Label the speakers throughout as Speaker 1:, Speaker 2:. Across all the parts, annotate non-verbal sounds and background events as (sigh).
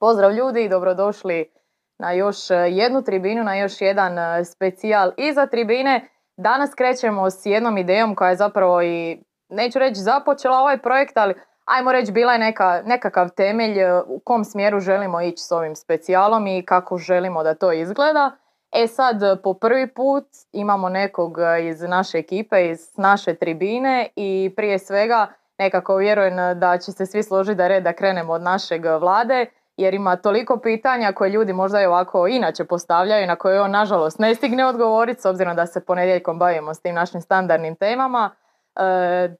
Speaker 1: Pozdrav ljudi i dobrodošli na još e, jednu tribinu, na još jedan e, specijal iza tribine. Danas krećemo s jednom idejom koja je zapravo i, neću reći započela ovaj projekt, ali ajmo reći bila je neka, nekakav temelj e, u kom smjeru želimo ići s ovim specijalom i kako želimo da to izgleda. E sad, po prvi put imamo nekog iz naše ekipe, iz naše tribine i prije svega nekako vjerujem da će se svi složiti da red da krenemo od našeg vlade jer ima toliko pitanja koje ljudi možda i ovako inače postavljaju na koje on nažalost ne stigne odgovoriti s obzirom da se ponedjeljkom bavimo s tim našim standardnim temama. E,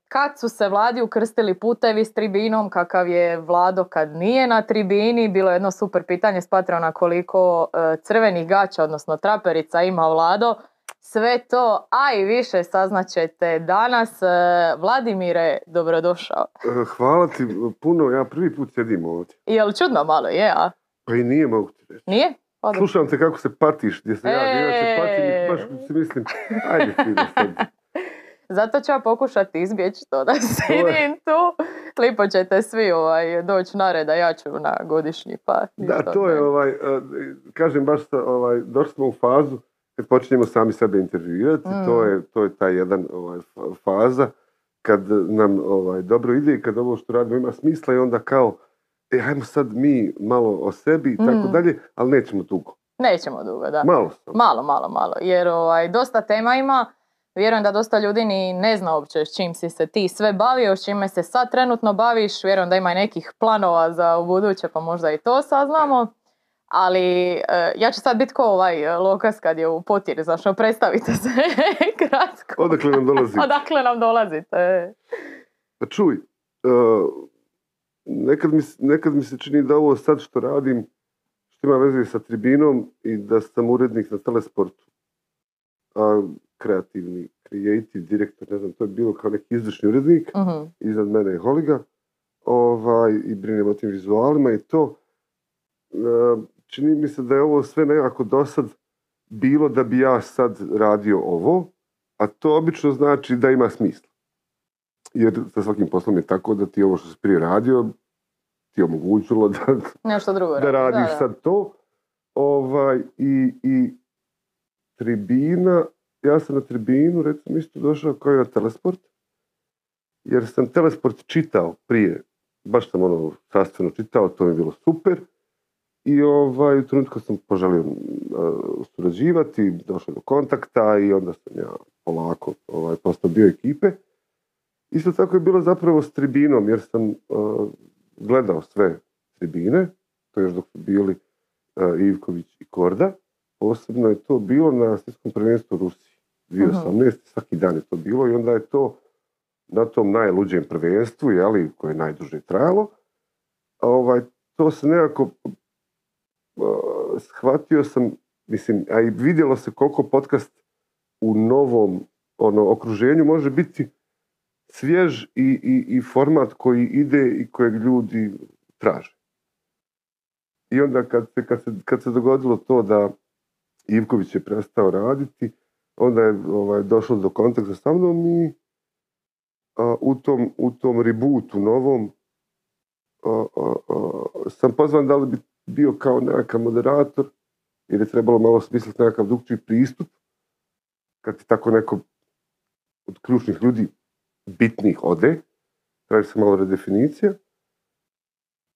Speaker 1: kad su se vladi ukrstili putevi s tribinom, kakav je vlado kad nije na tribini, bilo je jedno super pitanje s Patrona koliko e, crvenih gaća, odnosno traperica ima vlado. Sve to, a i više saznaćete danas. E, Vladimire, dobrodošao.
Speaker 2: E, hvala ti puno, ja prvi put sjedim ovdje.
Speaker 1: Jel čudno malo, je, a?
Speaker 2: Pa i nije mogu ti reći.
Speaker 1: Nije?
Speaker 2: Pa Slušam te kako se patiš, gdje se ja inače patim baš si mislim, ajde ti. (laughs)
Speaker 1: Zato ću ja pokušati izbjeći to da (laughs) sedim tu. Lipo ćete svi ovaj, doći na red, a ja ću na godišnji pa.
Speaker 2: Da, to je ovaj, e, kažem baš ovaj, došli smo u fazu kad počinjemo sami sebe intervjuirati, to, mm. je, to je ta jedan ovaj, faza kad nam ovaj, dobro ide i kad ovo što radimo ima smisla i onda kao, e, hajmo sad mi malo o sebi i tako mm. dalje, ali nećemo dugo.
Speaker 1: Nećemo dugo, da.
Speaker 2: Malo
Speaker 1: Malo, malo, malo. Jer ovaj, dosta tema ima, vjerujem da dosta ljudi ni ne zna uopće s čim si se ti sve bavio, s čime se sad trenutno baviš, vjerujem da ima i nekih planova za u buduće, pa možda i to saznamo. Ali e, ja ću sad biti ko ovaj e, Lokas kad je u potjeri, zašto predstavite se (laughs) kratko.
Speaker 2: Odakle nam dolazite? (laughs)
Speaker 1: Odakle nam dolazite?
Speaker 2: Pa čuj, uh, nekad, mi, nekad mi se čini da ovo sad što radim, što ima veze sa tribinom i da sam urednik na telesportu. A, kreativni, creative direktor, ne znam, to je bilo kao neki izvršni urednik, uh iznad mene je Holiga, ovaj, i brinem o tim vizualima i to čini mi se da je ovo sve nekako dosad bilo da bi ja sad radio ovo, a to obično znači da ima smisla. Jer sa svakim poslom je tako da ti ovo što si prije radio, ti omogućilo da,
Speaker 1: Nešto drugo
Speaker 2: da radiš sad to. Ovaj, i, I tribina, ja sam na tribinu recimo isto došao kao i na telesport, jer sam telesport čitao prije, baš sam ono sastveno čitao, to mi je bilo super. I ovaj, u trenutku sam poželio uh, surađivati, došao do kontakta i onda sam ja polako ovaj, postao dio ekipe. Isto tako je bilo zapravo s tribinom, jer sam gledao sve tribine, to još dok su bili Ivković i Korda. Posebno je to bilo na svjetskom prvenstvu u Rusiji. 2018. Svaki dan je to bilo i onda je to na tom najluđem prvenstvu, jeli, koje je najduže trajalo, ovaj, to se nekako shvatio sam, mislim, a i vidjelo se koliko podcast u novom ono, okruženju može biti svjež i, i, i format koji ide i kojeg ljudi traže. I onda kad se, kad se, kad se dogodilo to da Ivković je prestao raditi, onda je ovaj, došlo do kontakta sa mnom i u, tom, u tom rebootu novom sam pozvan da li bi bio kao nekakav moderator, jer je trebalo malo smisliti nekakav drugčiji pristup, kad ti tako neko od ključnih ljudi bitnih ode, traži se malo redefinicija.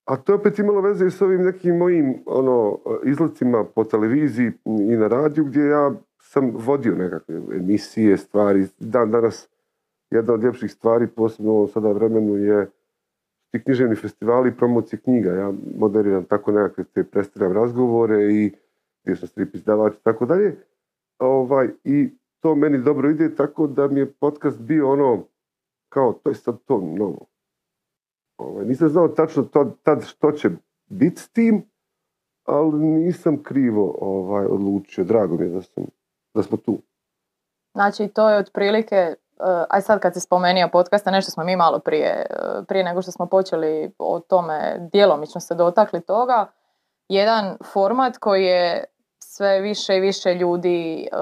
Speaker 2: A to je opet imalo veze i s ovim nekim mojim ono, izlacima po televiziji i na radiju gdje ja sam vodio nekakve emisije, stvari. Dan danas jedna od ljepših stvari, posebno u ovom sada vremenu, je ti književni festivali i promocije knjiga. Ja moderiram tako nekakve te predstavljam razgovore i gdje sam strip izdavač i tako dalje. Ovaj, I to meni dobro ide tako da mi je podcast bio ono kao to je sad to novo. Ovaj, nisam znao tačno to, tad što će biti s tim, ali nisam krivo ovaj, odlučio. Drago mi je da, sam, da smo tu.
Speaker 1: Znači to je otprilike aj sad kad si spomenio podcasta, nešto smo mi malo prije, eh, prije nego što smo počeli o tome djelomično se dotakli toga, jedan format koji je sve više i više ljudi eh,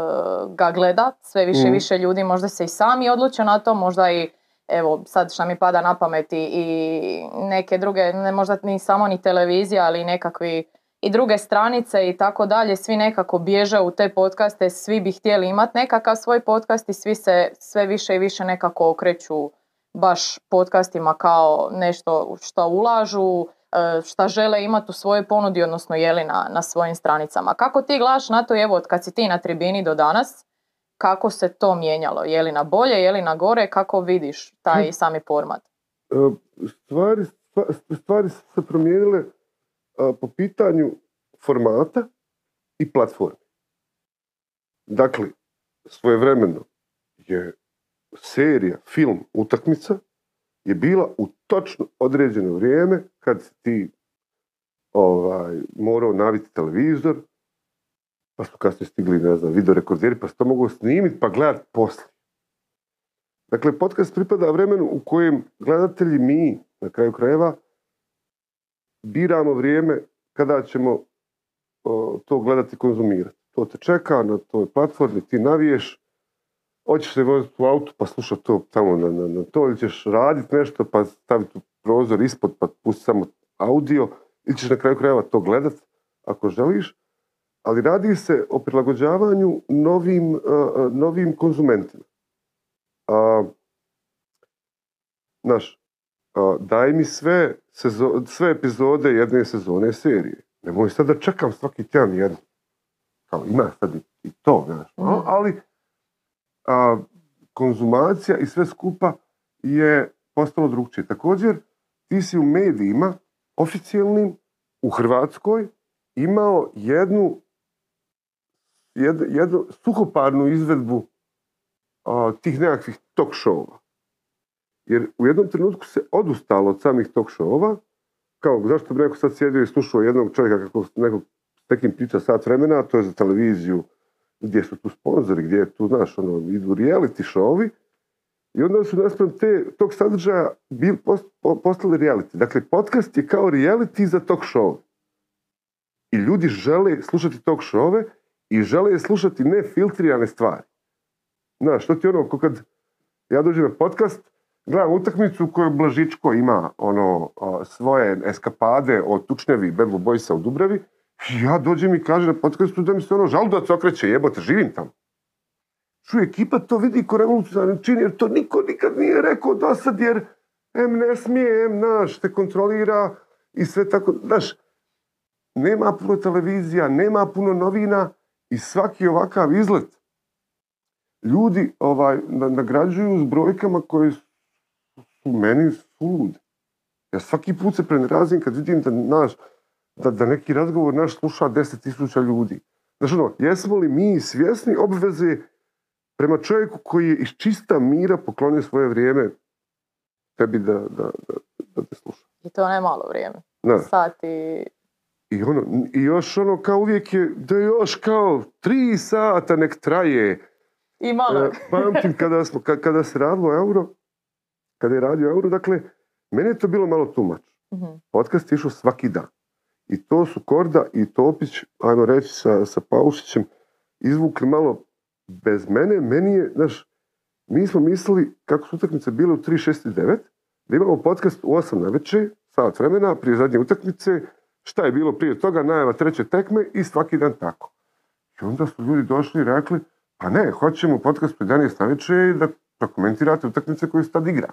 Speaker 1: ga gleda, sve više i mm. više ljudi možda se i sami odluče na to, možda i evo sad šta mi pada na pameti i neke druge, ne možda ni samo ni televizija, ali nekakvi i druge stranice i tako dalje, svi nekako bježe u te podcaste, svi bi htjeli imati nekakav svoj podcast i svi se sve više i više nekako okreću baš podcastima kao nešto što ulažu, e, šta žele imati u svojoj ponudi, odnosno jeli na, na svojim stranicama. Kako ti gledaš na to, evo, od kad si ti na tribini do danas, kako se to mijenjalo? Je li na bolje, je li na gore, kako vidiš taj hm. sami format?
Speaker 2: E, stvari, stvari su se promijenile po pitanju formata i platforme. Dakle, svojevremeno je serija, film, utakmica je bila u točno određeno vrijeme kad si ti ovaj, morao naviti televizor, pa su kasnije stigli, ne znam, videorekorderi, pa se to mogu snimiti pa gledati poslije. Dakle, podcast pripada vremenu u kojem gledatelji mi, na kraju krajeva, biramo vrijeme kada ćemo to gledati i konzumirati. To te čeka na toj platformi, ti naviješ, hoćeš se voziti u autu pa slušati to tamo na, na, na to, ili ćeš raditi nešto pa staviti prozor ispod pa pusti samo audio, ili ćeš na kraju krajeva to gledat ako želiš, ali radi se o prilagođavanju novim, novim konzumentima. A, znaš, daj mi sve, sve epizode jedne sezone serije. Nemoj sad da čekam svaki tjedan jednu. Kao ima sad i, to, znaš. Mm. Ali a, konzumacija i sve skupa je postalo drugčije. Također, ti si u medijima oficijalnim u Hrvatskoj imao jednu, jednu suhoparnu izvedbu tih nekakvih talk showova. Jer u jednom trenutku se odustalo od samih talk showova, kao zašto bi neko sad sjedio i slušao jednog čovjeka kako nekog nekim priča sat vremena, to je za televiziju, gdje su tu sponzori, gdje je tu, znaš, ono, idu reality showovi, i onda su naspram te, tog sadržaja bil, post, postali reality. Dakle, podcast je kao reality za talk show. I ljudi žele slušati talk showove i žele slušati nefiltrirane stvari. Znaš, što ti ono, kad ja dođem na podcast, gledam utakmicu kojoj Blažičko ima ono svoje eskapade od tučnjavi Bedlu Bojsa u Dubravi, ja dođem i kaže na podcastu da mi se ono žaludac okreće, jebote, živim tamo. Čuje, ekipa to vidi ko revolucionarni čin, jer to niko nikad nije rekao do sad, jer M ne smije, M naš, te kontrolira i sve tako, znaš, nema puno televizija, nema puno novina i svaki ovakav izlet ljudi ovaj, nagrađuju s brojkama koje su meni sud. Ja svaki put se prenerazim kad vidim da, naš, da, da neki razgovor naš sluša deset tisuća ljudi. Znači ono, jesmo li mi svjesni obveze prema čovjeku koji je iz čista mira poklonio svoje vrijeme tebi da, da, da, te sluša.
Speaker 1: I to ne malo vrijeme.
Speaker 2: Da.
Speaker 1: Sati...
Speaker 2: I, ono, I još ono kao uvijek je da još kao tri sata nek traje.
Speaker 1: I malo.
Speaker 2: E, pamtim kada, smo, kada se radilo euro, kada je radio euro, dakle, meni je to bilo malo tumač. Mm-hmm. Podcast je išao svaki dan. I to su Korda i Topić, ajmo reći, sa, sa Paušićem, izvukli malo bez mene. Meni je, znaš, mi smo mislili, kako su utakmice bile u 3, 6 i 9, da imamo podcast u 8 na večer, sat vremena, prije zadnje utakmice, šta je bilo prije toga, najava treće tekme i svaki dan tako. I onda su ljudi došli i rekli, pa ne, hoćemo podcast prije 11 na večer da prokomentirate utakmice koju se tad igra.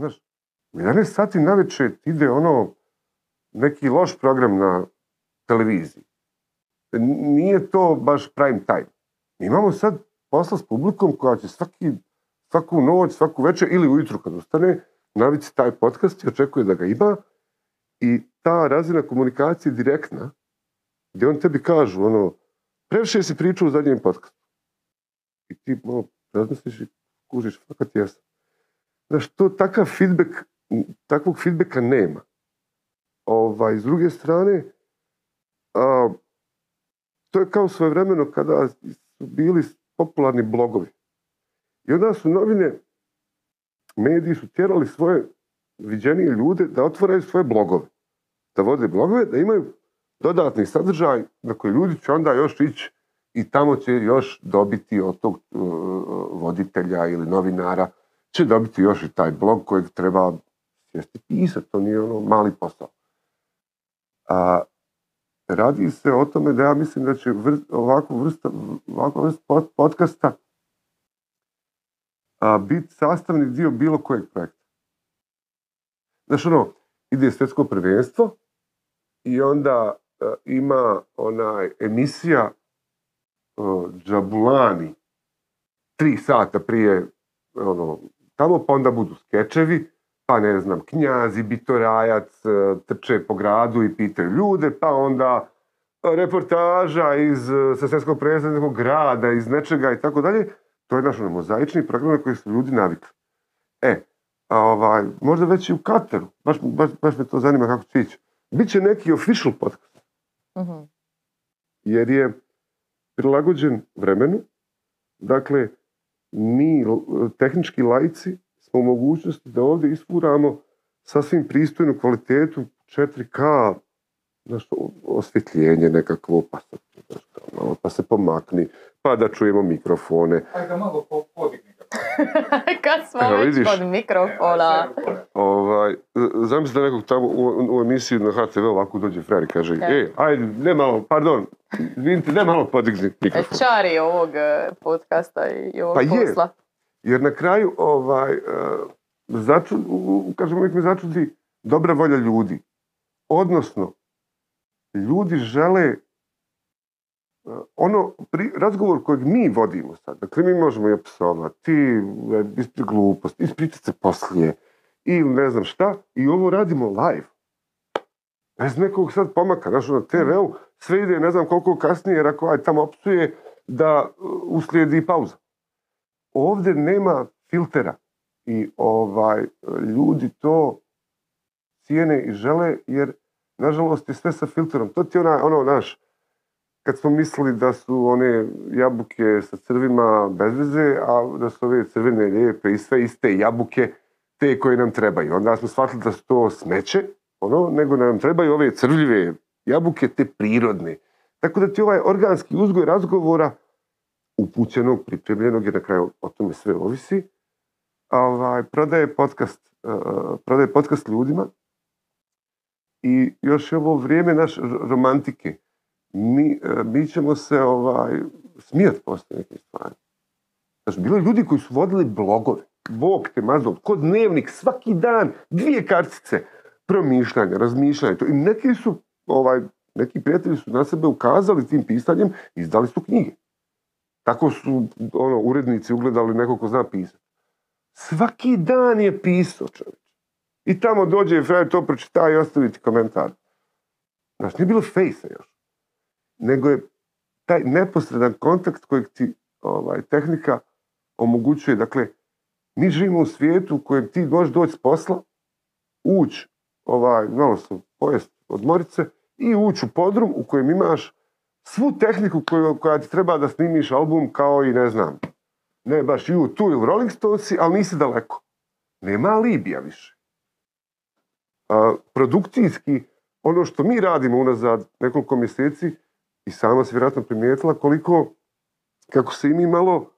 Speaker 2: Znaš, 11 sati na večer ide ono neki loš program na televiziji. Nije to baš prime time. Mi imamo sad posla s publikom koja će svaki, svaku noć, svaku večer ili ujutru kad ustane, navici taj podcast i očekuje da ga ima i ta razina komunikacije direktna, gdje on tebi kažu, ono, previše si pričao u zadnjem podcastu. I ti malo razmisliš i kužiš, fakat jesam. Znaš, to takav feedback, takvog feedbacka nema. Ovaj, s druge strane, a, to je kao svojevremeno kada su bili popularni blogovi. I onda su novine, mediji su tjerali svoje viđenije ljude da otvoraju svoje blogove. Da vode blogove, da imaju dodatni sadržaj na koji ljudi će onda još ići i tamo će još dobiti od tog uh, voditelja ili novinara će dobiti još i taj blog kojeg treba sjesti pisati, to nije ono mali posao. A, radi se o tome da ja mislim da će ovakva vrsta, ovakva vrsta podcasta a, biti sastavni dio bilo kojeg projekta. Znaš ono, ide svjetsko prvenstvo i onda e, ima onaj emisija uh, Džabulani tri sata prije ono, tamo, pa onda budu skečevi, pa ne znam, knjazi, bitorajac, e, trče po gradu i pitaju ljude, pa onda reportaža iz sa svjetskog nekog grada, iz nečega i tako dalje. To je naš ono, mozaični program na koji su ljudi navikli. E, a ovaj, možda već i u Kateru, baš, baš, baš me to zanima kako će ići. Biće neki official podcast. uh Jer je prilagođen vremenu. Dakle, mi tehnički lajci smo u mogućnosti da ovdje isfuramo sasvim pristojnu kvalitetu 4K znaš, osvjetljenje nekakvo, pa se, pa se pomakni, pa da čujemo mikrofone.
Speaker 3: Ajde malo podigni (laughs)
Speaker 1: Kad smo Evo, već kod mikrofona.
Speaker 2: Ovaj, zamisli da nekog tamo u, u emisiju na HTV ovako dođe frajer i kaže okay. e, ajde, ne malo, pardon, vidite, ne malo podigni mikrofon.
Speaker 1: Čari ovog e, podcasta i ovog pa posla.
Speaker 2: Je, jer na kraju, ovaj, uh, začu, kažem, uvijek me začudi dobra volja ljudi. Odnosno, ljudi žele ono razgovor kojeg mi vodimo sad, dakle mi možemo i opsovati, e, ispred glupost, ispričati se poslije, ili ne znam šta, i ovo radimo live. Bez nekog sad pomaka, znaš, na TV-u sve ide ne znam koliko kasnije, jer ako aj tamo opsuje, da e, uslijedi pauza. Ovdje nema filtera i ovaj ljudi to cijene i žele, jer nažalost je sve sa filterom. To ti je ona, ono, naš, kad smo mislili da su one jabuke sa crvima bez veze, a da su ove crvene lijepe i sve iste jabuke te koje nam trebaju. Onda smo shvatili da su to smeće, ono, nego nam trebaju ove crvljive jabuke, te prirodne. Tako da ti ovaj organski uzgoj razgovora upućenog, pripremljenog, jer na kraju o tome sve ovisi, ovaj, prodaje podcast, uh, prodaje podcast ljudima i još je ovo vrijeme naš romantike mi, e, mi ćemo se ovaj, smijat poslije neke stvari. Znači, bilo je ljudi koji su vodili blogove. Bog te mazal, kod dnevnik, svaki dan, dvije kartice promišljanja, razmišljanja. I neki su, ovaj, neki prijatelji su na sebe ukazali tim pisanjem i izdali su knjige. Tako su ono, urednici ugledali neko ko zna pisati. Svaki dan je pisao čovječ. I tamo dođe i frajer to pročita i ostaviti komentar. Znači, nije bilo fejsa još nego je taj neposredan kontakt kojeg ti ovaj, tehnika omogućuje. Dakle, mi živimo u svijetu u kojem ti možeš doći s posla, ući, ovaj, malo se pojest odmorice i ući u podrum u kojem imaš svu tehniku koju, koja ti treba da snimiš album kao i ne znam, ne baš u tu ili Rolling Stonesi, ali nisi daleko. Nema Libija više. A, produkcijski, ono što mi radimo unazad nekoliko mjeseci, i sama se vjerojatno primijetila koliko, kako se i mi malo,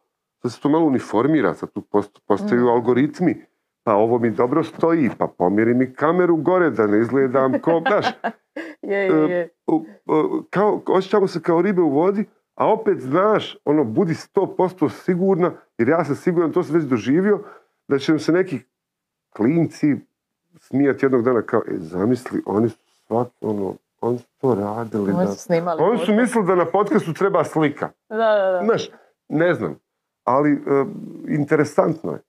Speaker 2: da se to malo uniformira, sad tu postaju mm. algoritmi, pa ovo mi dobro stoji, pa pomjeri mi kameru gore da ne izgledam ko, (laughs) znaš,
Speaker 1: je, je, je.
Speaker 2: kao, osjećamo se kao ribe u vodi, a opet znaš, ono, budi 100% sigurna, jer ja sam siguran, to sam već doživio, da će se neki klinci smijati jednog dana kao, e, zamisli, oni su svaki, ono, oni su to radili.
Speaker 1: Oni su snimali.
Speaker 2: Oni su mislili da na podcastu treba slika.
Speaker 1: da, da, da.
Speaker 2: Znaš, ne znam. Ali uh, interesantno je.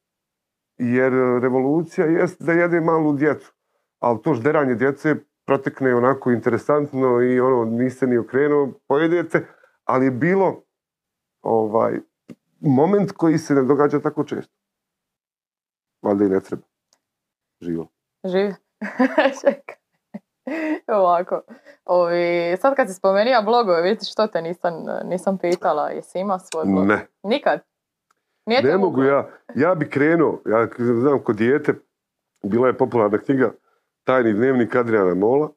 Speaker 2: Jer e, revolucija jest da jede malu djecu. Ali to žderanje djece protekne onako interesantno i ono niste ni okrenuo, pojedete. Ali je bilo ovaj, moment koji se ne događa tako često. Valjda i ne treba. Živo.
Speaker 1: Živo. (laughs) Čekaj. (laughs) Ovako. Ovi, sad kad si spomenija blogove, vidite što te nisam, nisam pitala, jesi imao svoj blog?
Speaker 2: Ne.
Speaker 1: Nikad?
Speaker 2: Nije ne mogu ja. Ja bi krenuo, ja znam, kod dijete, bila je popularna knjiga Tajni dnevnik Adriana Mola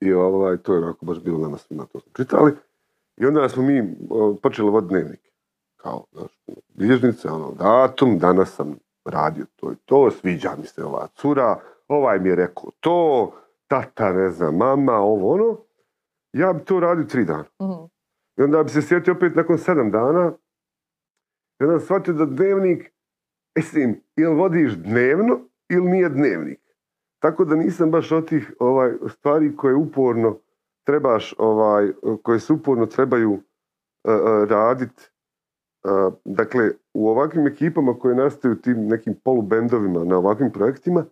Speaker 2: i ovaj, to je onako baš bilo nama svima to smo čitali. I onda smo mi počeli voditi dnevnik. Kao, znaš, bilježnice, ono, datum, danas sam radio to i to, sviđa mi se ova cura, ovaj mi je rekao to, tata, ne znam, mama, ovo ono, ja bi to radio tri dana.
Speaker 1: Mhm.
Speaker 2: I onda bi se sjetio opet nakon sedam dana i onda shvatio da dnevnik, mislim, ili vodiš dnevno ili nije dnevnik. Tako da nisam baš od tih ovaj, stvari koje uporno trebaš, ovaj, koje se uporno trebaju raditi. dakle, u ovakvim ekipama koje nastaju tim nekim polubendovima na ovakvim projektima,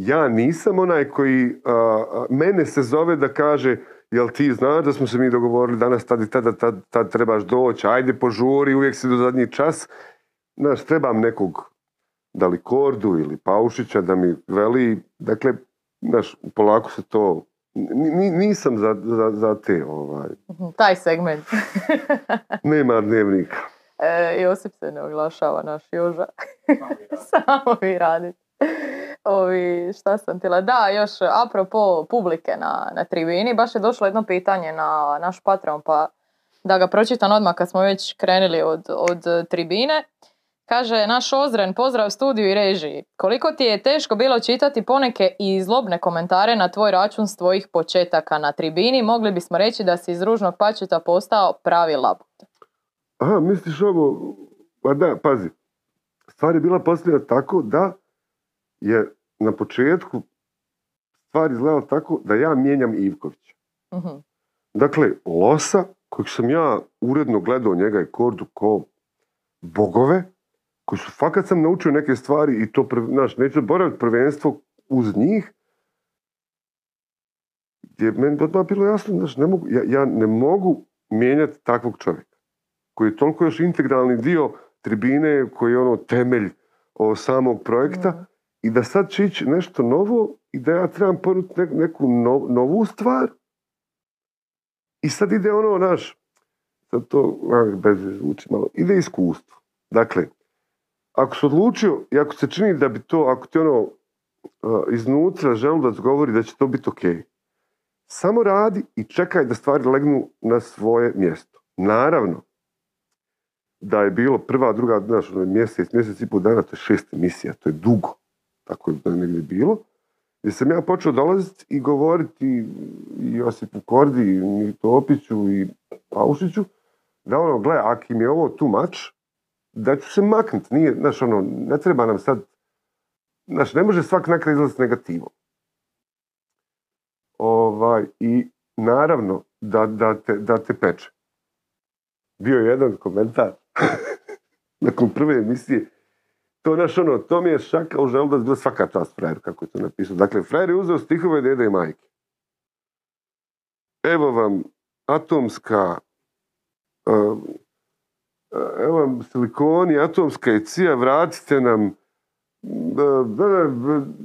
Speaker 2: ja nisam onaj koji a, a, mene se zove da kaže jel ti znaš da smo se mi dogovorili danas tad i tada, tad, tad trebaš doći, ajde požuri, uvijek si do zadnji čas. Znaš, trebam nekog da li Kordu ili Paušića da mi veli, dakle, znaš, polako se to, ni- nisam za, za, za te, ovaj,
Speaker 1: Mhm, Taj segment. (laughs)
Speaker 2: nema dnevnika.
Speaker 1: E, Josip se ne oglašava, naš Joža. (laughs) Samo vi radite. (laughs) Ovi, šta sam htjela? Da, još apropo publike na, na tribini, baš je došlo jedno pitanje na naš Patreon, pa da ga pročitam odmah kad smo već krenuli od, od tribine. Kaže, naš Ozren, pozdrav studiju i režiji. Koliko ti je teško bilo čitati poneke i zlobne komentare na tvoj račun s tvojih početaka na tribini, mogli bismo reći da si iz ružnog pačeta postao pravi labut.
Speaker 2: Aha, misliš ovo, pa da, pazi, stvar je bila postavljena tako da je na početku stvar izgledala tako da ja mijenjam Ivkovića.
Speaker 1: Mhm.
Speaker 2: Dakle, Losa, kojeg sam ja uredno gledao njega i Kordu kao bogove, koji su fakat sam naučio neke stvari i to, znaš, neću zaboraviti prvenstvo uz njih, gdje je meni odmah bilo jasno, znaš, ne mogu, ja, ja ne mogu mijenjati takvog čovjeka, koji je toliko još integralni dio tribine, koji je ono temelj o, samog projekta. I da sad će ići nešto novo i da ja trebam ponuditi ne- neku no- novu stvar i sad ide ono, naš, sad to bez zvuči malo, ide iskustvo. Dakle, ako se odlučio i ako se čini da bi to, ako ti ono iznutra želudac govori da će to biti ok, samo radi i čekaj da stvari legnu na svoje mjesto. Naravno, da je bilo prva, druga, znaš, ono, mjesec, mjesec i pol dana, to je šest emisija, to je dugo. Tako je je negdje bilo. Gdje sam ja počeo dolaziti i govoriti i Josipu Kordi, i Mito Opiću i Paušiću, da ono, gle, ako im je ovo too much, da ću se maknuti. Nije, znaš, ono, ne treba nam sad, znaš, ne može svak nakraj izlaziti negativom. Ovaj, I naravno da, da, te, da te peče. Bio je jedan komentar (laughs) nakon prve emisije, to naš ono, to mi je šaka u želudac, bila svaka čast frajer, kako je to napisao. Dakle, frajer je uzeo stihove dede i majke. Evo vam atomska, uh, evo vam silikoni, atomska i cija, vratite nam uh,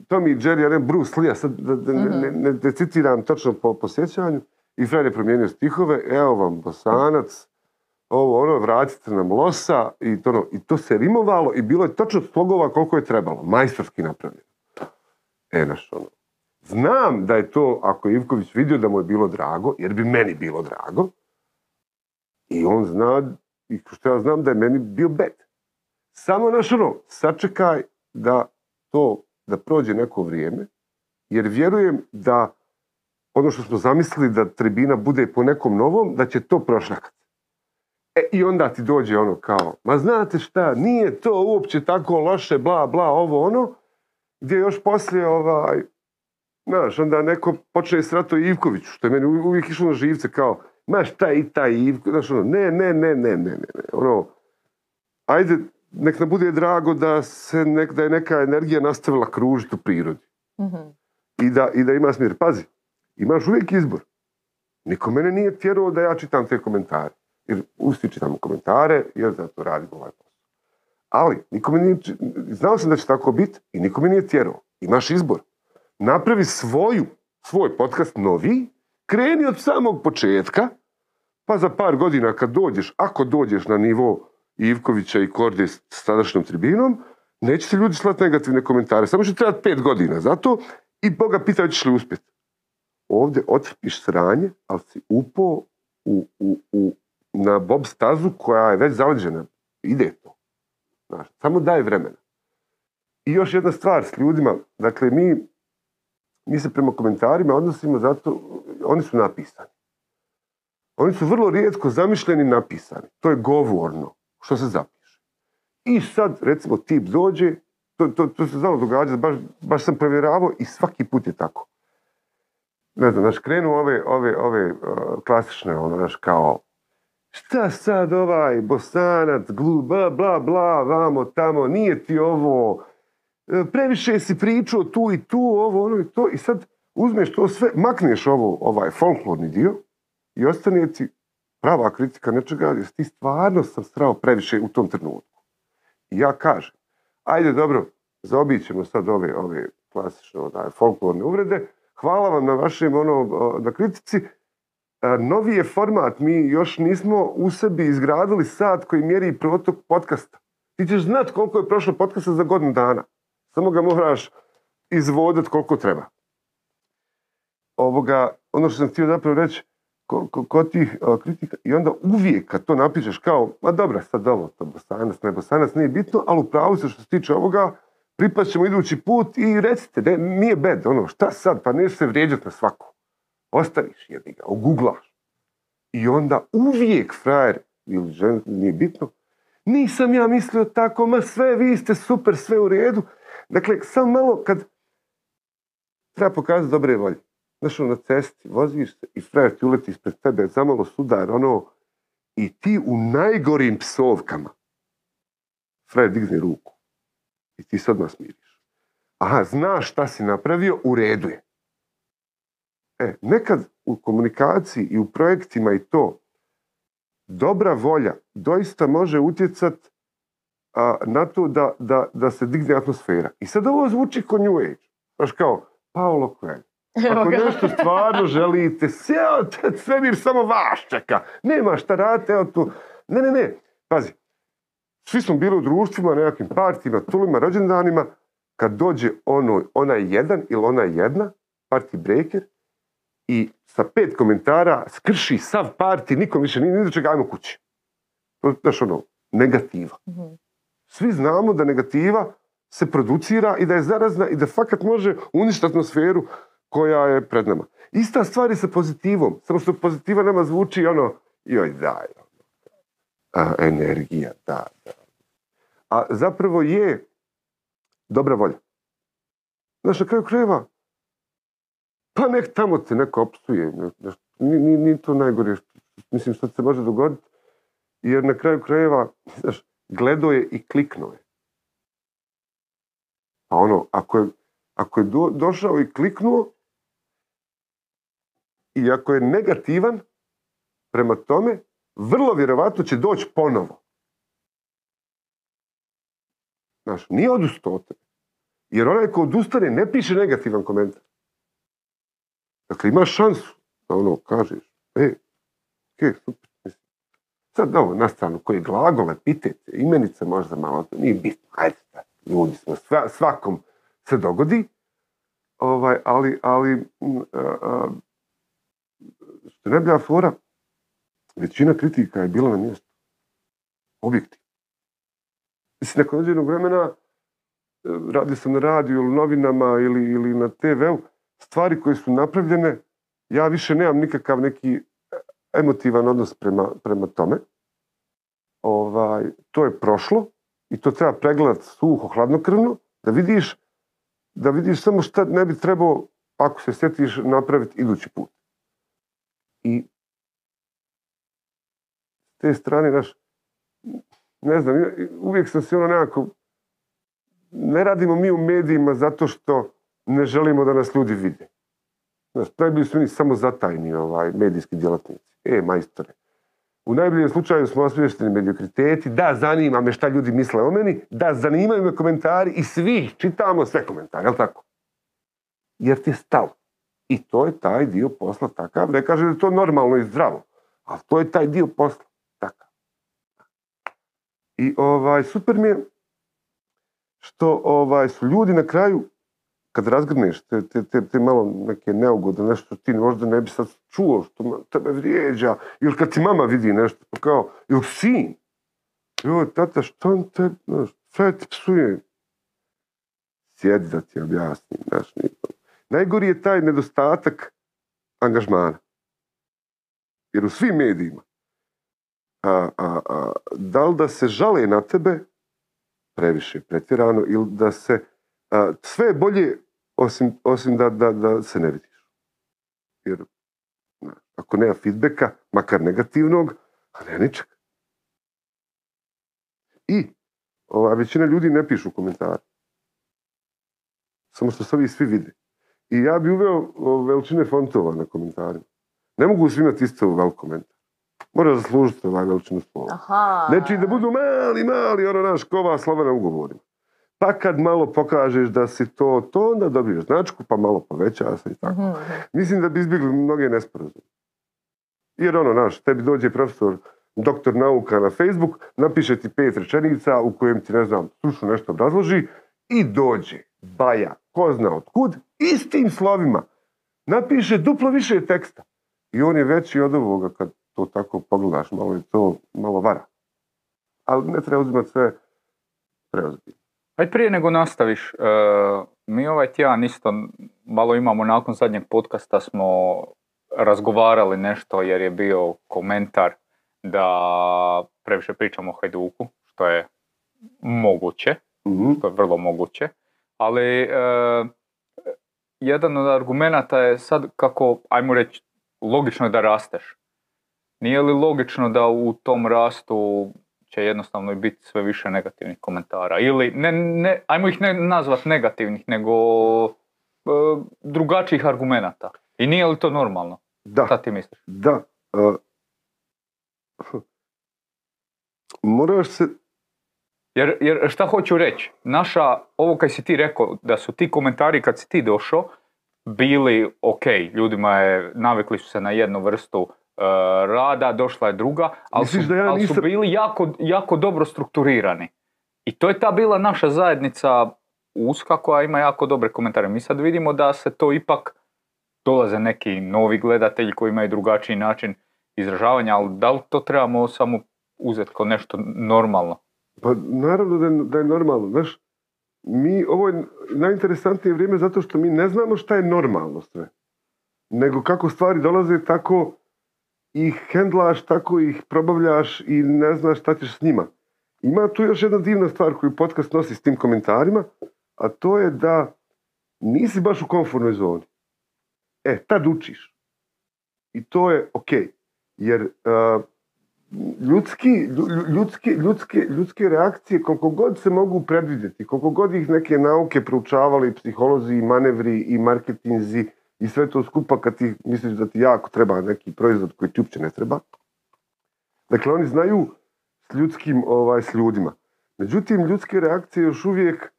Speaker 2: Tommy i Jerry, ja ne Bruce Lee, sad da ne, ne, ne, citiram točno po, po sjećanju, i frajer je promijenio stihove, evo vam bosanac, ovo ono, vratite nam losa i to, ono, i to se rimovalo i bilo je točno slogova koliko je trebalo, majstorski napravljeno. E, naš ono. Znam da je to, ako je Ivković vidio da mu je bilo drago, jer bi meni bilo drago, i on zna, i što ja znam da je meni bio bet. Samo naš ono, sačekaj da to, da prođe neko vrijeme, jer vjerujem da ono što smo zamislili da tribina bude po nekom novom, da će to prošljakati. E, I onda ti dođe ono kao, ma znate šta, nije to uopće tako loše, bla, bla, ovo, ono, gdje još poslije, ovaj, znaš, onda neko počne srato Ivkoviću, što je meni uvijek išlo na živce, kao, ma šta i taj Ivko, znaš, ono, ne, ne, ne, ne, ne, ne, ne, ono, ajde, nek nam bude drago da se nek, da je neka energija nastavila kružiti u prirodi
Speaker 1: Mhm.
Speaker 2: i da, i da ima smjer. Pazi, imaš uvijek izbor. Niko mene nije tjerao da ja čitam te komentare. Jer usti čitam komentare, jer zato radim ovaj posao. Ali, niko me nije, znao sam da će tako biti i niko me nije tjerao. Imaš izbor. Napravi svoju, svoj podcast novi, kreni od samog početka, pa za par godina kad dođeš, ako dođeš na nivo Ivkovića i Korde s tadašnjom tribinom, neće ti ljudi slati negativne komentare. Samo će trebati pet godina za to i Boga pita hoćeš li uspjeti. Ovdje otrpiš sranje, ali si upao u, u, u, na bob stazu koja je već zaleđena. Ide to. Znaš, samo daj vremena. I još jedna stvar s ljudima, dakle mi, mi se prema komentarima odnosimo zato, oni su napisani. Oni su vrlo rijetko zamišljeni napisani. To je govorno, što se zapiše. I sad, recimo, tip dođe, to, to, to se znalo događati, baš, baš sam provjeravao i svaki put je tako. Ne znam, znaš, krenu ove, ove, ove uh, klasične, ono, znaš, kao, šta sad ovaj bosanac, glu, bla, bla, bla, vamo, tamo, nije ti ovo, e, previše si pričao tu i tu, ovo, ono i to, i sad uzmeš to sve, makneš ovo, ovaj folklorni dio i ostane ti prava kritika nečega, jer ti stvarno sam strao previše u tom trenutku. I ja kažem, ajde dobro, zaobići ćemo sad ove, ove klasične onaj, folklorne uvrede, hvala vam na vašem ono, na kritici, novi je format, mi još nismo u sebi izgradili sat koji mjeri protok podcasta. Ti ćeš znat koliko je prošlo podcasta za godinu dana. Samo ga moraš izvoditi koliko treba. Ovoga, ono što sam htio zapravo reći, kod tih e, kritika, i onda uvijek kad to napišeš kao, ma dobra, sad ovo, to bosanac, ne bosanac, nije bitno, ali u pravu se što se tiče ovoga, pripast ćemo idući put i recite, ne, nije bed, ono, šta sad, pa neće se vrijeđati na svaku. Ostaviš jebi ga, oguglaš. I onda uvijek frajer, ili žen, nije bitno, nisam ja mislio tako, ma sve, vi ste super, sve u redu. Dakle, samo malo kad treba pokazati dobre volje. Znaš, ono, na cesti, voziš se i frajer ti uleti ispred tebe, zamalo sudar, ono, i ti u najgorim psovkama, frajer digne ruku i ti sad odmah smiriš. Aha, znaš šta si napravio, u redu je. E, nekad u komunikaciji i u projektima i to, dobra volja doista može utjecati na to da, da, da, se digne atmosfera. I sad ovo zvuči ko New Age. Znaš kao, Paolo Coelho. Ako nešto stvarno (laughs) želite, sve mir samo vaš čeka. Nema šta radite, evo tu. Ne, ne, ne. Pazi, svi smo bili u društvima, nekakvim partijima, tulima, rođendanima, kad dođe ono, onaj jedan ili ona jedna, party breaker, i sa pet komentara skrši sav parti, nikom više nije ni čega, ajmo kući. To je ono, negativa. Mhm. Svi znamo da negativa se producira i da je zarazna i da fakat može uništiti atmosferu koja je pred nama. Ista stvar je sa pozitivom, samo što pozitiva nama zvuči ono, joj daj, ono, a, energija, da, da. A zapravo je dobra volja. Znaš, na kraju krajeva, pa nek tamo te neko opsuje. Nije to najgore. Mislim što se može dogoditi. Jer na kraju krajeva, (laughs) znaš, gledao je i kliknuo je. Pa ono, ako je, ako je došao i kliknuo, i ako je negativan prema tome, vrlo vjerovatno će doći ponovo. Znaš, nije odustao Jer onaj ko odustane ne piše negativan komentar. Dakle, imaš šansu da ono kažeš, e, ok, super, Sad ovo, na stranu, koji glagol, epitete, imenice možda malo, nije bitno, ajde, ljudi smo, svakom se dogodi, ovaj, ali, ali, što ne bila fora, većina kritika je bila na mjestu. Objektiv. Mislim, nakon određenog vremena, e, radio sam na radiju ili novinama ili, ili na TV-u, stvari koje su napravljene, ja više nemam nikakav neki emotivan odnos prema, prema tome. Ovaj, to je prošlo i to treba pregledati suho, hladnokrvno, da vidiš, da vidiš samo šta ne bi trebao, ako se sjetiš, napraviti idući put. I s te strane, naš, ne znam, uvijek sam se ono nekako, ne radimo mi u medijima zato što ne želimo da nas ljudi vide. Znaš, najbolji su oni samo zatajni ovaj, medijski djelatnici. E, majstore. U najboljem slučaju smo osvješteni mediokriteti, da, zanima me šta ljudi misle o meni, da, zanimaju me komentari i svi čitamo sve komentare, jel tako? Jer ti je stav. I to je taj dio posla takav, ne kaže da je to normalno i zdravo, ali to je taj dio posla takav. I ovaj, super mi je što ovaj, su ljudi na kraju kad razgrneš te, te, te, te malo neke neugodne, nešto ti možda ne bi sad čuo što tebe vrijeđa, ili kad ti mama vidi nešto, pa kao, ili sin, joj, tata, što on te, sve ti psuje. sjedi da ti objasnim. Znaš. Najgori je taj nedostatak angažmana. Jer u svim medijima, a, a, a, da li da se žale na tebe, previše pretjerano, ili da se a, sve je bolje osim, osim da, da, da se ne vidiš. Jer ako nema feedbacka, makar negativnog, a ne ničeg. I ova, većina ljudi ne pišu komentare. Samo što se ovi svi vide. I ja bi uveo veličine fontova na komentarima. Ne mogu svi imati isto velik komentar. Mora zaslužiti ovaj veličinu slova.
Speaker 1: Aha.
Speaker 2: Znači da budu mali, mali, ono naš kova slova na ugovorima. Pa kad malo pokažeš da si to, to onda dobiješ značku, pa malo poveća se i tako.
Speaker 1: Mhm.
Speaker 2: Mislim da bi izbjegli mnoge nesporazume. Jer ono, naš, tebi dođe profesor, doktor nauka na Facebook, napiše ti pet rečenica u kojem ti, ne znam, stručno nešto obrazloži i dođe baja, ko zna otkud, istim slovima. Napiše duplo više teksta. I on je veći od ovoga kad to tako pogledaš, malo je to, malo vara. Ali ne treba uzimati sve preozbiljno.
Speaker 3: Ajde prije nego nastaviš, e, mi ovaj tjedan isto malo imamo nakon zadnjeg podcasta smo razgovarali nešto jer je bio komentar da previše pričamo o Hajduku, što je moguće,
Speaker 2: Mhm.
Speaker 3: što je vrlo moguće, ali e, jedan od argumenata je sad kako, ajmo reći, logično je da rasteš. Nije li logično da u tom rastu će jednostavno i biti sve više negativnih komentara? Ili, ne, ne, ajmo ih ne nazvat negativnih, nego e, drugačijih argumenata. I nije li to normalno?
Speaker 2: Da.
Speaker 3: Šta ti misliš?
Speaker 2: Da. a, moraš se...
Speaker 3: Jer, jer šta hoću reći, naša, ovo kad si ti rekao, da su ti komentari kad si ti došao, bili ok, ljudima je, navikli su se na jednu vrstu rada, došla je druga, ali, su,
Speaker 2: da ja
Speaker 3: ali su bili jako, jako dobro strukturirani. I to je ta bila naša zajednica uska koja ima jako dobre komentare. Mi sad vidimo da se to ipak dolaze neki novi gledatelji koji imaju drugačiji način izražavanja, ali da li to trebamo samo uzeti kao nešto normalno?
Speaker 2: Pa naravno da je, da je normalno, znaš. Mi, ovo je najinteresantnije vrijeme zato što mi ne znamo šta je normalno sve. Nego kako stvari dolaze, tako ih hendlaš, tako ih probavljaš i ne znaš šta ćeš s njima. Ima tu još jedna divna stvar koju podcast nosi s tim komentarima, a to je da nisi baš u komfortnoj zoni. E, tad učiš. I to je ok. Jer ljudski, lju- ljudski, ljudske, ljudske reakcije, koliko god se mogu predvidjeti, koliko god ih neke nauke proučavali, psiholozi, manevri, i marketinzi, i sve to skupa kad ti misliš da ti jako treba neki proizvod koji ti uopće ne treba. Dakle, oni znaju s ljudskim, ovaj, s ljudima. Međutim, ljudske reakcije još uvijek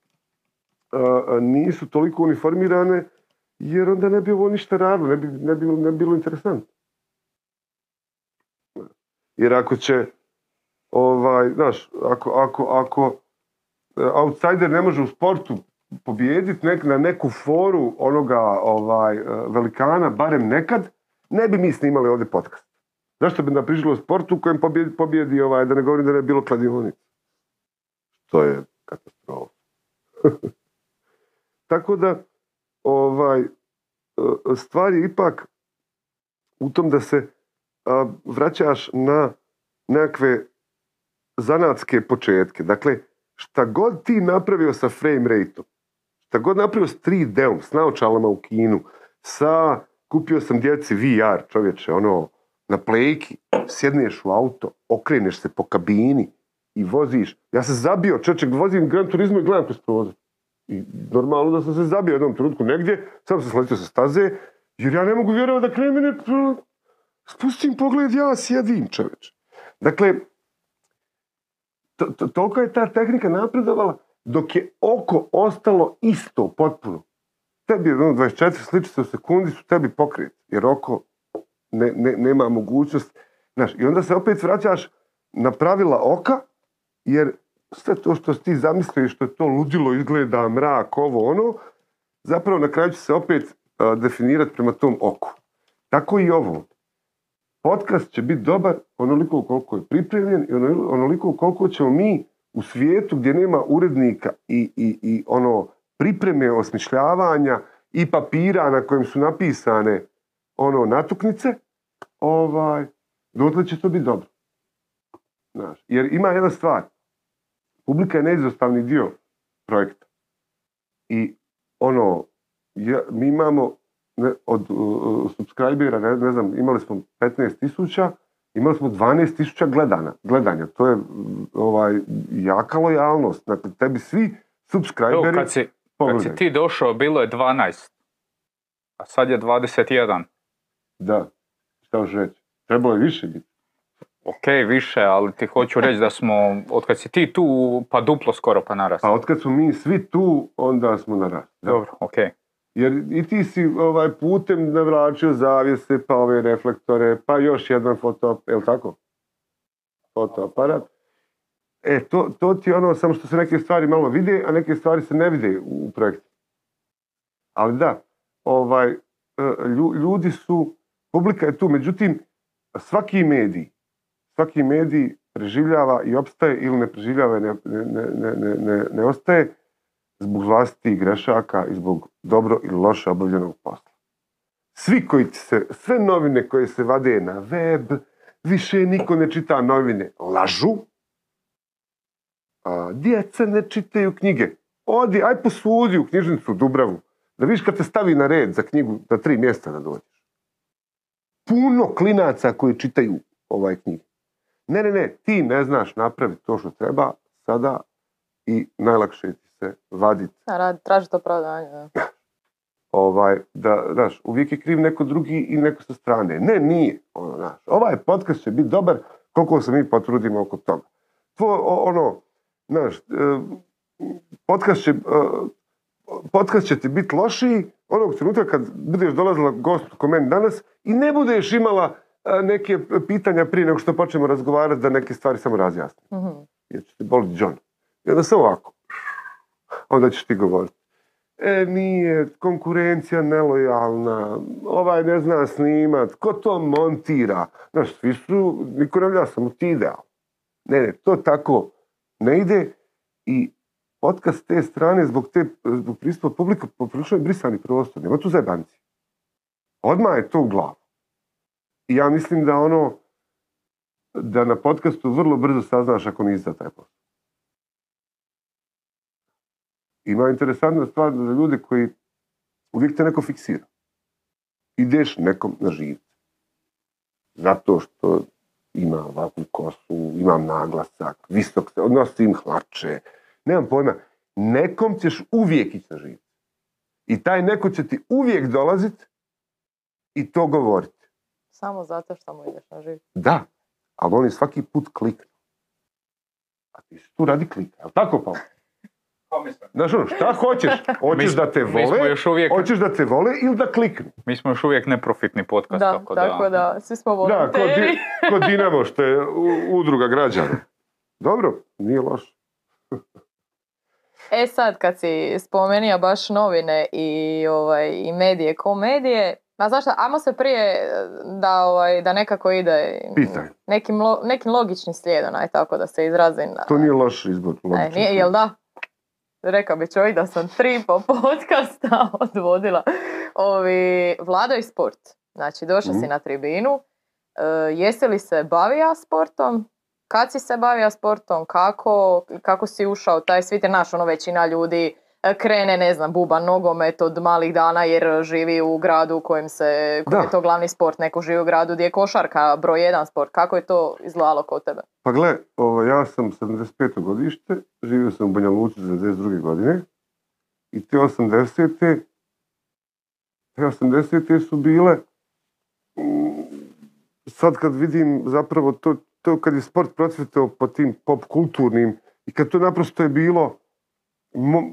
Speaker 2: a, nisu toliko uniformirane, jer onda ne bi ovo ništa radilo, ne bi, ne bi, ne bi bilo interesantno. Jer ako će, ovaj, znaš, ako, ako, ako e, outsider ne može u sportu pobijediti nek, na neku foru onoga ovaj, e, velikana, barem nekad, ne bi mi snimali ovdje podcast. Zašto bi nam o sportu u kojem pobjedi, pobjedi ovaj, da ne govorim da ne bi bilo kladionica. To je katastrofa. (laughs) Tako da, ovaj, e, stvar je ipak u tom da se vraćaš na nekakve zanatske početke. Dakle, šta god ti napravio sa frame rateom, šta god napravio s 3D-om, s naočalama u kinu, sa, kupio sam djeci VR, čovječe, ono, na plejki, sjedneš u auto, okreneš se po kabini i voziš. Ja se zabio, čovječe, vozim Gran Turismo i gledam kroz prozor. I normalno da sam se zabio jednom trenutku negdje, sam se sletio sa staze, jer ja ne mogu vjerovati da krene spustim pogled, ja sjedim, čovječe. Dakle, to, to, toliko je ta tehnika napredovala, dok je oko ostalo isto, potpuno. Tebi je ono 24 sličice u sekundi su tebi pokret, jer oko ne, ne, nema mogućnost. Znaš, I onda se opet vraćaš na pravila oka, jer sve to što ti zamislio što je to ludilo izgleda, mrak, ovo, ono, zapravo na kraju će se opet a, definirati prema tom oku. Tako i ovo. Podcast će biti dobar onoliko koliko je pripremljen i ono- onoliko koliko ćemo mi u svijetu gdje nema urednika i, i, i ono pripreme osmišljavanja i papira na kojem su napisane ono natuknice, ovaj, dotle će to biti dobro. Znaš, jer ima jedna stvar. Publika je neizostavni dio projekta. I ono, ja, mi imamo ne, od uh, subscribera, ne, ne znam, imali smo 15 tisuća, imali smo 12 tisuća gledana, gledanja. To je ovaj, jaka lojalnost. Dakle, tebi svi
Speaker 3: Evo,
Speaker 2: subscriberi
Speaker 3: kad, si, kad si ti došao, bilo je 12. A sad je 21.
Speaker 2: Da, šta još reći? Trebalo je više biti.
Speaker 3: Ok, više, ali ti hoću reći da smo, od kad si ti tu, pa duplo skoro pa narasli.
Speaker 2: Pa otkad smo mi svi tu, onda smo na rast. Da.
Speaker 3: Dobro, ok.
Speaker 2: Jer i ti si ovaj putem navlačio zavjese, pa ove reflektore, pa još jedan foto, je tako? Fotoaparat. E, to, to ti je ono, samo što se neke stvari malo vide, a neke stvari se ne vide u, u projektu. Ali da, ovaj, e, lju- ljudi su, publika je tu, međutim, svaki medij, svaki medij preživljava i opstaje ili ne preživljava i ne, ne, ne, ne ostaje zbog vlastitih grešaka i zbog dobro ili loše obavljenog posla. Svi koji se, sve novine koje se vade na web, više niko ne čita novine, lažu, a, djeca ne čitaju knjige. Odi, aj posudi u knjižnicu Dubravu, da vidiš kad te stavi na red za knjigu, za tri mjesta da dođeš. Puno klinaca koji čitaju ovaj knjige. Ne, ne, ne, ti ne znaš napraviti to što treba sada i najlakše ti se
Speaker 1: radi, traži to opravdanje. da.
Speaker 2: Ovaj, da, znaš, uvijek je kriv neko drugi i neko sa strane. Ne, nije. Ono, znaš, ovaj podcast će biti dobar koliko se mi potrudimo oko toga. To, ono, znaš, e, podcast će, e, podcast će ti biti lošiji onog trenutka kad budeš dolazila gost ko meni danas i ne budeš imala e, neke pitanja prije nego što počnemo razgovarati da neke stvari samo razjasnimo.
Speaker 1: Mhm.
Speaker 2: Jer će ti boliti John. I onda samo ovako. Onda ćeš ti govoriti. E, nije, konkurencija nelojalna, ovaj ne zna snimat, ko to montira? Znaš, svi su, niko ne vlja, samo ti ideal. Ne, ne, to tako ne ide i s te strane zbog, te, zbog pristupa publika poprilično je brisani prostor, nema tu zajebanci. Odmah je to u glavu. I ja mislim da ono, da na podcastu vrlo brzo saznaš ako nisi za taj posao. Ima interesantna stvar za ljude koji uvijek te neko fiksira. Ideš nekom na živce. Zato što ima ovakvu kosu, imam naglasak, visok se, nosim hlače, nemam pojma. Nekom ćeš uvijek ići na živce. I taj neko će ti uvijek dolazit i to govoriti.
Speaker 1: Samo zato što mu ideš na živ.
Speaker 2: Da, ali oni svaki put kliknu. A ti si tu radi klika, jel tako Pavle? Znaš ono, šta hoćeš? (laughs) Hoćeš da te
Speaker 3: mi smo
Speaker 2: vole,
Speaker 3: još uvijek,
Speaker 2: hoćeš da te vole ili da kliknu.
Speaker 3: mi smo još uvijek neprofitni podcast,
Speaker 1: Da,
Speaker 3: tako
Speaker 1: tako da, svi smo
Speaker 2: Da, ko,
Speaker 1: volonteri.
Speaker 2: di, (laughs) ko Dinamo, što je udruga građana. Dobro, nije loše.
Speaker 1: E sad, kad si spomenija baš novine i, ovaj, i medije, ko medije, a znaš šta, ajmo se prije eh, da, ovaj, da nekako ide
Speaker 2: Pitaj.
Speaker 1: nekim, lo- nekim logičnim slijedom, aj tako da se izrazim.
Speaker 2: To nije loš izbor.
Speaker 1: E,
Speaker 2: logično.
Speaker 1: nije, jel da? Rekao bi čovjek da sam tri po podcasta (laughs) odvodila. Ovi, Vlado i sport. Znači, došao si
Speaker 2: Mhm.
Speaker 1: na tribinu. E, jesi li se bavio sportom? Kad si se bavio sportom? Kako, kako si ušao taj svijet? Naš, ono, većina ljudi krene, ne znam, buba nogomet od malih dana jer živi u gradu u kojem se, koji je to glavni sport. Neko živi u gradu gdje je košarka broj jedan sport. Kako je to izgledalo kod tebe?
Speaker 2: Pa gle, ovo, ja sam 75. godište, živio sam u Banja Luci 92. godine i te 80. Te 80. su bile mm, sad kad vidim zapravo to, to kad je sport procvetao po tim pop kulturnim i kad to naprosto je bilo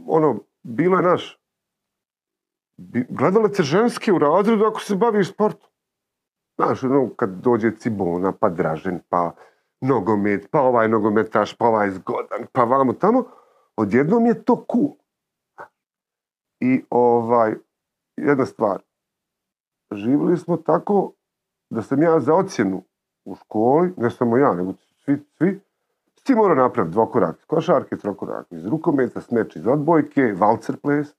Speaker 2: ono, bilo je naš gledale se ženske u razredu ako se baviš sportom. Znaš, ono, kad dođe Cibona, pa Dražen, pa nogomet, pa ovaj nogometaš, pa ovaj zgodan, pa vamo tamo, odjednom je to cool. I ovaj, jedna stvar, živjeli smo tako da sam ja za ocjenu u školi, ne samo ja, nego svi, svi ti morao napraviti dvokorak iz košarke, trokorak iz rukometa, smeč iz odbojke, valcer ples,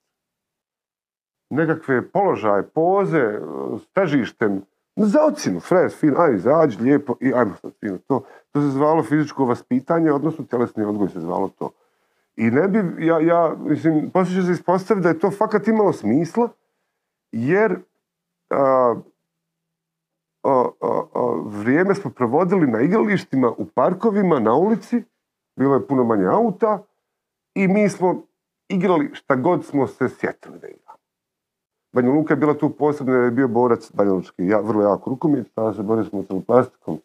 Speaker 2: nekakve položaje, poze, s težištem, za ocjenu, fres, fin, aj, izađi, lijepo i ajmo sad fino. To, to se zvalo fizičko vaspitanje, odnosno tjelesni odgoj se zvalo to. I ne bi, ja, ja mislim, poslije se ispostaviti da je to fakat imalo smisla, jer vrijeme smo provodili na igralištima, u parkovima, na ulici, bilo je puno manje auta i mi smo igrali šta god smo se sjetili da igramo. Banja Luka je bila tu posebna jer je bio borac Banja Lučki, ja, vrlo jako rukomet, tada se borili smo sa plastikom,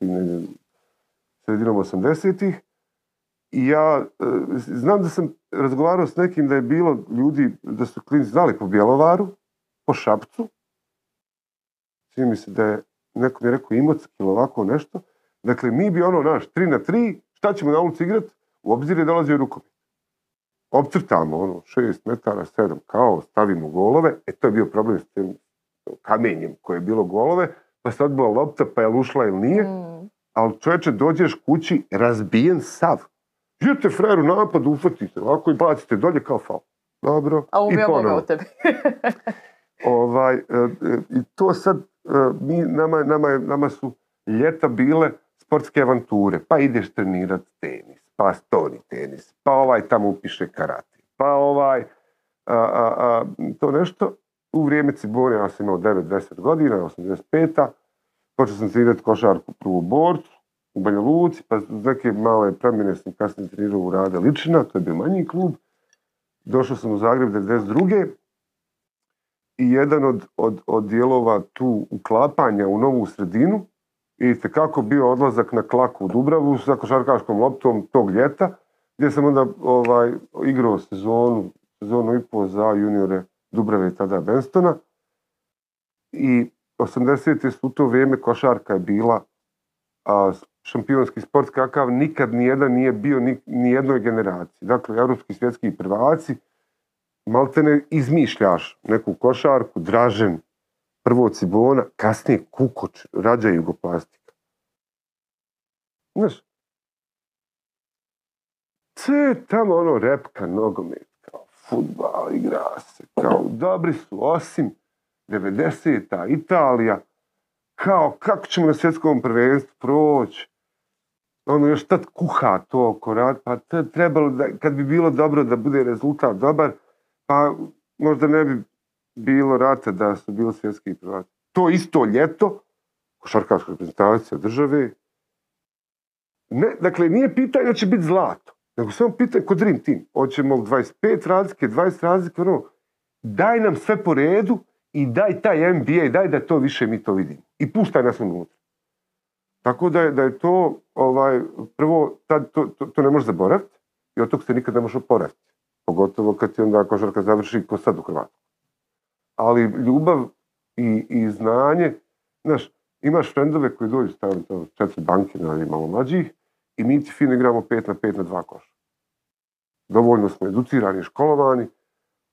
Speaker 2: sredinom 80-ih. I ja e, znam da sam razgovarao s nekim da je bilo ljudi, da su klinci znali po Bjelovaru, po Šapcu. Svi mi se da je, neko mi je rekao Imotski ili ovako nešto. Dakle, mi bi ono naš, tri na tri, šta ćemo na ulici igrati? U obzir je dolazio rukomet. Opcrtamo ono, šest metara, sedam, kao, stavimo golove. E, to je bio problem s tim kamenjem koje je bilo golove, pa se odbila lopta, pa je ušla ili nije. Mm. Ali čovječe, dođeš kući razbijen sav. Idete frajeru napad, ufotite ovako i bacite dolje kao fal. Dobro.
Speaker 1: A ubija Boga u tebi. (laughs)
Speaker 2: ovaj, e, e, I to sad, mi, nama, nama, nama su ljeta bile sportske avanture. Pa ideš trenirat tenis, pa stoni tenis, pa ovaj tamo upiše karate, pa ovaj, a, a, a, to nešto. U vrijeme Cibone, ja sam imao 9-10 godina, 85-a, počeo sam trenirati košarku prvu borcu, u Banja Luci, pa neke male promjene sam kasnije trenirao u Rade Ličina, to je bio manji klub. Došao sam u Zagreb 92. I jedan od, od, od dijelova tu uklapanja u novu sredinu i kako bio odlazak na klaku u Dubravu sa košarkaškom loptom tog ljeta, gdje sam onda ovaj, igrao sezonu, sezonu i pol za juniore Dubrave tada Benstona. I 80. su to vrijeme košarka je bila a, šampionski sport kakav nikad nijedan nije bio ni, ni jednoj generaciji. Dakle, europski svjetski prvaci, maltene izmišljaš neku košarku, dražen, prvo Cibona, kasnije Kukoč, rađa Jugoplastika. Znaš, sve tamo ono repka, nogomet, kao futbal, igra se, kao dobri su, osim 90-ta, Italija, kao kako ćemo na svjetskom prvenstvu proći, ono još tad kuha to oko rad, pa trebalo da, kad bi bilo dobro da bude rezultat dobar, pa možda ne bi bilo rata da su bili svjetski prvaci. To isto ljeto, košarkaška reprezentacija države, ne, dakle, nije pitanje da će biti zlato, nego samo pitanje kod Dream Team. Hoćemo 25 razlike, 20 razlike, ono, daj nam sve po redu i daj taj NBA, daj da to više mi to vidimo. I puštaj nas unutra. Tako da je, da je to, ovaj, prvo, tad, to, to, to ne možeš zaboraviti i od tog se nikad ne može oporaviti. Pogotovo kad ti onda košarka završi ko sad u Hrvatskoj. Ali ljubav i, i znanje, znaš, imaš frendove koji dođu staviti to četiri banke na malo mlađih i mi ti fino igramo pet na pet na dva koša. Dovoljno smo educirani, školovani,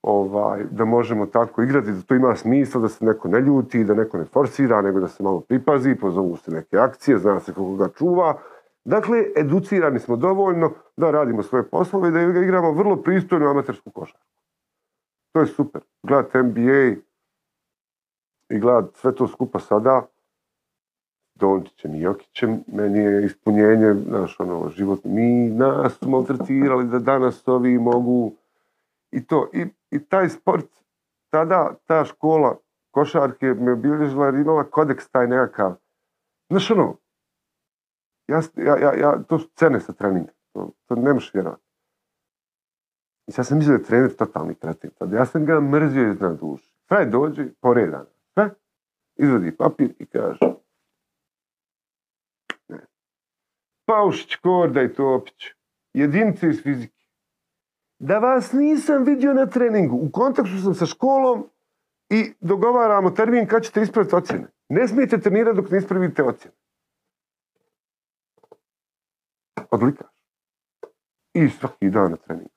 Speaker 2: ovaj, da možemo tako igrati, da to ima smisla, da se neko ne ljuti, da neko ne forsira, nego da se malo pripazi, pozovu se neke akcije, zna se kako ga čuva. Dakle, educirani smo dovoljno da radimo svoje poslove i da igramo vrlo pristojnu amatersku košarku. To je super. Gledat NBA i gledat sve to skupa sada, Dončićem i Jokićem, meni je ispunjenje, naš ono, život, mi nas smo tretirali da danas ovi mogu i to. I i taj sport, tada ta škola košarke me obilježila jer imala kodeks taj nekakav. Znaš ono, ja, ja, ja, to su cene sa treninga, to, to ne možeš vjerovati. I sad sam mislio da je trener totalni kretin. Tad ja sam ga mrzio iznad duše. Fraj dođe, poredan. Sve, izvadi papir i kaže ne. Paušić, Korda i Topić. Jedinice iz fizike da vas nisam vidio na treningu. U kontaktu sam sa školom i dogovaramo termin kad ćete ispraviti ocjene. Ne smijete trenirati dok ne ispravite ocjene. Odlikaš. I svaki dan na treningu.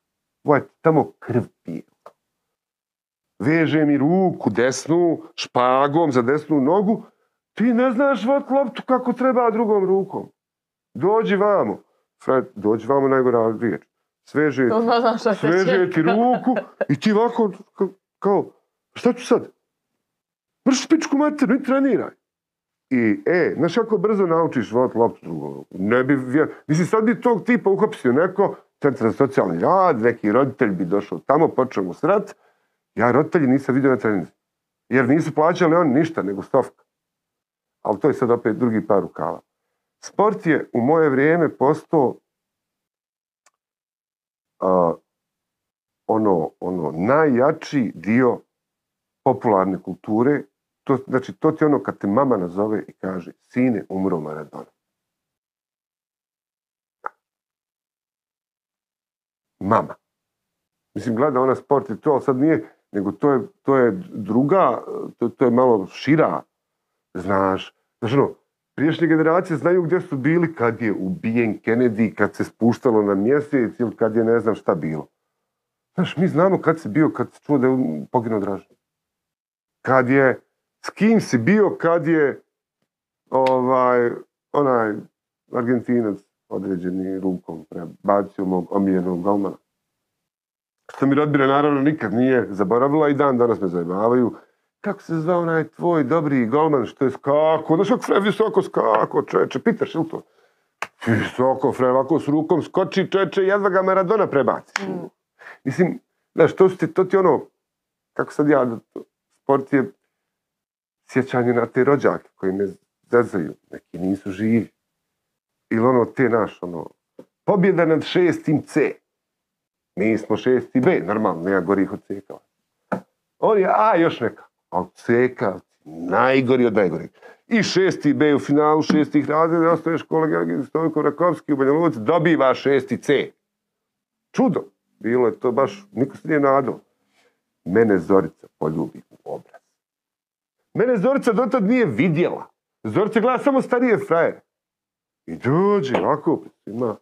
Speaker 2: Voj, tamo krv pije. Veže mi ruku desnu, špagom za desnu nogu. Ti ne znaš vot loptu kako treba drugom rukom. Dođi vamo. Fred, dođi vamo najgora riječ. Sveže sveže ti ruku i ti ovako, ka- kao, šta ću sad? Mrš pičku mater, i treniraj. I, e, znaš kako brzo naučiš vot loptu. Ne bi, vjer... Mislim, sad bi tog tipa uhapsio neko, centar za socijalni rad, neki roditelj bi došao tamo, počeo mu srat. Ja roditelji nisam vidio na treningu. Jer nisu plaćali oni ništa, nego stovka. Ali to je sad opet drugi par rukava. Sport je u moje vrijeme postao a, ono, ono najjači dio popularne kulture. To, znači, to ti ono kad te mama nazove i kaže sine, umro Maradona. Mama. Mislim, gleda ona sport i to, ali sad nije, nego to je, to je druga, to, to je malo šira, znaš. Znaš ono, priješnje generacije znaju gdje su bili kad je ubijen Kennedy, kad se spuštalo na mjesec ili kad je ne znam šta bilo. Znaš, mi znamo kad si bio, kad si čuo da je poginuo Dražan. Kad je, s kim si bio kad je ovaj, onaj Argentinac određeni rukom prebacio mog omiljenog golmana. Što mi rodbina naravno nikad nije zaboravila i dan danas me zajebavaju. Kako se zvao onaj tvoj dobri golman što je skako, znaš kako visoko skako, čeče, pitaš ili to? Visoko, Fred, ovako s rukom skoči, čeče, jedva ga Maradona prebaci.
Speaker 1: Mm.
Speaker 2: Mislim, znaš, to, ti, to ti ono, kako sad ja, sport je sjećanje na te rođake koji me zezaju, neki nisu živi. Ili ono, te naš, ono, pobjeda nad šestim C. Mi smo šesti B, normalno, nema gorih od C kao. On je A još neka, a C kao, najgori od najgorih. I šesti B u finalu šestih razreda, ostaješ kolega Stojko Rakovski u Banja dobiva šesti C. Čudo. Bilo je to baš, niko se nije nadao. Mene Zorica poljubi u obraz. Mene Zorica dotad nije vidjela. Zorica gleda samo starije frajere. I dođe, ovako, svima.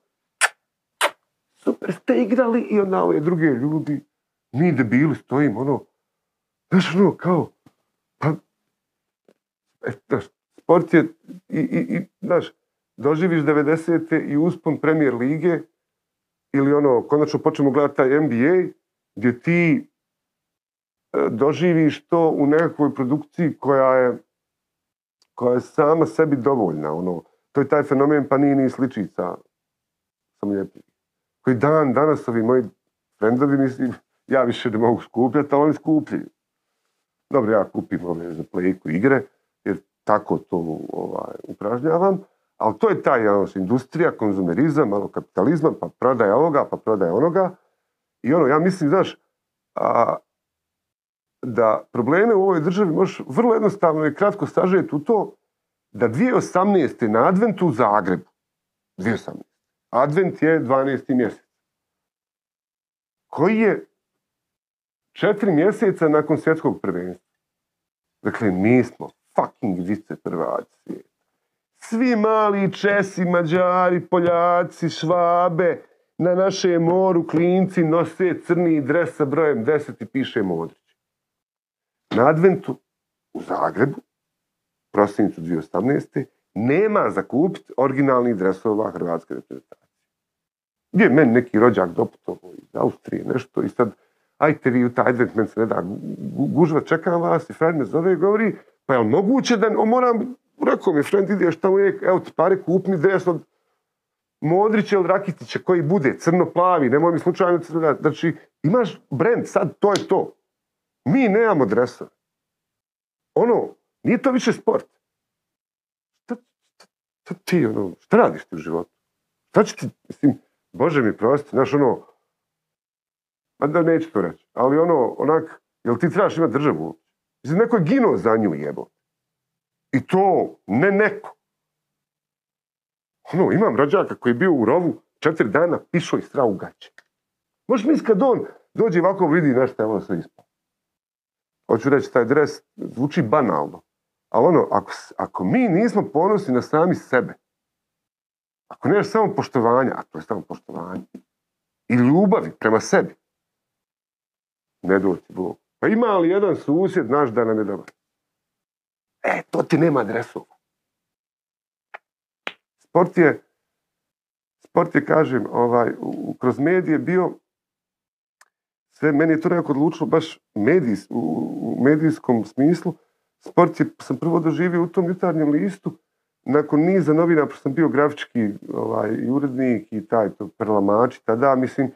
Speaker 2: Super ste igrali i onda ove druge ljudi. Mi debili stojimo, ono, znaš, ono, kao, pa, e, znaš, sport je, i, i, i, znaš, doživiš 90. i uspon premijer lige, ili ono, konačno počnemo gledati taj NBA, gdje ti doživiš to u nekakvoj produkciji koja je, koja je sama sebi dovoljna, ono, to je taj fenomen Panini i sličica, sam lijepi. Koji dan, danas ovi moji frendovi, mislim, ja više ne mogu skupljati, ali oni skupljaju. Dobro, ja kupim ove za plejku igre, jer tako to ovaj, upražnjavam, ali to je taj ono, industrija, konzumerizam, malo kapitalizma, pa prodaje ovoga, pa prodaje onoga. I ono, ja mislim, znaš, a, da probleme u ovoj državi možeš vrlo jednostavno i kratko sažeti u to da 2018. na adventu u Zagrebu, 2018. Advent je 12. mjesec. Koji je četiri mjeseca nakon svjetskog prvenstva. Dakle, mi smo fucking vice prvaci. Svi mali Česi, Mađari, Poljaci, Švabe, na našem moru klinci nose crni dres sa brojem 10 i piše Modrić. Na adventu u Zagrebu, prosincu 2018. nema za kupiti originalnih dresova hrvatske reprezentacije. Gdje je meni neki rođak doputovao iz Austrije, nešto, i sad, ajte vi u taj advent, meni se ne da, gu- gužva, čekam vas, i friend me zove i govori, pa je li moguće da, moram, rekao mi, friend, ideš tamo, je, evo ti pare, kup mi dres od Modrića ili Rakitića, koji bude crno-plavi, nemoj mi slučajno znači, imaš brand, sad to je to. Mi nemamo dresove. Ono, nije to više sport. Šta, ti, ono, šta radiš ti u životu? Šta će ti, mislim, Bože mi prosti, znaš, ono, ma da neću to reći, ali ono, onak, jel ti trebaš imati državu? Mislim, neko je ginuo za nju jebo. I to, ne neko. Ono, imam rođaka koji je bio u rovu četiri dana, pišao i strao u gaće. Možeš misliti kad on dođe ovako vidi nešto, evo sve ispao. Hoću reći, taj dres zvuči banalno. Ali ono, ako, ako mi nismo ponosni na sami sebe, ako nemaš samo poštovanja, a to je samo poštovanje, i ljubavi prema sebi, ne doći Bog. Pa ima li jedan susjed, znaš da nam je dobar? E, to ti nema dresova. Sport je, sport je, kažem, ovaj, u- kroz medije bio sve, meni je to nekako odlučilo baš medijs, u, medijskom smislu. Sport je, sam prvo doživio u tom jutarnjem listu, nakon niza novina, sam bio grafički ovaj, i urednik i taj to, prelamač, tada, mislim,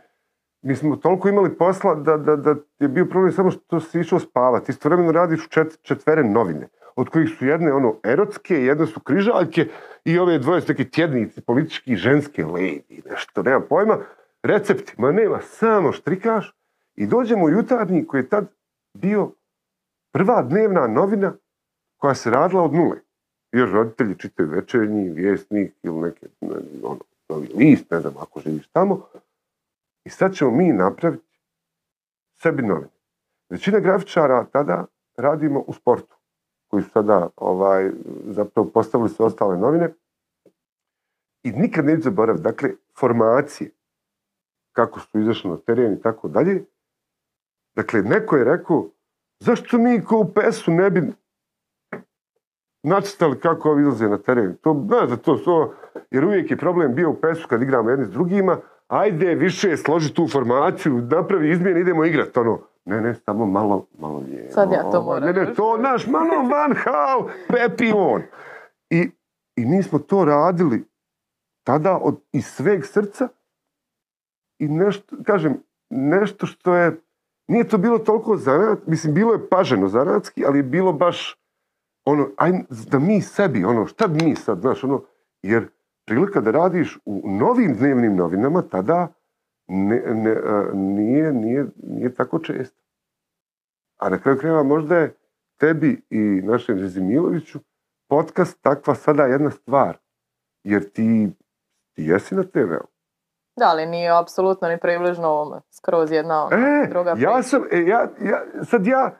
Speaker 2: mi smo toliko imali posla da, da, da je bio problem samo što si išao spavati. Istovremeno radiš čet, četvere novine, od kojih su jedne ono erotske, jedne su križaljke i ove dvoje su neki tjednici, politički, ženske, lady, nešto, nema pojma. Recepti, ma nema, samo štrikaš i dođemo u jutarnji koji je tad bio prva dnevna novina koja se radila od nule. Jer roditelji čitaju večernji, vjesnik ili neke, ne, ono, novi list, ne znam, ako živiš tamo. I sad ćemo mi napraviti sebi novine. Većina grafičara tada radimo u sportu, koji su sada ovaj, zapravo postavili su ostale novine. I nikad neću zaboraviti, dakle, formacije, kako su izašli na teren i tako dalje. Dakle, neko je rekao, zašto mi ko u PES-u ne bi nacrtali kako ovi izlaze na teren. To, znaš da to, to, jer uvijek je problem bio u PES-u kad igramo jedni s drugima, ajde više složi tu formaciju, napravi izmjene, idemo igrati, ono, ne, ne, samo malo, malo lijevo.
Speaker 1: Sad ja to
Speaker 2: Ovo,
Speaker 1: moram
Speaker 2: Ne, ne, to, naš, malo Van Hal, Pepi on. I, I mi smo to radili tada od, iz sveg srca i nešto, kažem, nešto što je, nije to bilo toliko zanat, mislim, bilo je paženo zanatski, ali je bilo baš, ono, aj, da mi sebi, ono, šta bi mi sad, znaš, ono, jer prilika da radiš u novim dnevnim novinama tada ne, ne, a, nije, nije, nije tako često. A na kraju krajeva možda je tebi i našem Rezimiloviću podcast takva sada jedna stvar. Jer ti, ti jesi na TV-u.
Speaker 1: Da, ali nije apsolutno ni približno ovome. Skroz jedna
Speaker 2: E,
Speaker 1: druga
Speaker 2: ja
Speaker 1: priča.
Speaker 2: sam, e, ja, ja, sad ja,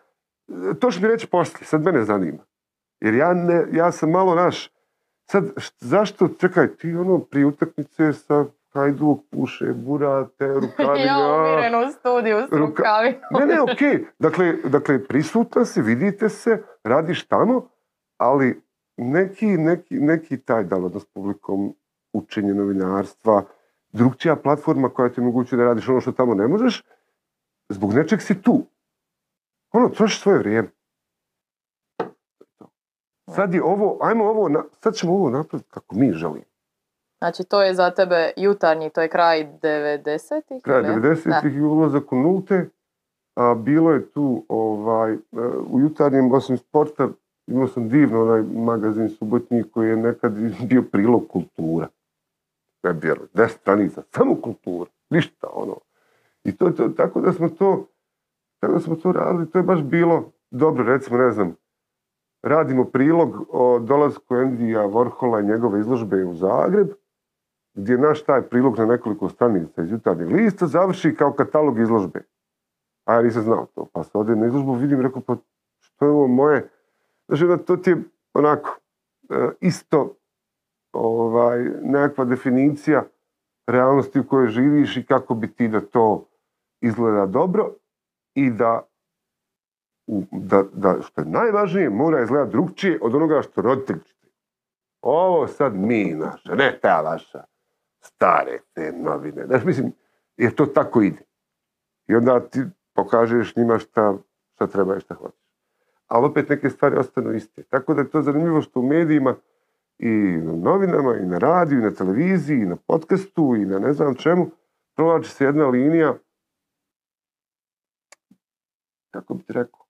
Speaker 2: to ću mi reći poslije, sad mene zanima. Jer ja, ne, ja sam malo naš, sad, št- zašto, čekaj, ti ono prije utakmice sa Hajduk puše, burate, (laughs) rukavi,
Speaker 1: Ja umiren u studiju s
Speaker 2: Ruka-. Ne, ne, okej. Dakle, dakle, prisutan si, vidite se, radiš tamo, ali neki, neki, neki taj dan odnos publikom, učenje novinarstva, drugčija platforma koja ti omogućuje da radiš ono što tamo ne možeš, zbog nečeg si tu. Ono, trošiš svoje vrijeme. Sad je ovo, ajmo ovo, na- sad ćemo ovo napraviti kako mi želimo.
Speaker 1: Znači, to je za tebe jutarnji, to je kraj 90-ih?
Speaker 2: Kraj
Speaker 1: ili?
Speaker 2: 90-ih i ulazak u nulte, a bilo je tu ovaj, e, u jutarnjem, osim sporta, imao sam divno onaj magazin Subotnji koji je nekad (laughs) bio prilog kultura. Ne vjeruj, deset stranica, samo kultura, ništa ono. I to, to, tako da smo to, tako da smo to radili, to je baš bilo dobro, recimo, ne znam, radimo prilog o dolasku Endija Warhola i njegove izložbe u Zagreb, gdje naš taj prilog na nekoliko stranica iz jutarnjeg lista završi kao katalog izložbe. A ja nisam znao to, pa se odem na izložbu, vidim, rekao, pa što je ovo moje? Znači, onda to ti je onako, e, isto ovaj, nekakva definicija realnosti u kojoj živiš i kako bi ti da to izgleda dobro i da, da, da što je najvažnije, mora izgledati drugčije od onoga što roditelj. Ovo sad mi naša, ne ta vaša stare te novine. Znaš, mislim, jer to tako ide. I onda ti pokažeš njima šta, šta treba i šta hoćeš. Ali opet neke stvari ostanu iste. Tako da je to zanimljivo što u medijima i na novinama, i na radiju, i na televiziji, i na podcastu, i na ne znam čemu, provlači se jedna linija, kako bi ti rekao,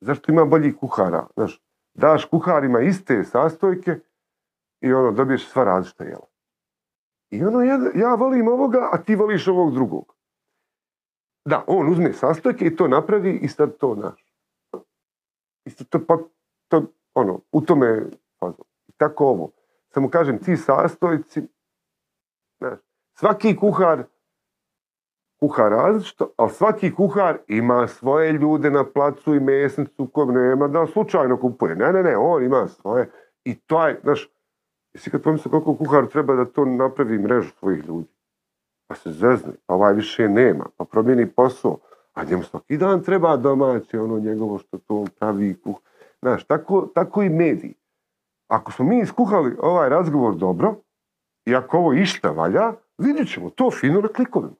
Speaker 2: zašto ima boljih kuhara? Znaš, daš kuharima iste sastojke i ono, dobiješ sva različita jela. I ono, ja, volim ovoga, a ti voliš ovog drugog. Da, on uzme sastojke i to napravi i sad to naš. Isto to pa, to, ono, u tome. I tako ovo. Samo kažem, ti sastojci, znaš, svaki kuhar kuha različito, ali svaki kuhar ima svoje ljude na placu i mesnicu kojeg nema da slučajno kupuje. Ne, ne, ne, on ima svoje. I to je, znaš, jesi kad pomisli koliko kuhar treba da to napravi mrežu svojih ljudi? Pa se zezne, pa ovaj više nema, pa promijeni posao, a njemu svaki dan treba domaće, ono njegovo što to pravi i. Znaš, tako, tako i mediji. Ako smo mi iskuhali ovaj razgovor dobro, i ako ovo išta valja, Vidjet ćemo to fino na klikovima.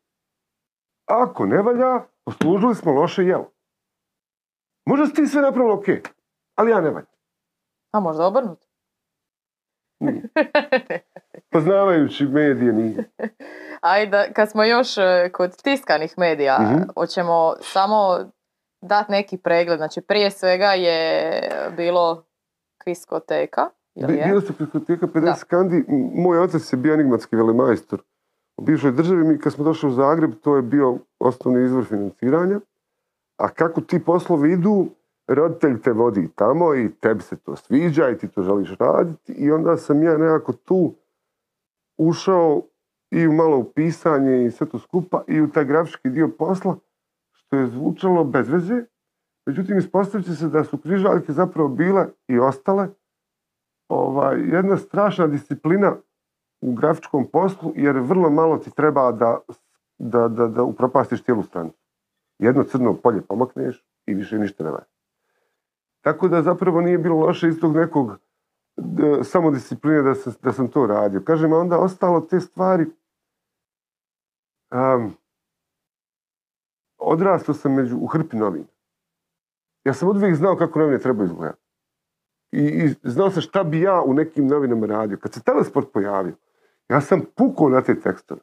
Speaker 2: Ako ne valja, poslužili smo loše jelo. Možda si ti sve napravilo ok, ali ja ne valja.
Speaker 1: A možda obrnuto.
Speaker 2: Nije. Poznavajući medije nije. (laughs)
Speaker 1: Ajde, kad smo još e, kod tiskanih medija,
Speaker 2: Mhm.
Speaker 1: hoćemo samo dati neki pregled. Znači, prije svega je bilo kviskoteka, jel
Speaker 2: Bi-
Speaker 1: je?
Speaker 2: Bilo su diskoteka 50
Speaker 1: Da.
Speaker 2: kandi. Moj otac je bio enigmatski velemajstor u bivšoj državi. Mi kad smo došli u Zagreb, to je bio osnovni izvor financiranja. A kako ti poslovi idu, roditelj te vodi tamo i tebi se to sviđa i ti to želiš raditi. I onda sam ja nekako tu ušao i u malo u pisanje i sve to skupa i u taj grafički dio posla, što je zvučalo bez veze. Međutim, ispostavit će se da su križaljke zapravo bile i ostale ovaj, jedna strašna disciplina u grafičkom poslu, jer vrlo malo ti treba da, da, da, da upropastiš cijelu stranicu. Jedno crno polje pomakneš i više ništa ne valja. Tako da zapravo nije bilo loše iz tog nekog d- samodiscipline da, sam- da sam to radio. Kažem, a onda ostalo te stvari... Um, odrastao sam među, u hrpi novina. Ja sam od uvijek znao kako novine treba izgledati. I, I znao sam šta bi ja u nekim novinama radio. Kad se telesport pojavio, ja sam pukao na te tekstove.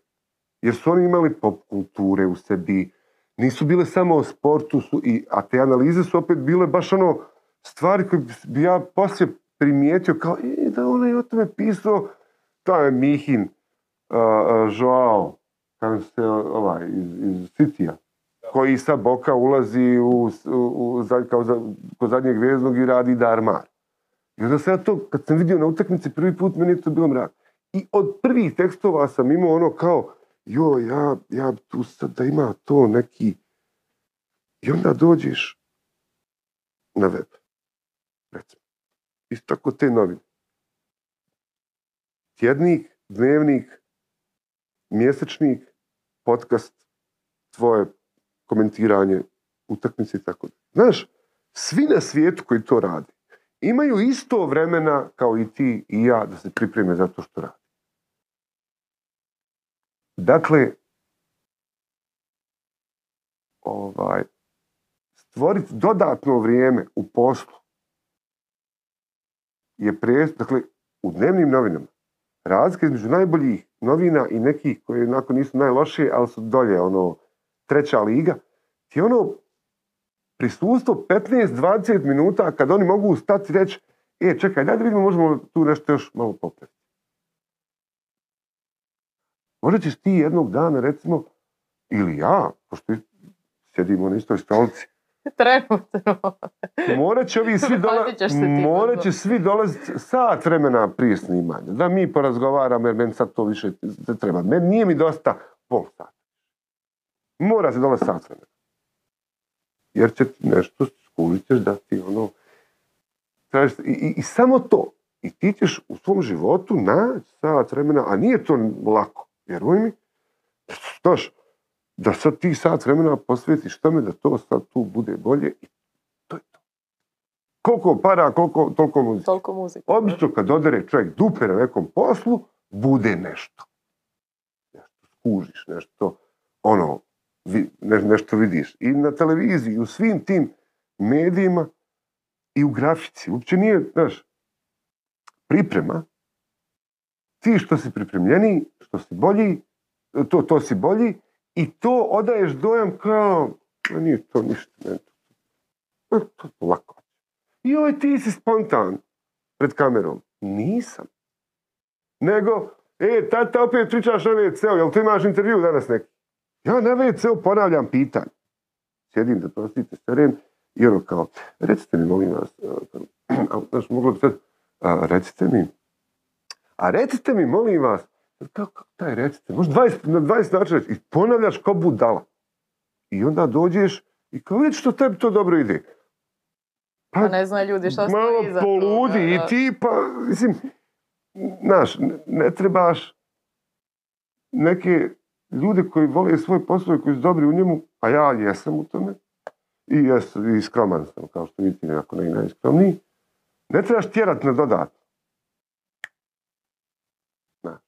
Speaker 2: Jer su oni imali pop kulture u sebi. Nisu bile samo o sportu, su i, a te analize su opet bile baš ono stvari koje bi ja poslije primijetio kao, e, da on je o tome pisao, to je Mihin, uh, uh, Joao, kako se ovaj, iz, iz koji sa boka ulazi u, u, kao za, kod zadnjeg veznog i radi darmar. I onda sam ja to, kad sam vidio na utakmici prvi put, meni je to bilo mrak. I od prvih tekstova sam imao ono kao, joj, ja, ja tu sad da ima to neki... I onda dođeš na web, recimo. Isto tako te novine. Tjednik, dnevnik, mjesečnik, podcast, tvoje komentiranje, utakmice i tako. Znaš, svi na svijetu koji to rade, imaju isto vremena kao i ti i ja da se pripreme za to što radi. Dakle, ovaj, stvoriti dodatno vrijeme u poslu je pres, dakle, u dnevnim novinama. Razlika između najboljih novina i nekih koje onako nisu najlošije, ali su dolje, ono, treća liga, ti ono prisustvo 15-20 minuta kad oni mogu stati i reći e, čekaj, daj da vidimo možemo tu nešto još malo popraviti. Možda ćeš ti jednog dana, recimo, ili ja, pošto sjedimo na istoj stolici, (laughs)
Speaker 1: Trenutno.
Speaker 2: morat će ovi svi dola- morat će svi dolaziti sat vremena prije snimanja. Da mi porazgovaramo jer meni sad to više ne treba. Meni nije mi dosta pol sata. Mora se dolaziti sat vremena. Jer će ti nešto skužit ćeš da ti ono... tražiš- I, i, I samo to. I ti ćeš u svom životu naći sat vremena, a nije to lako. Vjeruj mi. Znaš, da sad ti sat vremena posvetiš tome da to sad tu bude bolje i to je to. Koliko para, koliko, toliko muzike.
Speaker 1: Toliko muzike.
Speaker 2: Obično kad odere čovjek dupe na nekom poslu, bude nešto. Nešto skužiš, nešto, ono, nešto vidiš. I na televiziji, u svim tim medijima, i u grafici. Uopće nije, znaš, priprema. Ti što si pripremljeniji, što si bolji, to, to si bolji, i to odaješ dojam kao, "Ma nije to ništa, ne, to, je lako. Joj, ti si spontan pred kamerom. Nisam. Nego, e, tata, opet pričaš na WC-u, jel ti imaš intervju danas neki? Ja na WC-u ponavljam pitanje. Sjedim da prostite teren i ono kao, recite mi, molim vas, (clears throat) a, znaš, moglo bi sad, a, recite mi, a recite mi, molim vas, kako, taj recite, možda 20, na 20 načina i ponavljaš ko budala. I onda dođeš i kao, vidiš što tebi to dobro ide.
Speaker 1: A ne znaju ljudi šta
Speaker 2: Malo
Speaker 1: iza
Speaker 2: poludi
Speaker 1: toga,
Speaker 2: i ti pa, mislim, znaš, ne, ne trebaš neke ljude koji vole svoj posao i koji su dobri u njemu, a ja jesam u tome, i, jesam, i skroman sam, kao što vidite, nekako ne i najskromniji, ne trebaš tjerat na dodatno. Znaš.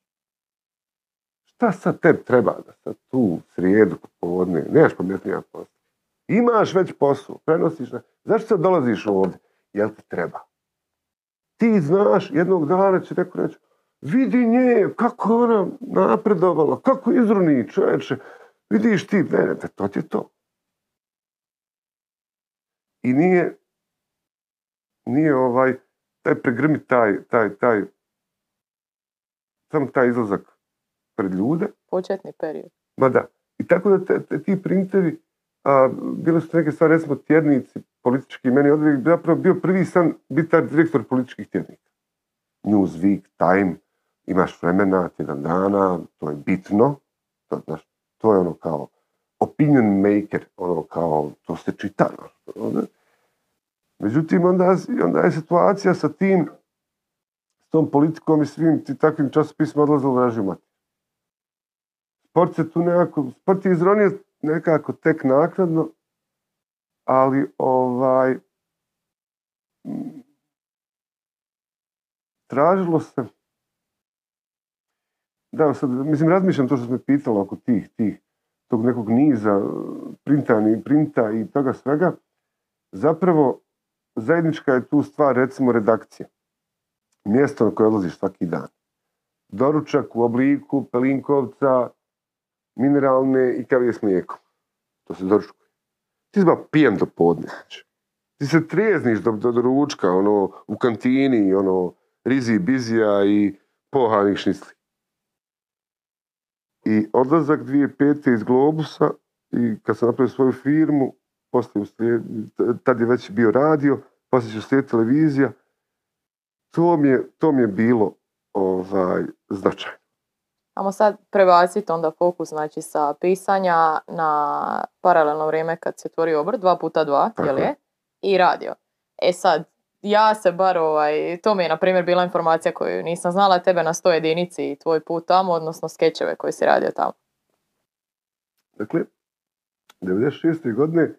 Speaker 2: šta sad tebi treba da sad tu srijedu popodne, nemaš pametnija posla. Imaš već posao, prenosiš na... Zašto sad dolaziš ovdje? Jel ti treba? Ti znaš, jednog dana će neko reći, vidi nje, kako ona napredovala, kako izruni čovječe, vidiš ti, ne, ne, to ti je to. I nije, nije ovaj, taj pregrmi, taj, taj, taj, samo taj izlazak pred ljude.
Speaker 1: Početni period.
Speaker 2: Ma da. I tako da te, te- ti printevi, a, bile su neke stvari, recimo tjednici politički, meni je odvijek zapravo bio prvi san biti direktor političkih tjednika. Newsweek, Time, imaš vremena, tjedan dana, to je bitno, to, znaš, to je ono kao opinion maker, ono kao, to se čita. ono. Međutim, onda, onda je situacija sa tim, s tom politikom i svim ti takvim časopisima vražju mater. Sport se tu nekako, sport je izronio nekako tek naknadno, ali ovaj, tražilo se, da, sad, mislim, razmišljam to što sam me pitala oko tih, tih, tog nekog niza printa, printa i toga svega, zapravo zajednička je tu stvar, recimo, redakcija. Mjesto na koje odlaziš svaki dan. Doručak u obliku pelinkovca, mineralne i kavije s mlijekom. To se doručkuje. Ti si pijen do podne. znači. Ti se trijezniš do, do, do ono, u kantini, ono, rizi, bizija i pohanih šnicli. I odlazak 2005. iz Globusa i kad sam napravio svoju firmu, poslije uslijed, tad je već bio radio, poslije će uslijediti televizija, to mi je, to mi je bilo ovaj, značajno.
Speaker 1: Amo sad prebaciti onda fokus znači sa pisanja na paralelno vrijeme kad se otvori obrt, dva puta dva, jel
Speaker 2: je.
Speaker 1: je? I radio. E sad, ja se bar ovaj, to mi je na primjer bila informacija koju nisam znala tebe na sto jedinici i tvoj put tamo, odnosno skečeve koje si radio tamo.
Speaker 2: Dakle, 96. godine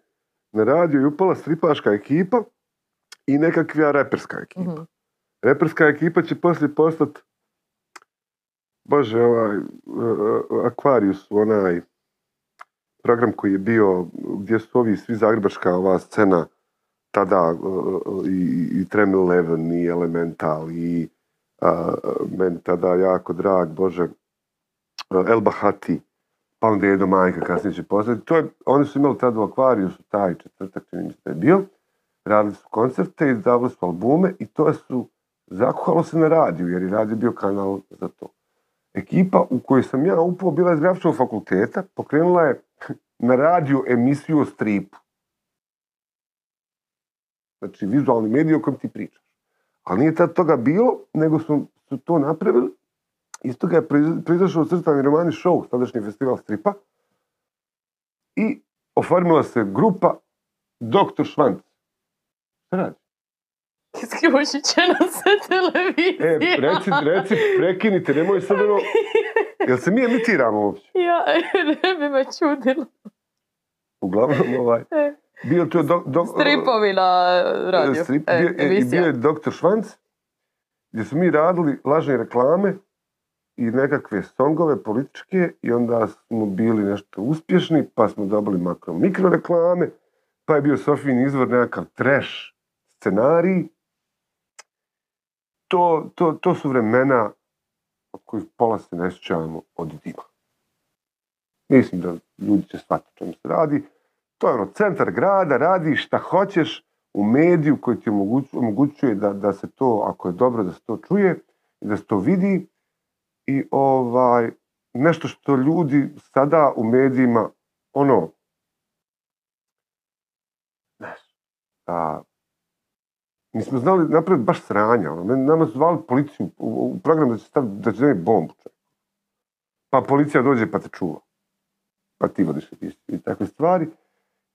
Speaker 2: na radio je upala stripaška ekipa i nekakva reperska ekipa.
Speaker 1: Mhm.
Speaker 2: Reperska ekipa će poslije postati Bože, ovaj, uh, Aquarius, onaj program koji je bio, gdje su ovi svi zagrebačka ova scena, tada uh, i, i Tremel Eleven i Elemental i uh, meni tada jako drag, Bože, uh, El Bahati, pa onda je do majka kasnije će postati. To je, oni su imali tada u Aquariusu taj četvrtak, čini mi se je bio, radili su koncerte, izdavali su albume i to su, zakuhalo se na radiju, jer je radio bio kanal za to. Ekipa u kojoj sam ja upao bila iz grafičkog fakulteta, pokrenula je na radiju emisiju o stripu. Znači, vizualni medij o kojem ti pričaš. Ali nije tad toga bilo, nego su, su to napravili. Iz toga je proiz- proizašao crtani romani show, tadašnji festival stripa. I oformila se grupa Dr. Švanc. Šta radi?
Speaker 1: Isključit će nam se
Speaker 2: E,
Speaker 1: televizija.
Speaker 2: reci, reci, prekinite, nemoj sad ono... Jel se mi emitiramo uopće?
Speaker 1: Ja, (laughs) ne bi me čudilo.
Speaker 2: Uglavnom, ovaj,
Speaker 1: E,
Speaker 2: bio to dok, dok,
Speaker 1: Stripovi na radio.
Speaker 2: strip,
Speaker 1: e,
Speaker 2: bio, e, i bio je Dr. Švanc, gdje smo mi radili lažne reklame i nekakve songove političke i onda smo bili nešto uspješni, pa smo dobili makro mikro reklame, pa je bio Sofijin izvor nekakav trash scenarij. To, to, to su vremena od kojih pola se ne sjećamo od dima. Mislim da ljudi će shvatiti o čemu se radi. To je ono, centar grada, radiš šta hoćeš u mediju koji ti omogućuje, da, da se to, ako je dobro, da se to čuje da se to vidi. I ovaj, nešto što ljudi sada u medijima, ono, znaš, a, mi smo znali napraviti baš sranja. Ono. Nama su zvali policiju u, u program da će staviti, da će bombu. Pa policija dođe pa te čuva. Pa ti vodiš i takve stvari.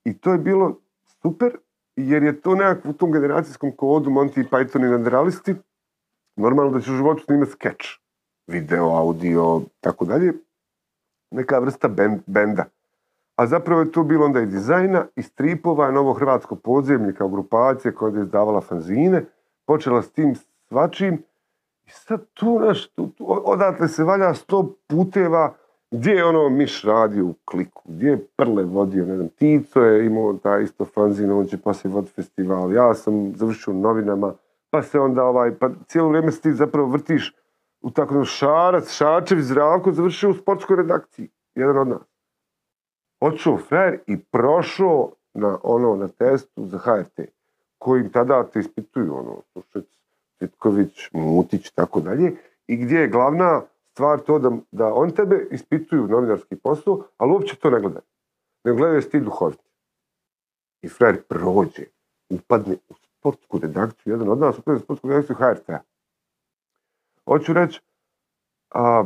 Speaker 2: I to je bilo super, jer je to nekako u tom generacijskom kodu Monty Python i Nadrealisti. Normalno da ćeš u životu snimati skeč. Video, audio, tako dalje. Neka vrsta ben- benda. A zapravo je tu bilo onda i dizajna, i stripova, novo hrvatsko podzemlje kao grupacija koja je izdavala fanzine, počela s tim svačim i sad tu, naš, tu, odatle se valja sto puteva Gdje je ono Miš radio u kliku, gdje je Prle vodio, ne znam, Tico je imao taj isto fanzin, on će poslije voditi festival, ja sam završio novinama, pa se onda ovaj, pa cijelo vrijeme se ti zapravo vrtiš u tako Šarac, Šačević, Zdravko, završio u sportskoj redakciji, jedan od nas. Otišao fer i prošao na ono, na testu za HRT, kojim tada te ispituju, ono, Sušec, Citković, Mutić, tako dalje, i gdje je glavna stvar to da, da on tebe ispituju novinarski posao, ali uopće to ne gledaju. Ne gledaju ti duhoviti. I frajer prođe, upadne u sportsku redakciju, jedan od nas upadne u sportsku redakciju HRT-a. Hoću reći, a,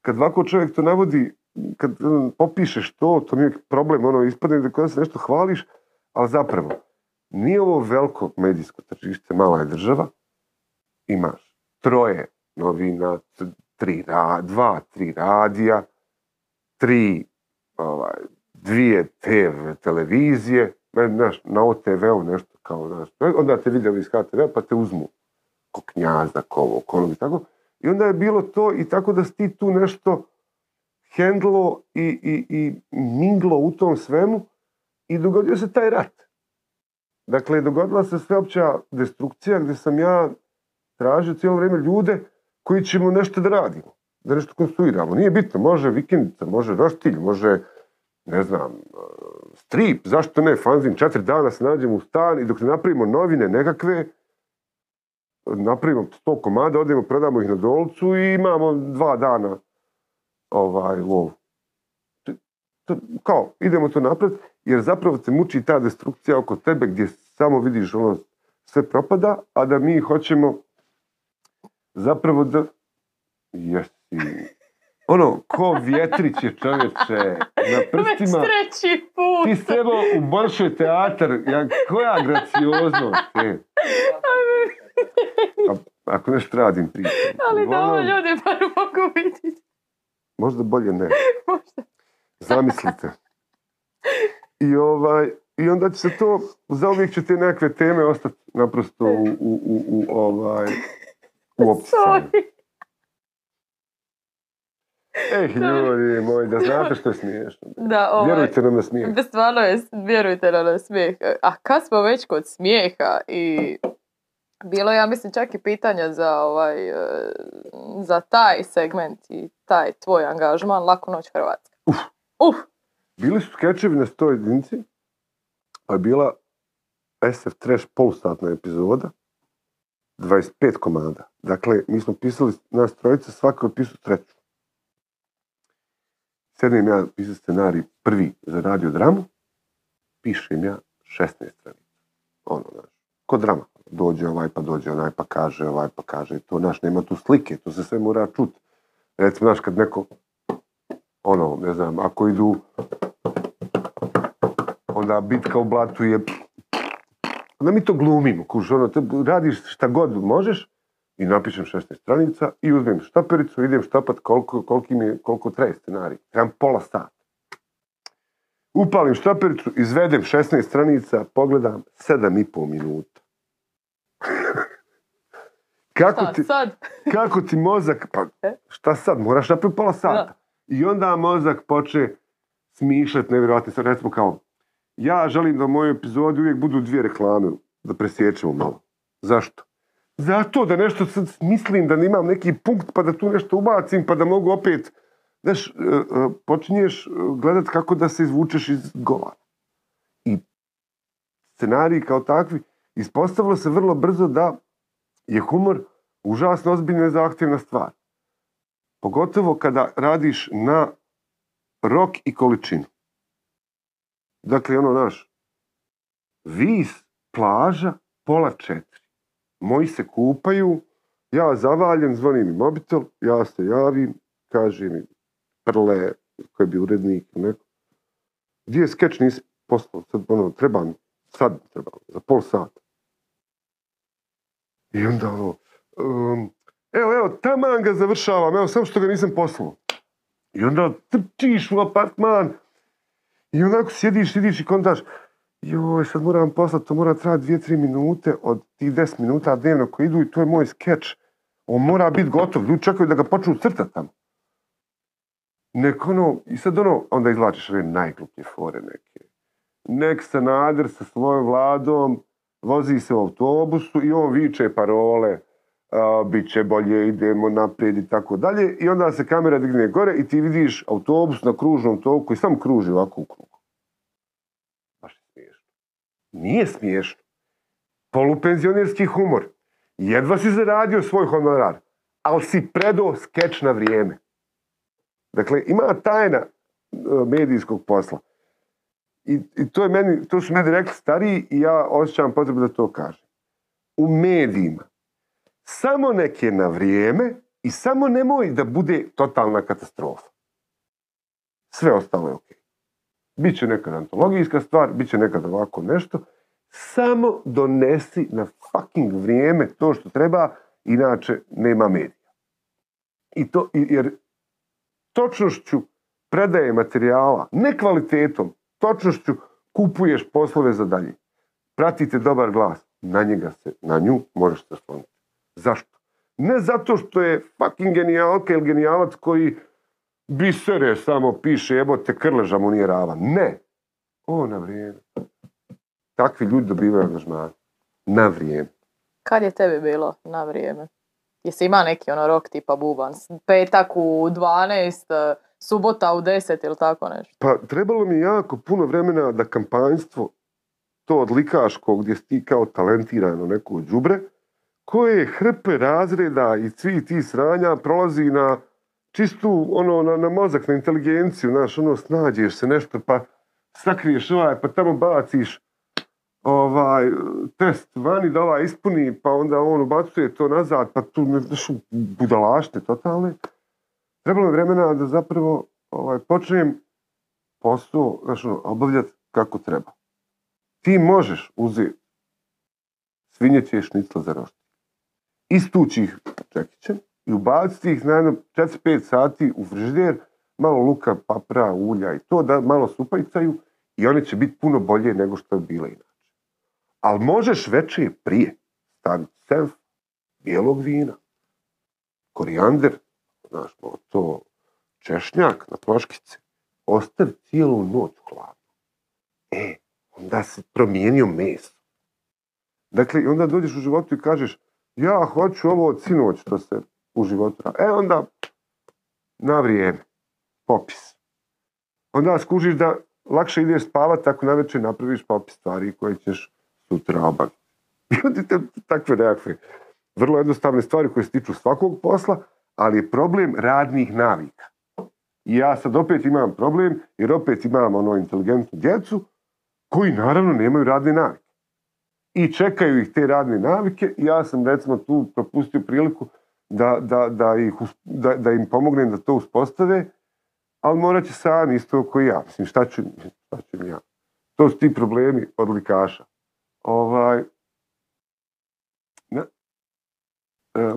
Speaker 2: kad ovako čovjek to navodi, kad popišeš to, to mi je problem, ono, ispadne da kada se nešto hvališ, ali zapravo, nije ovo veliko medijsko tržište, mala je država, imaš troje novina, tri, dva, tri radija, tri, ovaj, dvije TV televizije, znaš, na OTV-u nešto kao, znaš, onda te vidjeli iz HTV, pa te uzmu ko knjaza, ko ovo, ko ono i tako. I onda je bilo to i tako da si ti tu nešto hendlo i, i, i minglo u tom svemu i dogodio se taj rat. Dakle, dogodila se sveopća destrukcija gdje sam ja tražio cijelo vrijeme ljude koji ćemo nešto da radimo, da nešto konstruiramo. Nije bitno, može vikendica, može roštilj, može, ne znam, strip, zašto ne, fanzin, četiri dana se nađemo u stan i dok ne napravimo novine nekakve, napravimo sto komada, odemo, prodamo ih na dolcu i imamo dva dana ovaj, lov. Kao, idemo to napraviti, jer zapravo te muči ta destrukcija oko tebe gdje samo vidiš ono sve propada, a da mi hoćemo zapravo da... Jesi... Ono, ko vjetrić je čovječe, na prstima...
Speaker 1: Već treći put.
Speaker 2: Ti sebo u Boršoj teatar, ja, koja gracioznost, e. A, ako nešto radim pričam.
Speaker 1: Ali da ovo
Speaker 2: Uglavnom,
Speaker 1: ljudi bar mogu vidjeti.
Speaker 2: Možda bolje ne.
Speaker 1: Možda.
Speaker 2: Zamislite. I, ovaj, I onda će se to, zauvijek će te nekakve teme ostati naprosto u, u, u, u, ovaj, u optisanju.
Speaker 1: Sorry. (laughs)
Speaker 2: Eh, ljudi moji, da znate što je smiješno.
Speaker 1: Da, ovaj,
Speaker 2: Vjerujte nam na smijeh.
Speaker 1: Da stvarno je, vjerujte nam na smijeh. A kad smo već kod smijeha i bilo ja mislim, čak i pitanja za, ovaj, e, za taj segment i taj tvoj angažman, Laku noć Hrvatska.
Speaker 2: Uf.
Speaker 1: Uf.
Speaker 2: Bili su skečevi na 100 jedinici, pa je bila SF Trash polsatna epizoda, 25 komada. Dakle, mi smo pisali nas trojica, svako je pisao treću. Sedem ja pisao scenarij prvi za radio dramu, pišem ja 16 stranica. Ono, znaš, ko drama. Dođe ovaj, pa dođe onaj, pa kaže ovaj, pa kaže to, znaš, nema tu slike, to se sve mora čut. Recimo, znaš, kad neko, ono, ne znam, ako idu, onda bitka u blatu je, onda mi to glumimo, kuš, ono, te radiš šta god možeš i napišem 16 stranica i uzmem štapericu, idem štapat koliko, koliki mi koliko traje scenarij. Trebam pola sata. Upalim štapericu, izvedem 16 stranica, pogledam 7,5 minuta. (laughs) kako,
Speaker 1: Šta
Speaker 2: ti,
Speaker 1: sad? (laughs)
Speaker 2: kako ti mozak, pa
Speaker 1: E?
Speaker 2: šta sad, moraš napraviti pola sata.
Speaker 1: Da.
Speaker 2: I onda mozak poče smišljati nevjerojatne stvari. Recimo kao, ja želim da u mojoj epizodi uvijek budu dvije reklame, da presjećemo malo. Zašto? Zato da nešto sad mislim, da imam neki punkt pa da tu nešto ubacim pa da mogu opet, znaš, e, e, počinješ e, gledat kako da se izvučeš iz govora. I scenariji kao takvi, ispostavilo se vrlo brzo da je humor užasno ozbiljna i zahtjevna stvar. Pogotovo kada radiš na rok i količinu. Dakle, ono, naš, vis, plaža, pola četiri. Moji se kupaju, ja zavaljem, zvoni mi mobitel, ja se javim, kaže mi prle, koji bi urednik, neko, gdje je skeč, nisi poslao, sad, ono, treba mi, sad treba, za pol sata. I onda ono, um, evo, evo, taman ga završavam, evo, samo što ga nisam poslao. I onda trčiš u apartman i onako sjediš, sjediš i kontaš, joj, sad moram poslati, to mora trajati dvije, tri minute od tih 10 minuta dnevno koji idu i to je moj skeč. On mora biti gotov, ljudi čekaju da ga počnu crtati tamo. nek ono, i sad ono, onda izvlačiš one najgluplje fore neke. Nek Sanader sa svojom vladom vozi se u autobusu i on viče parole, a, bit će bolje, idemo naprijed i tako dalje. I onda se kamera digne gore i ti vidiš autobus na kružnom toku i sam kruži ovako u krug. Baš je smiješno. Nije smiješno. Polupenzionerski humor. Jedva si zaradio svoj honorar, ali si predao skeč na vrijeme. Dakle, ima tajna e, medijskog posla. I, i to, je meni, to su meni rekli stariji i ja osjećam potrebu da to kažem. U medijima samo neke na vrijeme i samo nemoj da bude totalna katastrofa. Sve ostalo je ok. Biće nekad antologijska stvar, bit će nekad ovako nešto. Samo donesi na fucking vrijeme to što treba, inače nema medija. I to, jer točnošću predaje materijala, ne kvalitetom, točnošću kupuješ poslove za dalje. Pratite dobar glas, na njega se, na nju možeš se osloniti. Zašto? Ne zato što je fucking genijalka ili genijalac koji bisere samo piše, jebote, krleža mu nije rava. Ne. O, na vrijeme. Takvi ljudi dobivaju angažman. Na vrijeme.
Speaker 1: Kad je tebi bilo na vrijeme? Jesi ima neki ono rok tipa buban? Petak u 12, e, subota u 10 ili tako nešto?
Speaker 2: Pa trebalo mi jako puno vremena da kampanjstvo, to odlikaško gdje si ti kao talentirano neko đubre, koje hrpe razreda i svi ti sranja prolazi na čistu, ono, na, na mozak, na inteligenciju, znaš, ono, snađeš se nešto, pa sakriješ ovaj, pa tamo baciš ovaj, test vani da ovaj ispuni, pa onda on ubacuje to nazad, pa tu znaš, budalašte totalne. Trebalo je vremena da zapravo ovaj, počnem posao, znaš, ono, obavljati kako treba. Ti možeš uzeti svinjeće šnicla za roštilj, istući ih čekićem i ubaciti ih na jedno 4-5 sati u frižider, malo luka, papra, ulja i to da malo supajcaju i one će biti puno bolje nego što je bile inače. Ali možeš večer prije staviti senf bijelog vina, korijander, znaš, malo to češnjak na ploškice, ostavi cijelu noć hladno. E, onda se promijenio meso. Dakle, onda dođeš u životu i kažeš, ja hoću ovo od sinoć što se u životu radi. E, onda na vrijeme, popis. Onda skužiš da lakše ideš spavat ako navečer napraviš popis stvari koje ćeš sutra obaviti. (laughs) I onda te takve nekakve vrlo jednostavne stvari koje se tiču svakog posla, ali je problem radnih navika. I ja sad opet imam problem, jer opet imam ono inteligentnu djecu, koji naravno nemaju radne navike. I čekaju ih te radne navike ja sam recimo tu propustio priliku da, da, da, ih, da, da im pomognem da to uspostave, ali morat će sami isto koji ja. Mislim, šta ću, šta ću ja? To su ti problemi odlikaša. Ovaj, e,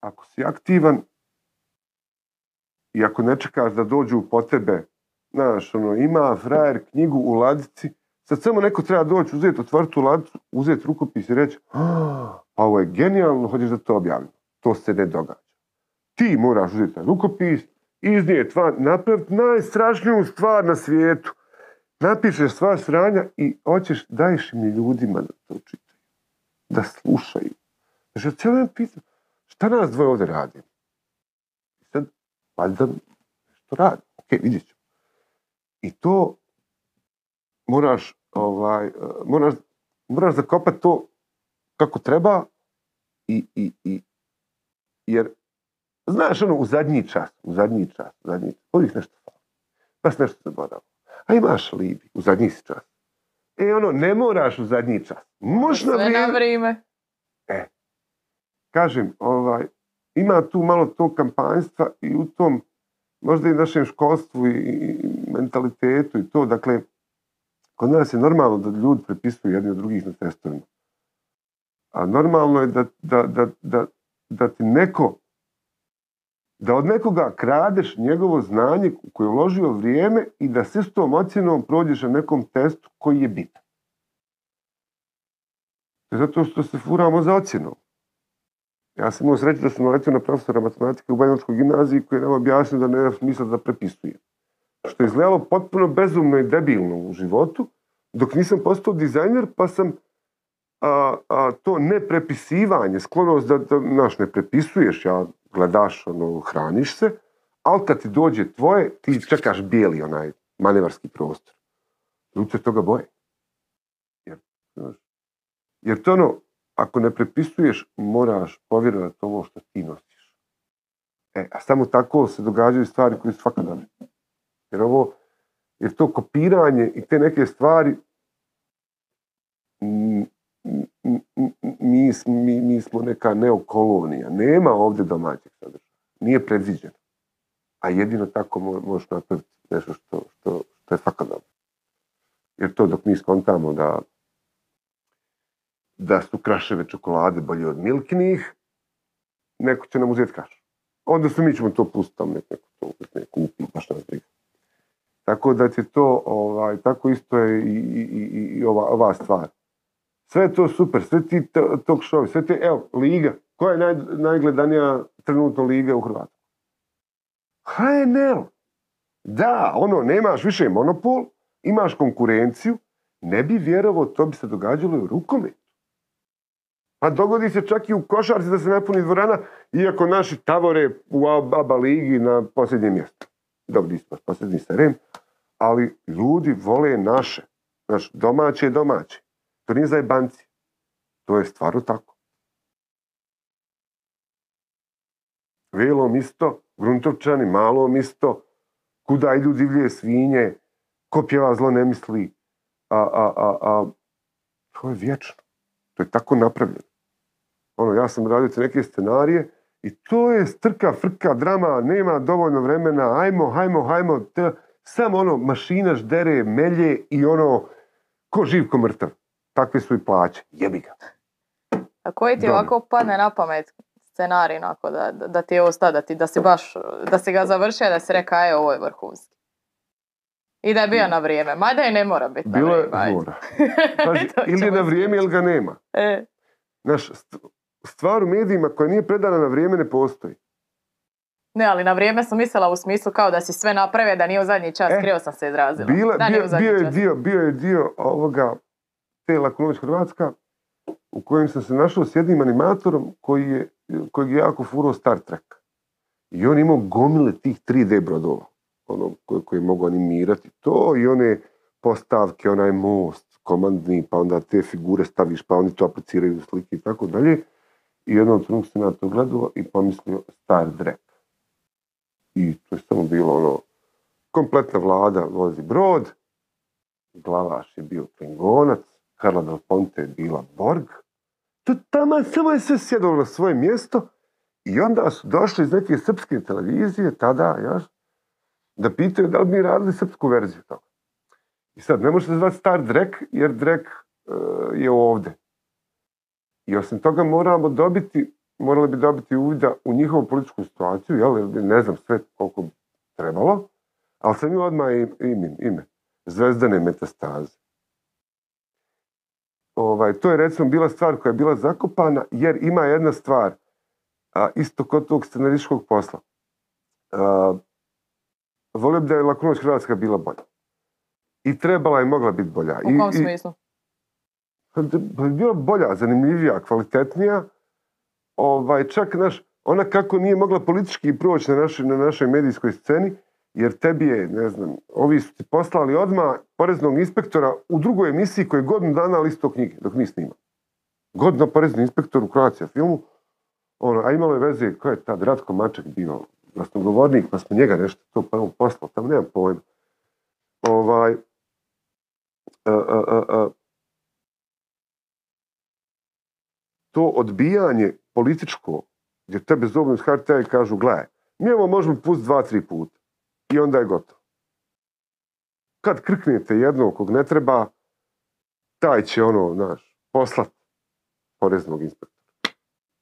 Speaker 2: ako si aktivan i ako ne čekaš da dođu po tebe, znaš, ono, ima frajer knjigu u ladici, sad samo neko treba doći, uzeti, otvoriti tu ladicu, uzeti rukopis i reći, "Ah, pa ovo je genijalno, hoćeš da to objavim. To se ne događa. Ti moraš uzeti taj rukopis, iznijeti van, napraviti najstrašniju stvar na svijetu. Napišeš sva sranja i hoćeš, daješ im ljudima da to čitaju, da slušaju. Znači, cijelo šta nas dvoje ovdje radimo? I sad, valjda nešto radi. Ok, vidjet ćemo. I to moraš, ovaj, eh, moraš, moraš zakopati to kako treba i, i, i jer znaš ono u zadnji čas, u zadnji čas, u zadnji čas, uvijek nešto fali. Baš nešto zaboravio. A imaš libi, u zadnji si čas. E ono, ne moraš u zadnji čas. Možeš na
Speaker 1: na
Speaker 2: vrijeme.
Speaker 1: vrijeme.
Speaker 2: kažem, ovaj, ima tu malo tog kampanjstva i u tom možda i našem školstvu i, mentalitetu i to, dakle, kod nas je normalno da ljudi prepisuju jedni od drugih na testovima. A normalno je da, da, da, da, da ti neko, da od nekoga kradeš njegovo znanje koje je uložio vrijeme i da s istom ocjenom prođeš na nekom testu koji je bitan. Zato što se furamo za ocjenom. Ja sam imao sreću da sam naletio na profesora matematike u Banjačkoj gimnaziji koji je nam objasnio da nema smisla da prepisuje. Što je izgledalo potpuno bezumno i debilno u životu, dok nisam postao dizajner, pa sam a, a, to neprepisivanje, sklonost da, da naš, ne prepisuješ, ja gledaš, ono, hraniš se, ali kad ti dođe tvoje, ti čekaš bijeli onaj manevarski prostor. Ljudi se toga boje. Jer, jer to ono, ako ne prepisuješ, moraš povjerovati ovo što ti nosiš. E, a samo tako se događaju stvari koje su svakodnevne. Jer ovo, jer to kopiranje i te neke stvari mi, mi, mi smo neka neokolonija. Nema ovdje domaćeg sadržaja. Nije predviđeno. A jedino tako mo- možeš napraviti nešto što, što, što je svakodnevno. Jer to dok mi skontamo da da su kraševe čokolade bolje od milkinih, neko će nam uzeti kašu. Onda se mi ćemo to pustiti tamo, neko, to kupi, baš nas. Tako da ti to, ovaj, tako isto je i, i, i, i ova, ova stvar. Sve je to super, sve ti talk show, sve ti, evo, liga. Koja je naj, najgledanija trenutno liga u Hrvatskoj? HNL. Da, ono, nemaš više monopol, imaš konkurenciju, ne bi vjerovao, to bi se događalo i u rukometu. Pa dogodi se čak i u košarci da se napuni dvorana, iako naši tavore u ABA ligi na posljednjem mjestu. Dobro, ispod posljednji sa Rem, ali ljudi vole naše. Naš domaće je domaće. To nije zajebanci. To je stvarno tako. Velom isto, Gruntovčani, malom isto, kuda idu divlje svinje, ko pjeva zlo ne misli, a, a, a, a, to je vječno. To je tako napravljeno. Ono, ja sam radio te neke scenarije i to je strka, frka, drama, nema dovoljno vremena, hajmo, hajmo, hajmo, te, samo ono, mašina ždere, melje i ono, ko živ, ko mrtav. Takve su i plaće. Jebi ga.
Speaker 1: A koji ti ovako padne na pamet scenarij onako da, da, ti je ostao, da, ti, da si baš, da si ga završio, da si rekao, aj, ovo je vrhunski. I da je bio na vrijeme, mada i ne mora biti na
Speaker 2: Bilo je
Speaker 1: vrijeme.
Speaker 2: Pazi, (laughs)
Speaker 1: To
Speaker 2: ili je na vrijeme ili ga nema.
Speaker 1: E,
Speaker 2: Znaš, st- stvar u medijima koja nije predana na vrijeme ne postoji.
Speaker 1: ne, ali na vrijeme sam mislila u smislu kao da si sve napravio, da nije u zadnji čas,
Speaker 2: E,
Speaker 1: krivo sam se izrazila.
Speaker 2: Bila,
Speaker 1: da,
Speaker 2: bio, bio, je
Speaker 1: čas.
Speaker 2: dio, bio je dio ovoga te Lakunović Hrvatska u kojem sam se našao s jednim animatorom koji je, kojeg je jako furao Star Trek. I on je imao gomile tih 3D brodova ono, koje, koje mogu animirati to i one postavke, onaj most komandni, pa onda te figure staviš, pa oni to apliciraju u slike i tako dalje. I jednom trenutku sam ja to gledao i pomislio Star Trek. I to je samo bilo ono, kompletna vlada vozi brod, glavaš je bio Klingonac, Karla Del Ponte je bila Borg. To tamo samo je sve sjedalo na svoje mjesto i onda su došli iz neke srpske televizije, tada, još, da pitaju da li mi radili srpsku verziju toga. I sad, ne može se zvati Star Drek, jer Drek e, je ovdje. I osim toga moramo dobiti, morali bi dobiti uvida u njihovu političku situaciju, jel, ne znam sve koliko bi trebalo, ali sam imao odmah im- ime, ime. Zvezdane metastaze. Ovaj, to je recimo bila stvar koja je bila zakopana, jer ima jedna stvar, a, isto kod tog scenarističkog posla. A, volio bi da je Lakunović Hrvatska bila bolja. I trebala je mogla biti bolja.
Speaker 1: U kom
Speaker 2: i-
Speaker 1: smislu?
Speaker 2: Bi bila bolja, zanimljivija, kvalitetnija. Ovaj, čak naš, ona kako nije mogla politički proći na našoj, na našoj medijskoj sceni, jer tebi je, ne znam, ovi su ti poslali odmah poreznog inspektora u drugoj emisiji koji je godinu dana listo knjige, dok mi snima. Godina porezni inspektor u Croatia filmu, ono, a imalo je veze, ko je tad Ratko Maček bio glasnogovornik, pa smo njega nešto to prvo poslao, tamo nemam pojma. Ovaj, a, a, a, to odbijanje političko, gdje tebe zovnu iz HRT-a i kažu, gledaj, mi ovo možemo pustiti dva, tri puta. I onda je gotovo. Kad krknete jednog kog ne treba, taj će ono, znaš, poslat poreznog inspektora.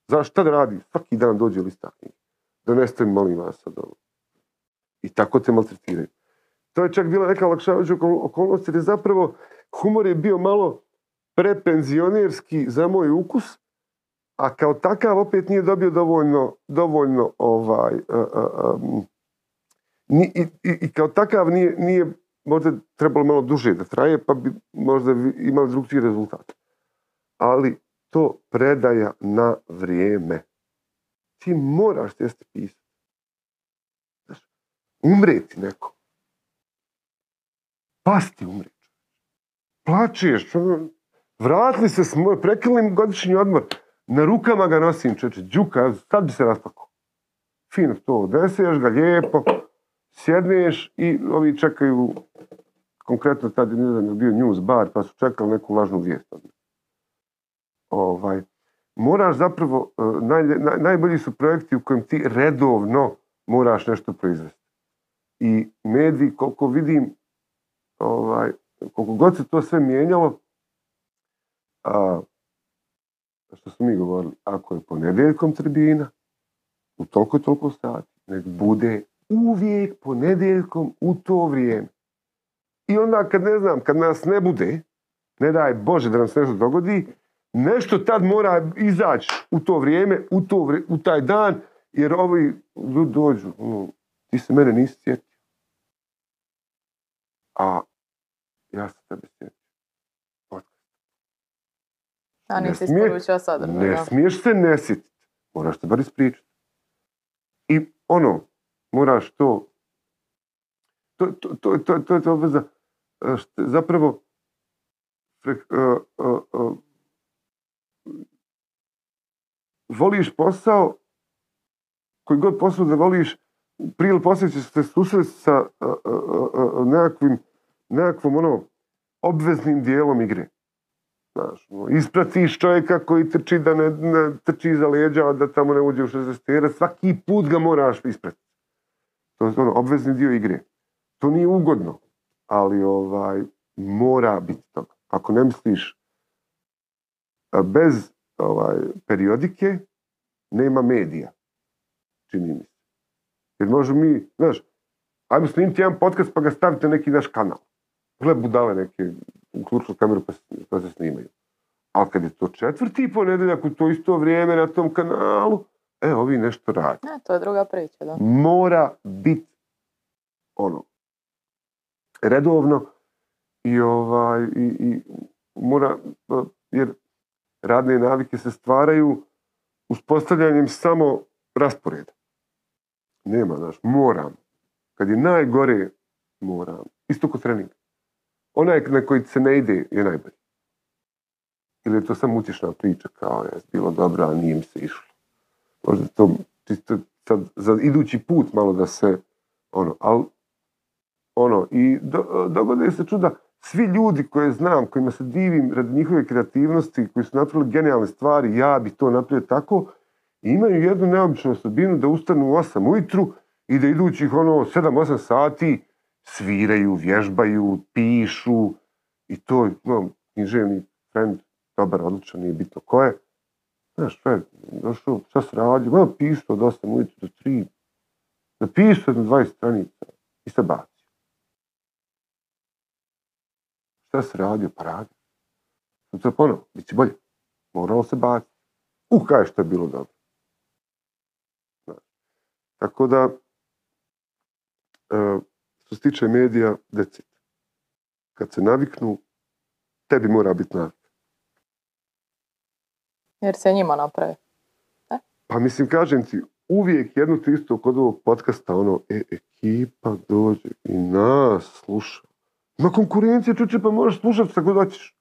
Speaker 2: Zašto šta da radi? Svaki dan dođe lista. Doneste mi, molim vas, sad ovo. I tako te maltretiraju. To je čak bila neka olakšavajuća okol- okolnost, jer je zapravo humor je bio malo prepenzionerski za moj ukus, a kao takav opet nije dobio dovoljno, dovoljno ovaj, em, ni- i, i, kao takav nije, nije možda trebalo malo duže da traje, pa bi možda imali drugčiji rezultat. Ali to predaja na vrijeme. Ti moraš sjesti pisati. Umreti neko. Pasti umreti. Plačeš, ono, vratili se prekilim godišnji odmor, na rukama ga nosim, čeče, džuka, sad bi se raspakao. Fino to, odneseš ga lijepo, sjedneš i ovi čekaju, konkretno tad ne znam, je bio news bar, pa su čekali neku lažnu vijest. Ovaj, moraš zapravo, e, naj- najbolji su projekti u kojem ti redovno moraš nešto proizvesti. I mediji, koliko vidim, ovaj, koliko god se to sve mijenjalo, a, što smo mi govorili, ako je ponedjeljkom tribina, u toliko i toliko sati, nek bude uvijek ponedjeljkom u to vrijeme. I onda kad ne znam, kad nas ne bude, ne daj Bože da nam se nešto dogodi, nešto tad mora izaći u to vrijeme, u, to vri- u taj dan, jer ovi ljudi dođu, ono, ti se mene nisi sjetio. A ja se tebe sjetio.
Speaker 1: A
Speaker 2: Ne
Speaker 1: nisi isporučio sadržaj.
Speaker 2: Ne
Speaker 1: da.
Speaker 2: smiješ se ne sjetiti. Moraš te bar ispričati. I ono, moraš to, to, to, to, to, to je to obveza, e, zapravo, e, e, voliš posao, koji god posao da voliš, prije ili poslije ćeš se susresti sa nekakvim, nekakvom ono, obveznim dijelom igre. Znaš, ono, ispratiš čovjeka koji trči da ne, ne trči iza leđa, da tamo ne uđe u 60 svaki put ga moraš ispratiti. To je ono, obvezni dio igre. To nije ugodno, ali ovaj, mora biti toga. Ako ne misliš bez ovaj, periodike, nema medija, čini mi se. Jer možemo mi, znaš, ajmo snimiti jedan podcast pa ga stavite neki naš kanal. Gle budale neke, uključili kameru pa, pa se snimaju. Ali kad je to četvrti ponedjeljak u to isto vrijeme na tom kanalu, e, ovi nešto rade.
Speaker 1: Ne, to je druga priča, da.
Speaker 2: Mora biti ono, redovno i ovaj, i, i mora, jer radne navike se stvaraju uspostavljanjem samo rasporeda. Nema, znaš, moram. Kad je najgore, moram. Isto kod treninga. Onaj na koji se ne ide je najbolji. Ili je to samo utješna priča, kao je bilo dobro, a nije mi se išlo. Možda to čisto za idući put malo da se, ono, ali, ono, i do, dogode se čuda, svi ljudi koje znam, kojima se divim radi njihove kreativnosti, koji su napravili genijalne stvari, ja bi to napravio tako, imaju jednu neobičnu osobinu da ustanu u 8 ujutru i da idućih ono 7-8 sati sviraju, vježbaju, pišu i to, no, književni friend, dobar, odličan, nije bitno ko je. Znaš, čovjek, došao, šta se radi, ma pišu od 8 ujutru do 3, napisao jedno 20 stranica i se bacio. Šta se radio? Pa radio. Sutra ponovo, bit će bolje. Moralo se baciti. Uh, kaj što je bilo dobro. Znaš. Tako da, e, što se tiče medija, decit. Kad se naviknu, tebi mora biti navik.
Speaker 1: Jer se njima napravi.
Speaker 2: Pa mislim, kažem ti, uvijek jedno te isto kod ovog podcasta, ono, e, ekipa dođe i nas sluša. Ma konkurencija, čuče, pa možeš slušati šta god hoćeš.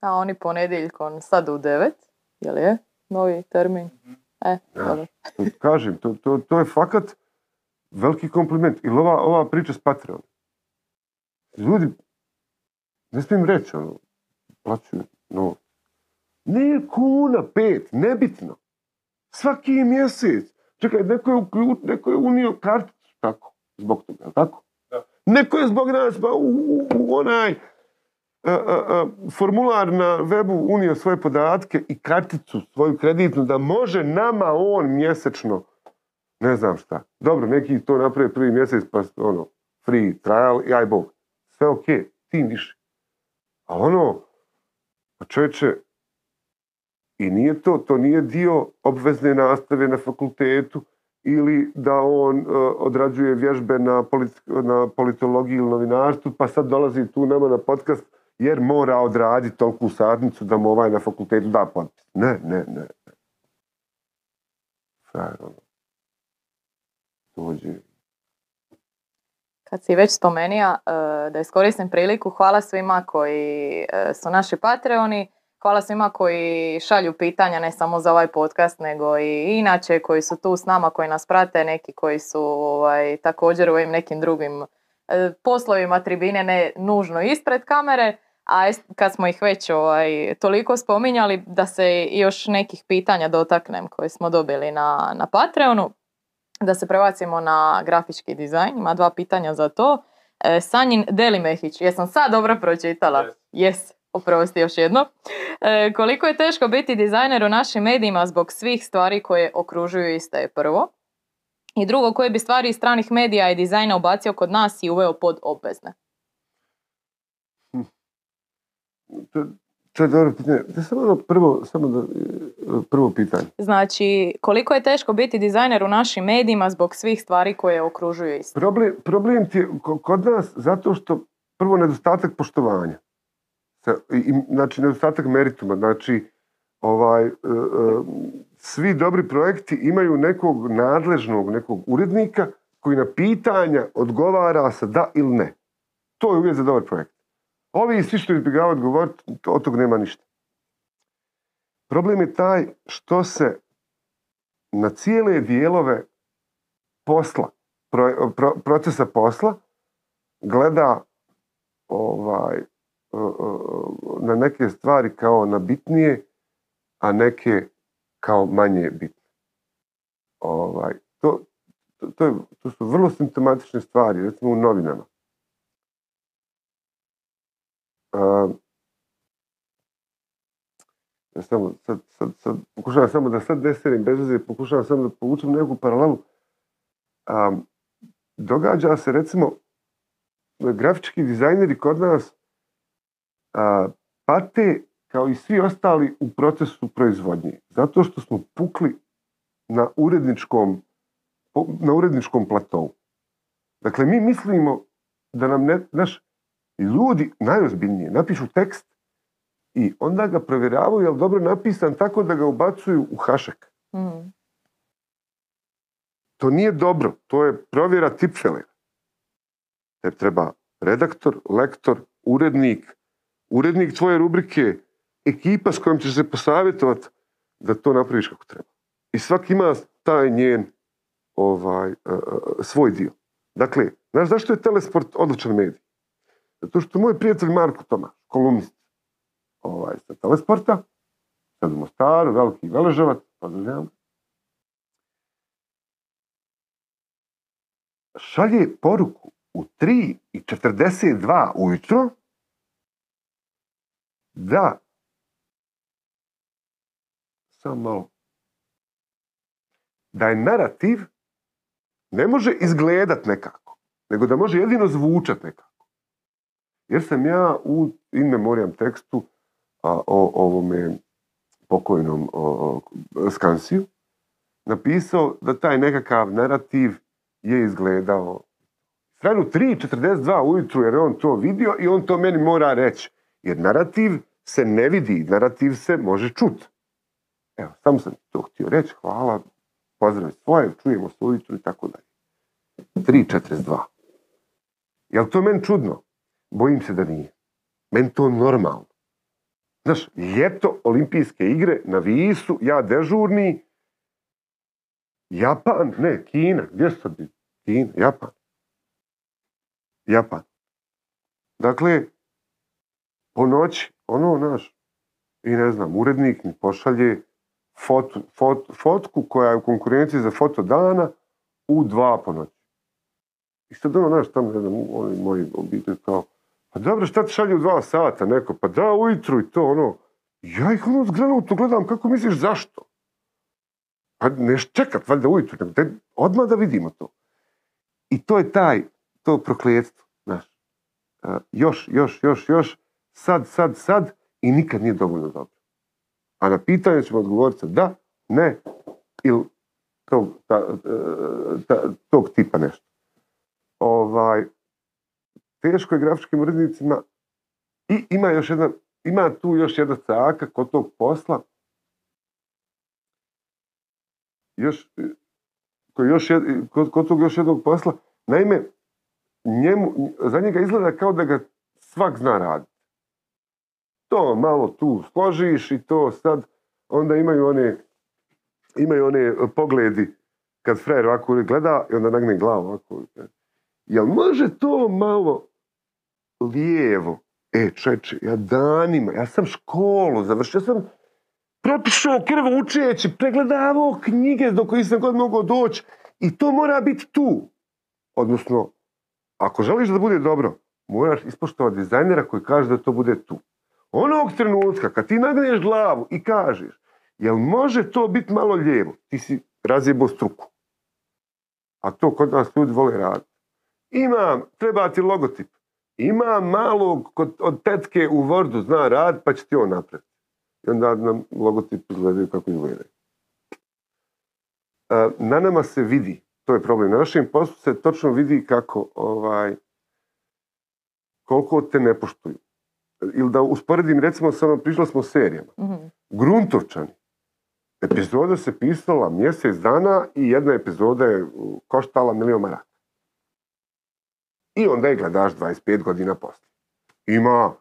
Speaker 1: A oni ponedjeljkom sad u devet, jel je? Novi termin. E,
Speaker 2: Ja. To kažem, to, to, to je fakat veliki kompliment. Ili ova, ova priča s Patreon. Ljudi, ne smijem reći, ono, plaćaju novac. Nije kuna, pet, nebitno. Svaki mjesec. Čekaj, neko je, uklju, neko je unio karticu tako, zbog toga, jel tako?
Speaker 3: Da.
Speaker 2: Neko je zbog nas pa u, u- u onaj a, a, a, formular na webu unio svoje podatke i karticu svoju kreditnu da može nama on mjesečno ne znam šta. Dobro, neki to naprave prvi mjesec pa ono, free trial i aj bog. Sve ok, tim više. A ono, pa čovječe, I nije to, to nije dio obvezne nastave na fakultetu ili da on e, odrađuje vježbe na, polit- na politologiji ili novinarstvu, pa sad dolazi tu nama na podcast jer mora odraditi tolku satnicu da mu ovaj na fakultetu da potpis. Ne, ne. ne. Frajer, ono. Dođe.
Speaker 1: Kad si već spomenija, e, da iskoristim priliku, hvala svima koji e, su naši Patreoni, hvala svima koji šalju pitanja ne samo za ovaj podcast, nego i inače koji su tu s nama, koji nas prate, neki koji su ovaj, također u ovim nekim drugim e, poslovima tribine, ne nužno ispred kamere, a kad smo ih već ovaj, toliko spominjali, da se još nekih pitanja dotaknem koje smo dobili na, na Patreonu da se prebacimo na grafički dizajn. Ima dva pitanja za to. E, Sanjin Delimehić, jesam sad dobro pročitala? Yes. Oprosti još jedno. E, koliko je teško biti dizajner u našim medijima zbog svih stvari koje okružuju iste je prvo. I drugo, koje bi stvari iz stranih medija i dizajna ubacio kod nas i uveo pod obvezne?
Speaker 2: To, je dobro pitanje. Da samo ono prvo, samo da, prvo pitanje.
Speaker 1: Znači, koliko je teško biti dizajner u našim medijima zbog svih stvari koje okružuju iste?
Speaker 2: Problem, problem ti je ko- kod nas zato što prvo nedostatak poštovanja. Znači nedostatak merituma. Znači ovaj, e, e, svi dobri projekti imaju nekog nadležnog, nekog urednika koji na pitanja odgovara sa da ili ne. To je uvijek za dobar projekt. Ovi svi što izbjegavaju odgovoriti, od tog nema ništa. Problem je taj što se na cijele dijelove posla, pro- pro- procesa posla, gleda ovaj, na neke stvari kao na bitnije, a neke kao manje bitne. Ovaj, to, to, to, je, to su vrlo simptomatične stvari, recimo u novinama. Ja samo, sad, sad, sad, pokušavam samo da sad ne serim bez veze, pokušavam samo da povučem neku paralelu. Um, događa se recimo grafički dizajneri kod nas a, pate kao i svi ostali u procesu proizvodnje. Zato što smo pukli na uredničkom, na uredničkom platovu. Dakle, mi mislimo da nam ne, naš, ljudi najozbiljnije napišu tekst i onda ga provjeravaju je li dobro napisan tako da ga ubacuju u hašak.
Speaker 1: Mhm.
Speaker 2: To nije dobro, to je provjera tipfelera. Te treba redaktor, lektor, urednik, urednik tvoje rubrike, ekipa s kojom ćeš se posavjetovati da to napraviš kako treba. I svaki ima taj njen ovaj, e, e, svoj dio. Dakle, znaš zašto je Telesport odličan medij? Zato što moj prijatelj Marko Tomaš, kolumnist ovaj, sa Telesporta, sad u Mostaru, veliki veležavac, pozdravljam šalje poruku u 3.42 ujutro da samo malo da je narativ ne može izgledat nekako, nego da može jedino zvučat nekako. Jer sam ja u in memoriam tekstu a, o ovome pokojnom o, o, Skansiju napisao da taj nekakav narativ je izgledao stranu 3.42 ujutru jer je on to vidio i on to meni mora reći. Jer narativ se ne vidi, narativ se može čut. Evo, samo sam to htio reći, hvala, pozdrav svoje, čujemo se ujutru i tako dalje. 3.42. Jel to meni čudno? Bojim se da nije. Meni to normalno. Znaš, ljeto, olimpijske igre na Visu, ja dežurni, Japan, ne, Kina, gdje su sad? Kina, Japan. Japan. Dakle, po noći, ono, naš, i ne znam, urednik mi pošalje fot- fotku koja je u konkurenciji za foto dana u dva po noći. I sad ono, znaš, tamo, ne znam, moji obitelj kao, pa dobro, šta ti šalje u dva sata neko? Pa da, ujutru i to, ono. Ja ih ono zgledanuto gledam, kako misliš, zašto? Pa ne čekat, valjda ujutru, nego odmah da vidimo to. I to je taj, to prokljetstvo, znaš. E, još, još, još, još, sad, sad, sad i nikad nije dovoljno dobro. A na pitanje ćemo odgovoriti da, ne ili tog, ta- ta- tog tipa nešto. Ovaj, teško je grafičkim urednicima i ima još jedna, ima tu još jedna caka kod tog posla. Još, kod, još jed- kod, kod tog još jednog posla, naime, njemu, za njega izgleda kao da ga svak zna raditi. To malo tu složiš i to sad, onda imaju one, imaju one pogledi kad frajer ovako gleda i onda nagne glavu ovako. Jel može to malo lijevo? E, čeče, ja danima, ja sam školu završio, ja sam propišao krvo učeći, pregledavao knjige do kojih sam god mogao doći i to mora biti tu. Odnosno, ako želiš da bude dobro, moraš ispoštovati dizajnera koji kaže da to bude tu. Onog trenutka kad ti nagneš glavu i kažeš, jel može to biti malo lijevo, ti si razjebo struku. A to kod nas ljudi vole raditi. Imam, treba ti logotip. Ima malog kod, od tetke u Wordu, zna rad, pa će ti on napraviti. I onda nam logotip izgledaju kako izgledaju. E, Na nama se vidi, to je problem. Na našem poslu se točno vidi kako, ovaj, koliko te ne poštuju. Ili da usporedim, recimo, samo prišli smo serijama.
Speaker 1: Mhm.
Speaker 2: Gruntovčani. Epizoda se pisala mjesec dana i jedna epizoda je koštala milion maraka. I onda je gledaš 25 godina poslije. Ima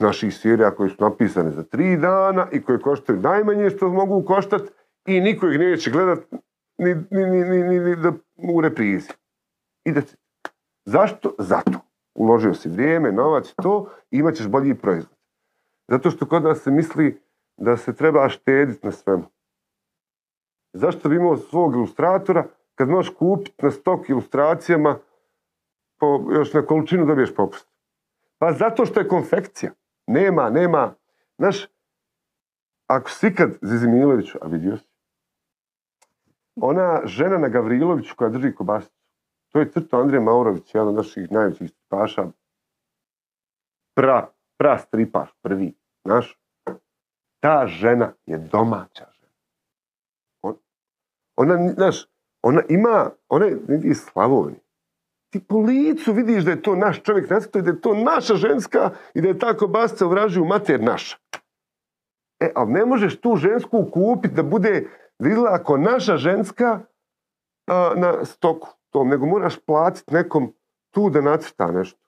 Speaker 2: naših serija koji su napisane za tri dana i koje koštaju najmanje što mogu koštati i niko ih neće gledat ni, ni, ni, ni, ni- da, u reprizi. I da Zašto? Zato. Uložio si vrijeme, novac, to i imat ćeš bolji proizvod. Zato što kod nas se misli da se treba štediti na svemu. Zašto bi imao svog ilustratora kad možeš kupiti na stok ilustracijama po, još na količinu dobiješ popust? Pa zato što je konfekcija. Nema, nema. Znaš, ako si ikad Zizi Miloviću, a vidio si, ona žena na Gavriloviću koja drži kobasicu, to je crto Andrija Maurović, jedan od naših najvećih stripaša. Pra, pra stripaš, prvi, znaš. Ta žena je domaća žena. On- ona, znaš, ona ima, ona je iz Slavonije. Ti po licu vidiš da je to naš čovjek nacrtao i da je to naša ženska i da je ta kobasica u vražiju mater naša. E, ali ne možeš tu žensku kupiti da bude, izgleda ako naša ženska a, na stoku tom, nego moraš platiti nekom tu da nacrta nešto.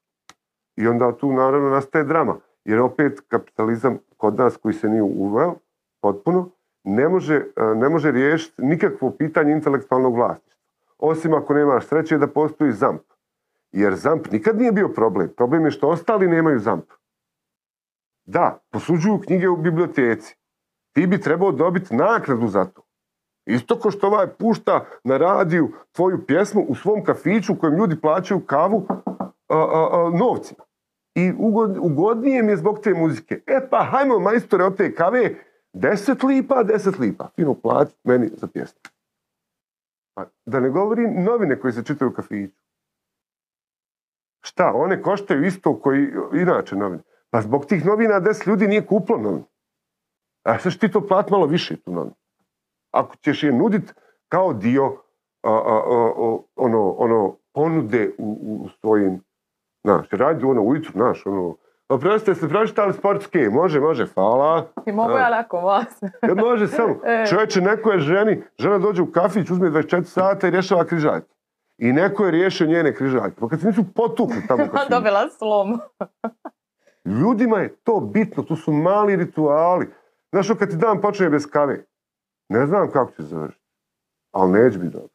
Speaker 2: I onda tu naravno nastaje drama. Jer opet kapitalizam kod nas koji se nije uveo potpuno, ne može, ne može riješiti nikakvo pitanje intelektualnog vlasništva. Osim ako nemaš sreće da postoji ZAMP. Jer ZAMP nikad nije bio problem. Problem je što ostali nemaju ZAMP. Da, posuđuju knjige u biblioteci. Ti bi trebao dobiti naknadu za to. Isto ko što ovaj pušta na radiju tvoju pjesmu u svom kafiću u kojem ljudi plaćaju kavu a, a, a, novcima. I ugod, ugodnije mi je zbog te muzike. E pa, hajmo majstore od te kave, 10 lipa, 10 lipa. Fino plati meni za pjesmu. Pa, da ne govorim novine koje se čitaju u kafiću. Šta, one koštaju isto koji inače novine. Pa zbog tih novina 10 ljudi nije kupilo novine. A sad ti to plati malo više tu novinu. Ako ćeš je nudit kao dio a, a, a, ono, ono ponude u, u svojim, znaš, radi ono ujutru, znaš, ono, oprostite, ste pročitali sportske, može, može, hvala.
Speaker 1: I mogu ja nakon vas. (laughs)
Speaker 2: Ja može samo.
Speaker 1: E.
Speaker 2: Čovječe, neko je ženi, žena dođe u kafić, uzme 24 sata i rješava križaljke. I neko je riješio njene križaljke. Pa kad se nisu potukli tamo. (laughs)
Speaker 1: Dobila slom.
Speaker 2: Ljudima je to bitno, to su mali rituali. Znaš, kad ti dan počne bez kave, ne znam kako će završiti, ali neće biti dobro.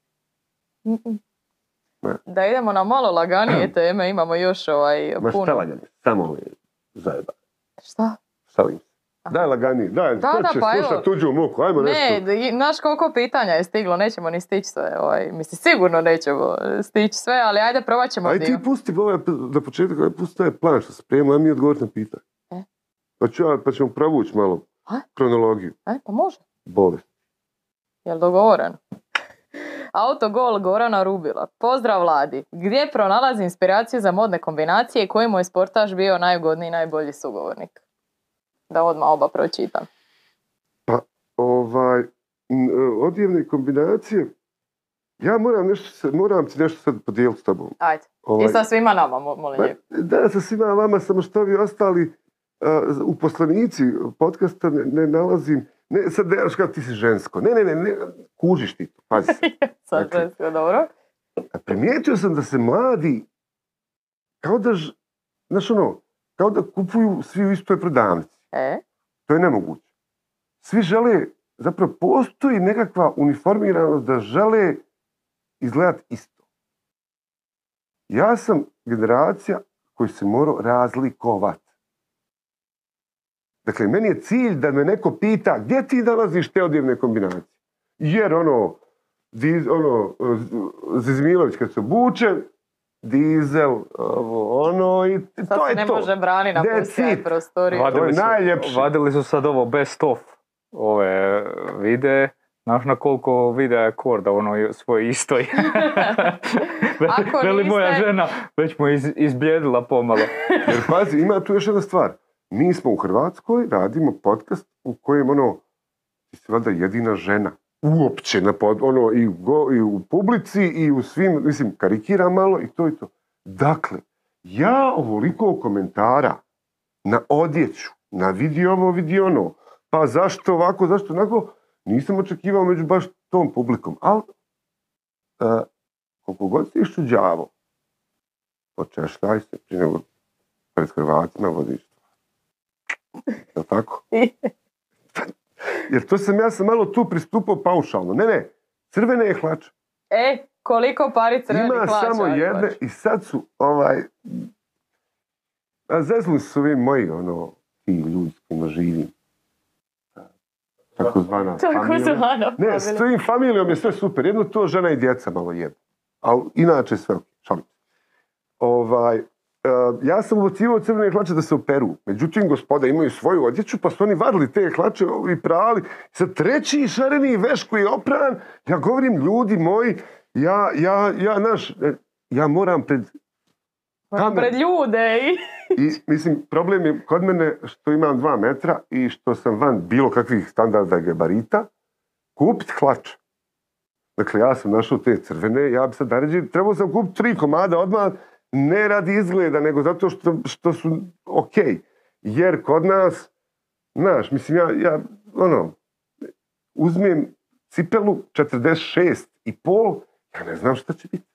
Speaker 2: Ne.
Speaker 1: Da idemo na malo laganije teme, imamo još ovaj
Speaker 2: Ma šta
Speaker 1: puno.
Speaker 2: laganje, samo li zajeba.
Speaker 1: Šta?
Speaker 2: Šalim se. Daj laganije, daj,
Speaker 1: Da, da, pa
Speaker 2: slušat
Speaker 1: evo.
Speaker 2: tuđu muku, ajmo
Speaker 1: Ne,
Speaker 2: nešto.
Speaker 1: i- znaš koliko pitanja je stiglo, nećemo ni stići sve. Ovaj, mislim, sigurno nećemo stići sve, ali ajde probat ćemo
Speaker 2: Aj
Speaker 1: dio.
Speaker 2: ti pusti ovaj, da početak, aj pusti taj plan što se spremio, aj mi odgovoriti na pitanje.
Speaker 1: E?
Speaker 2: Pa, ću pa ćemo provući malo
Speaker 1: A?
Speaker 2: kronologiju,
Speaker 1: E, pa može.
Speaker 2: bolest.
Speaker 1: Jel dogovoreno? Autogol Gorana Rubila. Pozdrav Vladi. Gdje pronalazi inspiraciju za modne kombinacije i koji mu je sportaš bio najugodniji i najbolji sugovornik? Da odmah oba pročitam.
Speaker 2: ovaj, m, odjevne kombinacije, ja moram, nešto, moram ti nešto sad podijeliti s tobom.
Speaker 1: Ajde.
Speaker 2: Ovaj,
Speaker 1: I sa svima nama, mo- molim
Speaker 2: Pa. Da, sa svima vama, samo što vi ostali uh, u poslanici podcasta ne, ne nalazim, ne, sad ne, kao ti si žensko, ne, ne, ne, ne kužiš ti to, pazi se. (laughs)
Speaker 1: Sad
Speaker 2: dakle.
Speaker 1: žensko, dobro.
Speaker 2: A primijetio sam da se mladi, kao da, znaš ono, kao da kupuju svi u istoj prodavnici.
Speaker 1: E,
Speaker 2: To je nemoguće. Svi žele, zapravo postoji nekakva uniformiranost da žele izgledati isto. Ja sam generacija koji se morao razlikovati. Dakle, meni je cilj da me neko pita gdje ti nalaziš te odjevne kombinacije. Jer ono, Diz, ono, Zizmilović kad se obuče, dizel, ovo, ono, i
Speaker 1: sad
Speaker 2: to
Speaker 1: se
Speaker 2: je
Speaker 1: ne
Speaker 2: to.
Speaker 1: može brani na prostoriju.
Speaker 2: To je
Speaker 3: Vadili su,
Speaker 2: najljepše.
Speaker 3: vadili su sad ovo best of ove vide. Znaš na koliko videa je Korda ono svoje istoj. (laughs) Veli- moja žena, već mu iz, izbljedila pomalo.
Speaker 2: Jer pazi, ima tu još jedna stvar. Mi smo u Hrvatskoj, radimo podcast u kojem ono, ti si valjda jedina žena. Uopće, na pod, ono, i, u go- i u publici, i u svim, mislim, karikiram malo i to i to. Dakle, ja ovoliko komentara na odjeću, na vidi ovo, vidi ono, pa zašto ovako, zašto onako, nisam očekivao među baš tom publikom. Ali, e, koliko god si iščuđavo, počešljaj se prije nego pred Hrvatima vodiš. Je tako? (laughs) Jer to sam, ja sam malo tu pristupao paušalno. Ne, ne, crvene je hlače.
Speaker 1: E, koliko pari crvenih
Speaker 2: Ima
Speaker 1: hlača,
Speaker 2: samo
Speaker 1: ajde,
Speaker 2: jedne i sad su ovaj... A zeznuli su ovi moji, ono, ti ljudi s kojima živim. Tako zvana
Speaker 1: Tako
Speaker 2: familija.
Speaker 1: zvana
Speaker 2: Ne, s tvojim familijom je sve super. Jedno to žena i djeca malo jedu. Ali inače sve ok. Šalim. Ovaj, ja sam ubacivao crvene hlače da se operu. Međutim, gospoda imaju svoju odjeću, pa su oni vadili te hlače i prali. Sad treći šareni veš koji je opran, ja govorim, ljudi moji, ja, ja, ja, naš, e, ja moram pred... kamer-
Speaker 1: Pred ljude i...
Speaker 2: I, mislim, problem je kod mene što imam dva metra i što sam van bilo kakvih standarda gabarita, kupit hlače. Dakle, ja sam našao te crvene, ja bi sad naređi, trebao sam kupiti tri komada odmah, ne radi izgleda, nego zato što, što su ok. Jer kod nas, znaš, mislim, ja, ja ono, uzmem cipelu 46 i pol, ja ne znam šta će biti.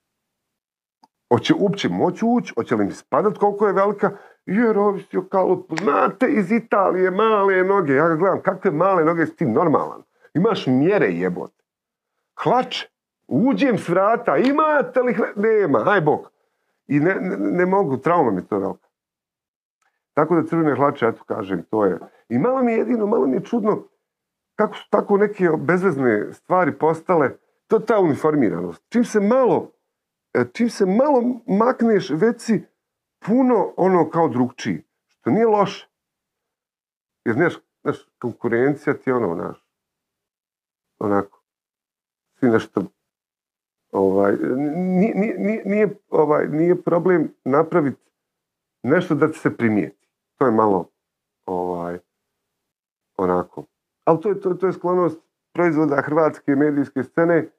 Speaker 2: Hoće uopće moći ući, hoće li mi spadat koliko je velika, jer ovisi o kalupu. Znate, iz Italije male noge. Ja ga gledam, kakve male noge si ti normalan. Imaš mjere jebote. Hlače. Uđem s vrata, imate li Nema, aj bog. I ne, ne, ne mogu, trauma mi to velika. Tako da crvene hlače, eto kažem, to je. I malo mi je jedino, malo mi je čudno kako su tako neke bezvezne stvari postale, to je ta uniformiranost. Čim se malo, e, čim se malo makneš, već si puno ono kao drugčiji, što nije loše. Jer, znaš, znaš, konkurencija ti je ono, znaš, onako, svi nešto, ovaj, nije, nije, nije, ovaj, nije problem napraviti nešto da se primijeti. To je malo, ovaj, onako. Ali to je, to, to je sklonost proizvoda hrvatske medijske scene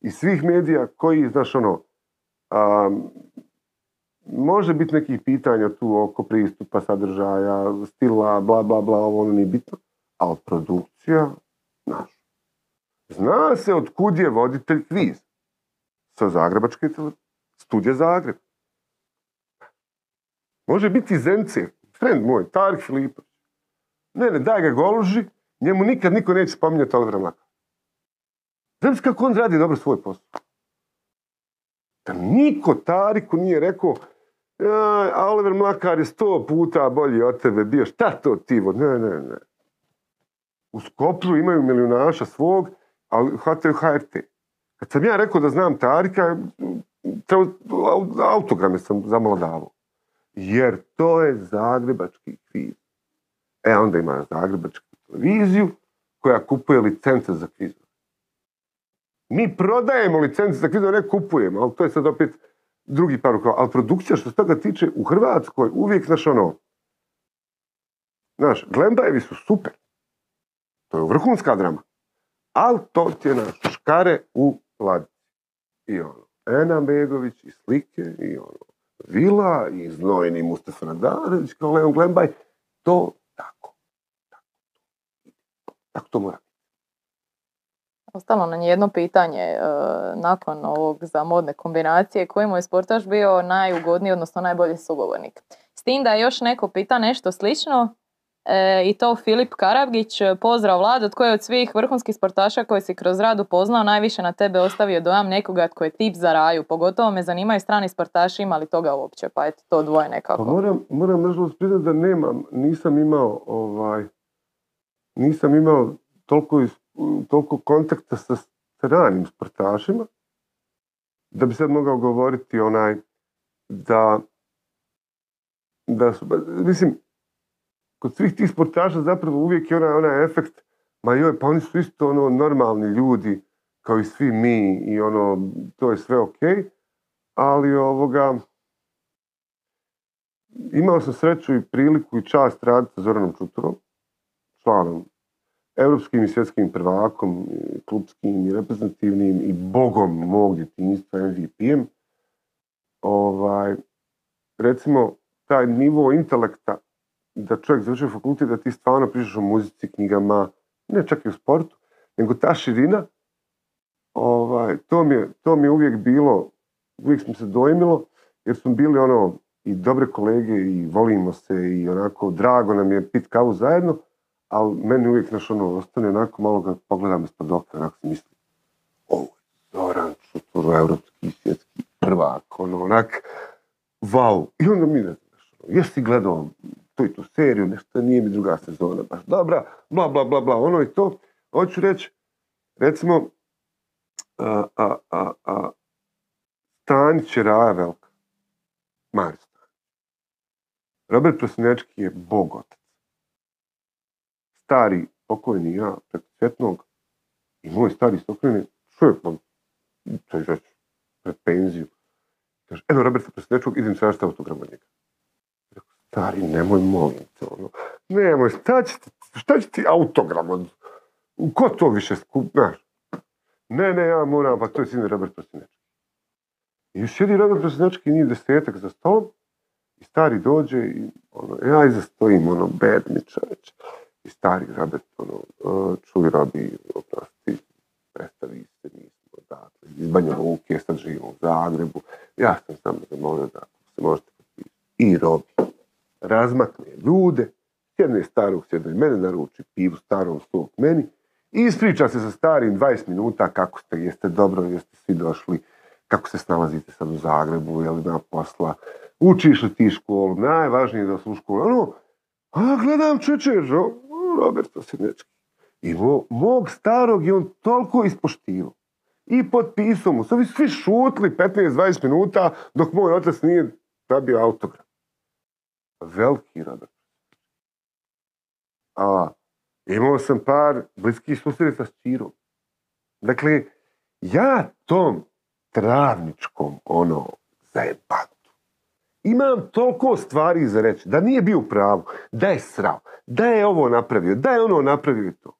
Speaker 2: i svih medija koji, znaš, ono, am, može biti nekih pitanja tu oko pristupa, sadržaja, stila, bla, bla, bla, ovo ono nije bitno, ali produkcija, znaš, zna se od kud je voditelj kviz sa Zagrebačke studija Zagreb. Može biti Zence, friend moj, Tarik Filipović. Ne, ne, daj ga goluži, njemu nikad niko neće spominjati Olivera Mlaka. Znaš kako on radi dobro svoj posao? Da niko Tariku nije rekao "Jaj, a Oliver Mlakar je sto puta bolji od tebe bio. Šta to ti? vod-" Ne, ne, ne. U Skopru imaju milijunaša svog, ali hvataju HRT. Kad sam ja rekao da znam Tarika, treba, au- autograme sam zamalo davao. Jer to je zagrebački kviz. E, onda ima zagrebačku televiziju koja kupuje licence za kvizove. Mi prodajemo licence za kvizove, ne kupujemo, ali to je sad opet drugi par rukava. Ali produkcija što se toga tiče u Hrvatskoj uvijek, znaš ono, znaš, Glembajevi su super. To je vrhunska drama. ali to ti je naš škare u ladici. I ono, Ena Begović i slike i ono, Vila i znojni Mustafa Nadarević kao Leon Glembaj, to tako. Tako, tako to mora.
Speaker 1: Ostalo nam je jedno pitanje e, nakon ovog za modne kombinacije. Koji mu je sportaš bio najugodniji, odnosno najbolji sugovornik? S tim da još neko pita nešto slično e, i to Filip Karabgić. Pozdrav Vlad, tko je od svih vrhunskih sportaša koji si kroz rad upoznao najviše na tebe ostavio dojam nekoga tko je tip za raju? Pogotovo me zanimaju strani sportaši, ima li toga uopće? Pa eto, to dvoje nekako.
Speaker 2: Pa moram, moram nažalost priznati da nemam, nisam imao ovaj, nisam imao toliko, toliko kontakta sa stranim sportašima, da bi sad mogao govoriti onaj, da, da su, mislim, kod svih tih sportaša zapravo uvijek je onaj, onaj efekt, ma joj, pa oni su isto ono normalni ljudi, kao i svi mi, i ono, to je sve okej, ali ovoga, imao sam sreću i priliku i čast raditi sa Zoranom Čuturom, članom europskim i svjetskim prvakom, i klubskim i reprezentativnim i bogom mog djetinjstva MVP-em. Ovaj, recimo, taj nivo intelekta da čovjek završi fakultet, da ti stvarno pričaš o muzici, knjigama, ne čak i u sportu, nego ta širina, ovaj, to, mi je, to mi je uvijek bilo, uvijek smo se dojmilo, jer smo bili ono i dobre kolege i volimo se i onako drago nam je pit kavu zajedno, ali meni uvijek naš ono ostane onako malo ga pogledam ispod oka, onako si mislim, ovo je Zoran Čutur, evropski svjetski prvak, ono onak, wow. I onda mi ne znaš, ono, jesi gledao tu i tu seriju, nešto nije mi druga sezona baš dobra, bla, bla, bla, bla, ono i to. Hoću reći, recimo, a, a, a, a, Stanić je raja Stanić. Robert Prosinečki je bog otac. Stari, pokojni ja, preko svjetnog, i moj stari stokreni, čovjek vam, to je već pred penziju. Kaže, evo Roberta Prosinečkog, idem tražiti autogram od njega. Stari, nemoj, molim ono, nemoj, šta će ti, šta će ti autogram od, ko to više skup, znaš? Ne, ne, ja moram, pa to je sin Robert Prosinečki. I sjedi Robert Prosinečki, njih desetak za stolom, i stari dođe i ono, ja iza stojim, ono, bed mi čoveč. I stari Robert, ono, "E, čuj Robi, oprosti, predstavi se, nismo odatle, iz Banja Luke, sad živimo u Zagrebu. Ja sam samo zamolio da se možete. I Robi razmakne ljude, sjedne starog, sjedne mene naruči pivu starom k meni i ispriča se sa starim 20 minuta kako ste, jeste dobro, jeste svi došli, kako se snalazite sad u Zagrebu, je li ima posla, učiš li ti školu, najvažnije je da su u školu, ono, a gledam čeče, Robert Osinečki. I mo- mog starog je on toliko ispoštivao. I potpisao mu. Bi svi šutli 15-20 minuta dok moj otac nije dobio autogram. Veliki Robert. A imao sam par bliskih susreta s Čirom. Dakle, ja tom travničkom, ono, zajebatu, imam toliko stvari za reći, da nije bio u pravu, da je srao, da je ovo napravio, da je ono napravio to.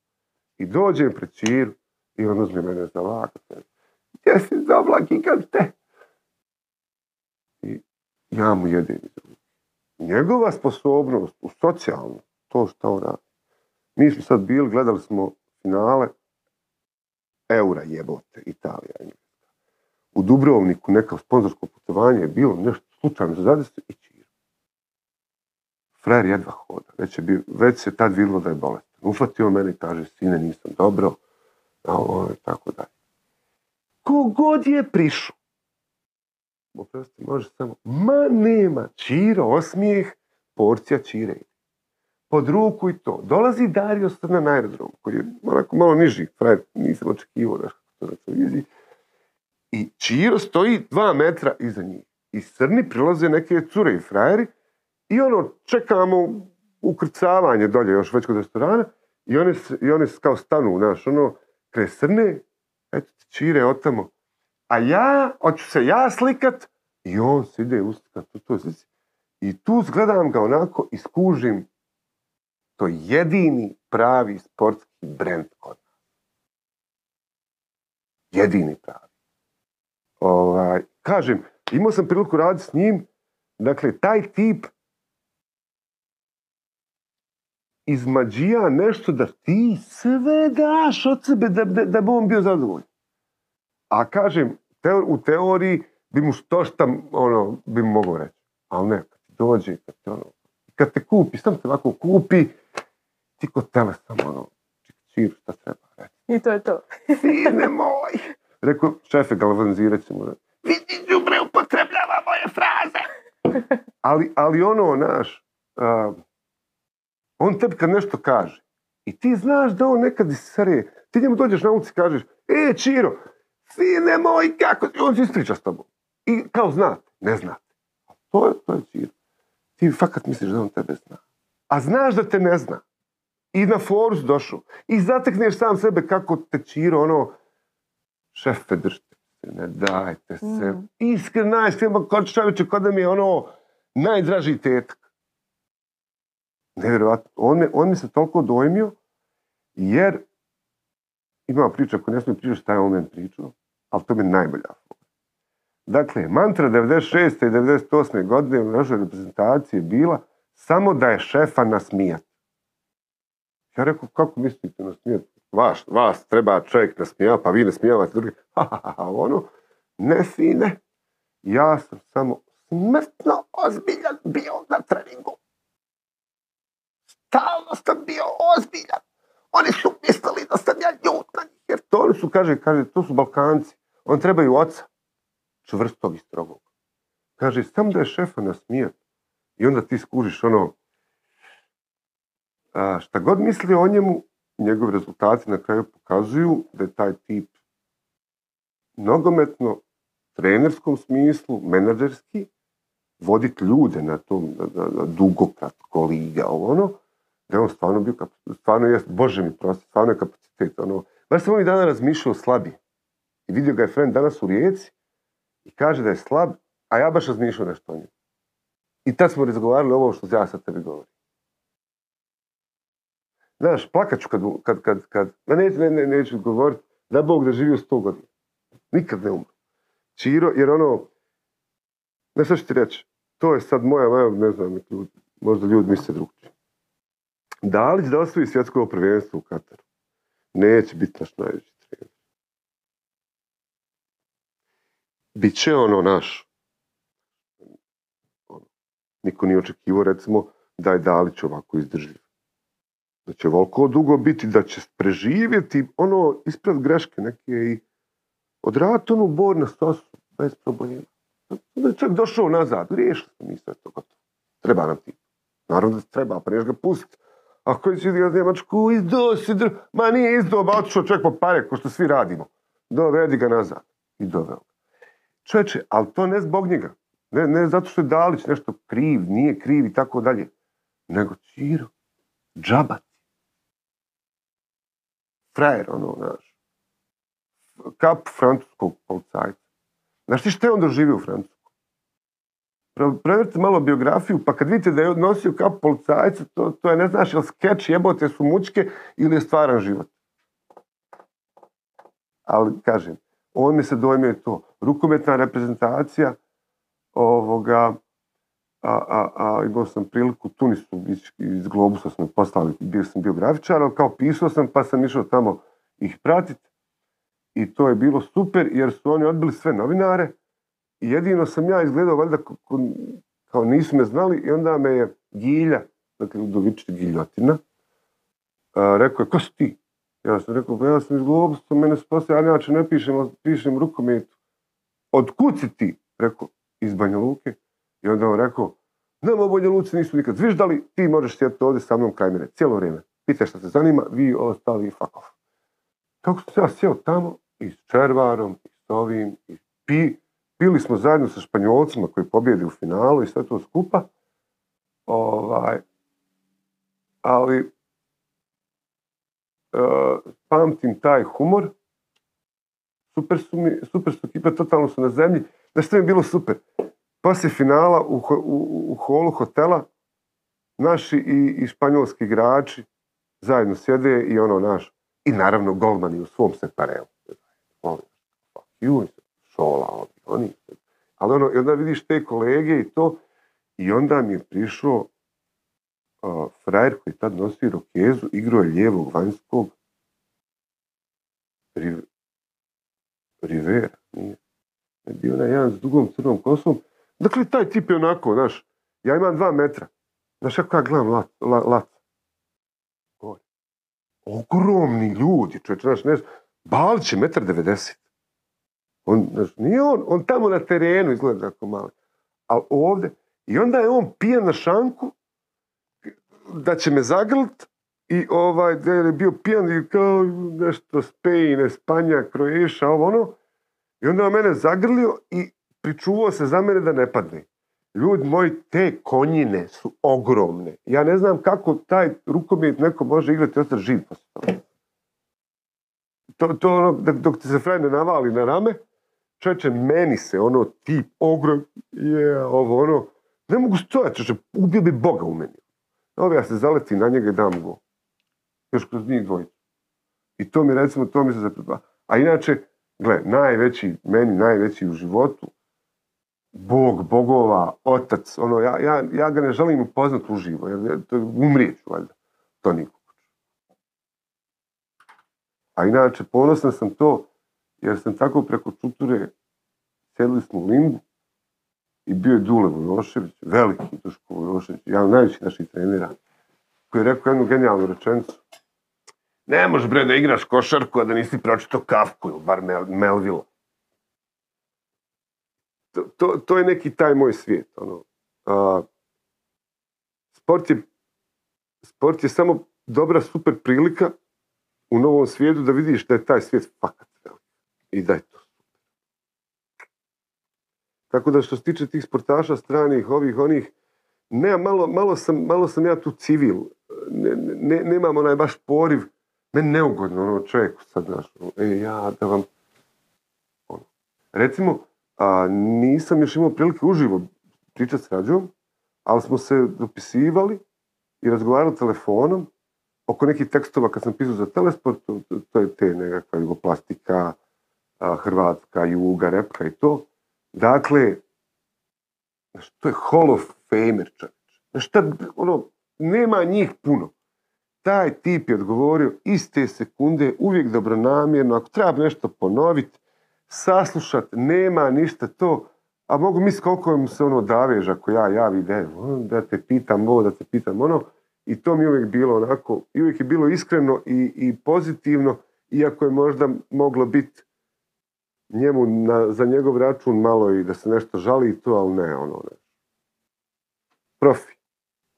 Speaker 2: I dođem pred Čiru i on uzme mene za lakat. Gdje si zabla gigante? I ja mu jedem. Njegova sposobnost u socijalno, to što on radi. Mi smo sad bili, gledali smo finale Eura jebote, Italija. U Dubrovniku neko sponzorsko putovanje je bilo nešto slučajno za zadesno i Čiro. Frajer jedva hoda, već, je bio, već se tad vidjelo da je bolestan. Ufatio mene i kaže, sine, nisam dobro, a ovo i tako dalje. Kogod je prišao, oprosti, može samo, ma nema, Čiro, osmijeh, porcija Čire. Pod ruku i to. Dolazi Dario Srna na aerodrom, koji je onako malo niži, frajer, nisam očekivao da to na televiziji. I Čiro stoji dva metra iza njih. I Srni prilaze neke cure i frajeri i ono, čekamo ukrcavanje dolje još već kod restorana i one, i one kao stanu, znaš, ono, kraj Srne, eto Čire otamo. A ja, hoću se ja slikat i on se ide uslikat u toj slici. I tu gledam ga onako i skužim to je jedini pravi sportski brend kod nas. jedini pravi. Ovaj, kažem, imao sam priliku raditi s njim, dakle, taj tip izmađija nešto da ti sve daš od sebe da, da, da bi on bio zadovoljan. A kažem, teo- u teoriji bi mu što šta ono, bi mu mogao reći. Ali ne, kad ti dođe, kad te, ono, kad te kupi, sam te ovako kupi, ti kod tele samo ono, čir, šta treba reći.
Speaker 1: I to je to. (laughs)
Speaker 2: Sine moj! Rekao, šefe, galvanizirat ćemo. Vidi, đubre, upotrebljava moje fraze. (laughs) ali, ali ono, naš, a, on tebi kad nešto kaže, i ti znaš da on nekad isere, ti njemu dođeš na ulici i kažeš, e, Čiro, sine moj, kako, ti-" on se ispriča s tobom. I kao znate, ne znate. A to je, to je Čiro. Ti fakat misliš da on tebe zna. A znaš da te ne zna. I na foru došao. I zatekneš sam sebe kako te Čiro, ono, šefe, držite se, ne dajte se.
Speaker 1: Mhm.
Speaker 2: Iskren, najiskren, kod čovječe, kod da mi je ono najdraži tetak. Nevjerojatno. On, me, on mi se toliko dojmio, jer ima priča ako ne smijem pričati šta je on meni pričao, ali to mi je najbolja. Dakle, mantra 96. i 98. godine u našoj reprezentaciji je bila samo da je šefa nasmijat. Ja rekao, kako mislite nasmijat? Vas, vas treba čovjek nasmijava, pa vi nasmijavate drugi. (laughs) Ha, ha, ha, ono, ne fine. Ja sam samo smrtno ozbiljan bio na treningu. Stalno sam bio ozbiljan. Oni su mislili da sam ja ljut na njih. Jer to su, kaže, kaže, to su Balkanci. Oni trebaju oca. Čvrstog i strogog. Kaže, sam da je šefa nasmijat. I onda ti skužiš ono, a, šta god misli o njemu, njegovi rezultati na kraju pokazuju da je taj tip nogometno, trenerskom smislu, menadžerski, voditi ljude na tom, na, na, dugo, kratko, liga, ono, da je on stvarno bio, stvarno je, bože mi prosti, stvarno je kapacitet, ono, baš sam ovih dana razmišljao slabi. I vidio ga je friend danas u Rijeci i kaže da je slab, a ja baš razmišljao nešto o njemu. I tad smo razgovarali ovo što ja sad tebi govorim. Znaš, plakat ću kad, kad, kad, kad ma neću, ne, ne, neću govoriti, da Bog da živio sto godina. Nikad ne umro. Čiro, jer ono, ne ću ti reći, to je sad moja, ne znam, ljudi, možda ljudi misle drugčije. Dalić da osvoji svjetsko prvenstvo u Kataru. Neće biti naš najveći trener. Biće ono naš. Ono, Niko nije očekivao, recimo, da je Dalić ovako izdržljiv. Da će volko dugo biti, da će preživjeti ono ispred greške neke i odraditi onu bor na stosu bez problema. Da je čak došao nazad, riješili smo mi sve to gotovo. Treba nam ti. Naravno da treba, pa ga pustiti. Ako će igrati Njemačku, izdo si dr... Ma nije izdo, ba otišao čovjek po pare, ko što svi radimo. Dovedi ga nazad. I doveo ga. Čovječe, ali to ne zbog njega. Ne, ne zato što je Dalić nešto kriv, nije kriv i tako dalje. Nego Čiro, džabat. Frajer, ono, znaš. Kap francuskog policajca. Znaš ti što je on doživio u Francusku? Preverite malo biografiju, pa kad vidite da je nosio kap policajca, to, to je ne znaš, jel skeč jebote su mučke ili je stvaran život. Ali, kažem, on mi se dojmio to. Rukometna reprezentacija ovoga, a, a, a imao sam priliku, Tunisu iz, iz Globusa smo poslali, bio sam biografičar, ali kao pisao sam, pa sam išao tamo ih pratiti. I to je bilo super, jer su oni odbili sve novinare, jedino sam ja izgledao, valjda, kao nisu me znali, i onda me je Gilja, dakle, Udovičiti Giljotina, rekao je, ko si ti? Ja sam rekao, pa ja sam iz Globusa, mene spasio, ja inače ne pišem, pišem rukometu. Od kud si ti? Rekao, iz Banja Luke. I onda on rekao, nama u Banja Luci nisu nikad zviždali, ti možeš sjediti ovdje sa mnom kraj mene, cijelo vrijeme. Pitaj šta te zanima, vi ostali off. Kako sam ja sjeo tamo, i s Červarom, i s ovim, i pi, pili smo zajedno sa Španjolcima koji pobjedi u finalu i sve to skupa. Ovaj, ali e, pamtim taj humor. Super su, mi, super su ekipe, totalno su na zemlji. Znaš što mi je bilo super? Poslije finala u, u, u holu hotela naši i, i španjolski igrači zajedno sjede i ono naš, i naravno golmani u svom Q, šola, oni. Ali ono, i onda vidiš te kolege i to, i onda mi je prišao frajer koji tad nosi rokezu, igrao je lijevog vanjskog, Riv- Rivera, nije. Je bio onaj jedan s dugom crnom kosom. Dakle, taj tip je onako, znaš, ja imam dva metra. Znaš kako ja gledam lat. Ogromni ljudi, čovječ, znaš, ne, Balić je metar devedeset. On, nije on, on tamo na terenu izgleda tako mali. Ali ovdje, i onda je on pijan na šanku, da će me zagrlit, i ovaj, da je bio pijan i kao nešto Spain, Espanja, Kroješa, ovo ono. I onda je mene zagrlio i pričuvao se za mene da ne padne. Ljudi moji, te konjine su ogromne. Ja ne znam kako taj rukomet neko može igrati i ostati živ. To, to ono, dok, ti se frajer ne navali na rame, čovječe, meni se ono tip ogrom, je, ovo ono, ne mogu stojati, čovječe, ubio bi Boga u meni. Ovo ja se zaletim na njega i dam go. Još kroz njih dvojicu. I to mi recimo, to mi se zapravo... A inače, gle, najveći, meni najveći u životu, Bog, bogova, otac, ono, ja, ja, ja ga ne želim upoznat uživo, jer je- to umrijeću, valjda, to niko. A inače, ponosan sam to, jer sam tako preko čuture sjedili smo u Limbu i bio je Dule Vojošević, veliki Duško Vojošević, jedan od najvećih naših trenera, koji je rekao jednu genijalnu rečenicu. Ne možeš bre da igraš košarku, a da nisi pročitao Kafku ili bar Mel, Melvilla. To, to, to je neki taj moj svijet. Ono. A, sport, je, sport je samo dobra, super prilika u novom svijetu da vidiš da je taj svijet fakat. I da je to. Tako da što se tiče tih sportaša stranih, ovih, onih, ne, malo, malo, sam, malo sam ja tu civil. Ne, ne, nemam onaj baš poriv. Meni neugodno, ono, čovjeku sad, znaš, ono, e, ja da vam... Ono. Recimo, a, nisam još imao prilike uživo pričati s Rađom, ali smo se dopisivali i razgovarali telefonom oko nekih tekstova kad sam pisao za Telesport, to, je te nekakva jugoplastika, Hrvatska, Juga, Repka i to. Dakle, to je Hall of Famer, šta, ono, nema njih puno. Taj tip je odgovorio iste sekunde, uvijek dobronamjerno, ako treba nešto ponoviti, saslušat, nema ništa to, a mogu misliti koliko mu se ono davež ako ja javi da, da te pitam ovo, da te pitam ono, i to mi je uvijek bilo onako, uvijek je bilo iskreno i, i pozitivno, iako je možda moglo biti njemu na, za njegov račun malo i da se nešto žali i to, ali ne, ono ne. Profi,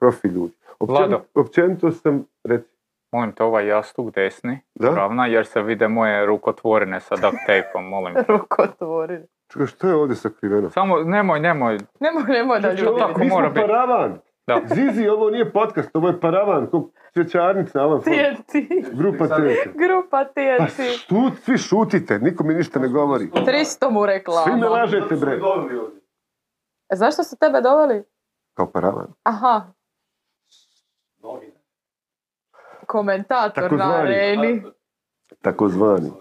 Speaker 2: profi ljudi. Općenito,
Speaker 3: Vlado.
Speaker 2: općenito sam, reci,
Speaker 3: Molim te, ovaj jastuk desni,
Speaker 2: da?
Speaker 3: ravna, jer se vide moje rukotvorine sa duct (laughs) tapeom, molim te.
Speaker 1: Rukotvori.
Speaker 2: Čekaj, što je ovdje sakriveno?
Speaker 3: Samo, nemoj, nemoj,
Speaker 1: Nemoj, nemoj da ljudi
Speaker 3: tako mora
Speaker 2: Mi smo
Speaker 3: biti.
Speaker 2: paravan.
Speaker 3: Da. (laughs)
Speaker 2: Zizi, ovo nije podcast, ovo je paravan, ko cvjećarnica, Alan Ford.
Speaker 1: TNT.
Speaker 2: Grupa TNT.
Speaker 1: Grupa
Speaker 2: Pa
Speaker 1: TNT.
Speaker 2: svi šutite, niko mi ništa ne govori.
Speaker 1: 300 mu
Speaker 2: Svi me
Speaker 1: reklama.
Speaker 2: lažete, bre.
Speaker 1: Zašto su tebe doveli?
Speaker 2: Kao paravan.
Speaker 1: Aha. Komentator na
Speaker 2: Takozvani.
Speaker 1: areni.
Speaker 2: Takozvani.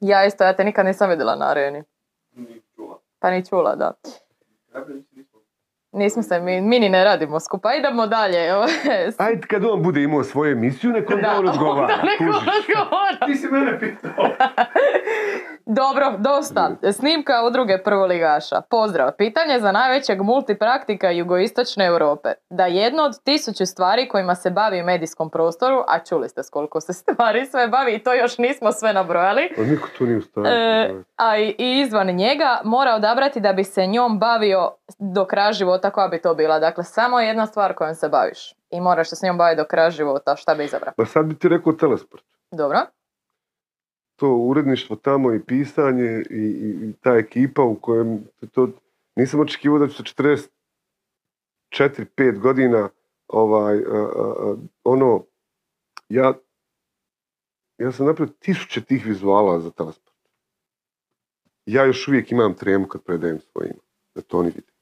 Speaker 1: Ja isto, ja te nikad nisam vidjela na areni. Pa ni čula, da. Nismo se, mi, mi ni ne radimo skupa. Idemo dalje. (laughs)
Speaker 2: Ajde, kad on bude imao svoju emisiju, nek on da, odgovara. (laughs)
Speaker 1: onda neko odgovara.
Speaker 3: Ti si mene pitao. (laughs)
Speaker 1: Dobro, dosta. Snimka udruge prvoligaša. Pozdrav. Pitanje za najvećeg multipraktika jugoistočne Europe. Da jedno od tisuću stvari kojima se bavi u medijskom prostoru, a čuli ste s koliko se stvari sve bavi i to još nismo sve nabrojali,
Speaker 2: A niko tu nije.
Speaker 1: E, a i, i izvan njega mora odabrati da bi se njom bavio do kraja života koja bi to bila. Dakle, samo jedna stvar kojom se baviš. I moraš se s njom baviti do kraja života. Šta bi izabrao?
Speaker 2: Pa sad bi ti rekao telesport.
Speaker 1: Dobro.
Speaker 2: To uredništvo tamo i pisanje i, i, i ta ekipa u kojem to, nisam očekivao da ću se 44-5 godina ovaj, a, a, a, ono, ja, ja sam napravio tisuće tih vizuala za telesport. Ja još uvijek imam tremu kad predajem svojima, da to oni vide.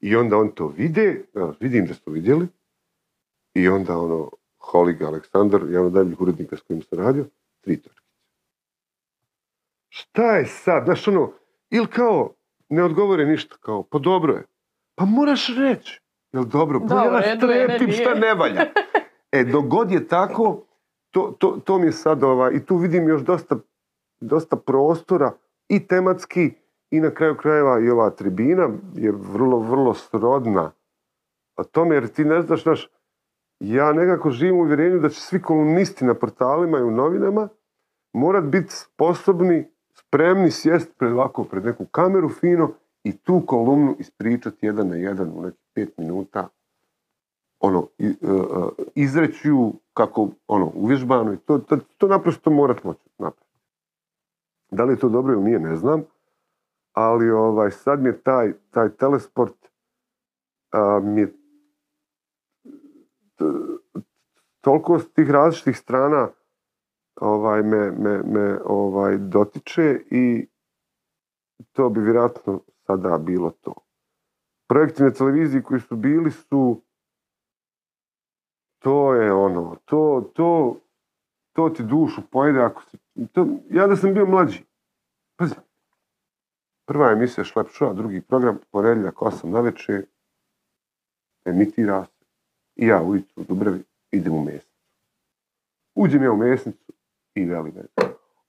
Speaker 2: I onda on to vide, ja vidim da su vidjeli, i onda ono, Holig Aleksandar, jedan od najboljih urednika s kojim sam radio, tri točke. šta je sad, znaš ono, ili kao, ne odgovore ništa, kao, pa dobro je. Pa moraš reći, jel dobro, pa
Speaker 1: Dobro,
Speaker 2: ja šta ne valja. E, dok god je tako, to, to, to mi je sad, ovaj, i tu vidim još dosta, dosta prostora, i tematski, i na kraju krajeva i ova tribina je vrlo, vrlo srodna o tome, jer ti ne znaš, znaš, ja nekako živim u uvjerenju da će svi kolumnisti na portalima i u novinama morat biti sposobni, spremni sjest pred ovako, pred neku kameru fino i tu kolumnu ispričati jedan na jedan u nekih pet minuta ono, e, e, izreći ju kako, ono, uvježbano i to, to, to naprosto morat moći napraviti. Da li je to dobro ili nije, ne znam, ali ovaj, sad mi je taj, taj telesport a, mi je toliko s tih različitih strana ovaj, me, me, me ovaj, dotiče i to bi vjerojatno sada bilo to. Projekti na televiziji koji su bili su to je ono, to, to, to ti dušu pojede ako si, to, ja da sam bio mlađi, pazi, prva emisija Šlep Show, drugi program, ponedjeljak 8 na večer, emitira se, i ja ujutru u Dubravi idem u mesnicu. Uđem ja u mesnicu i veli me,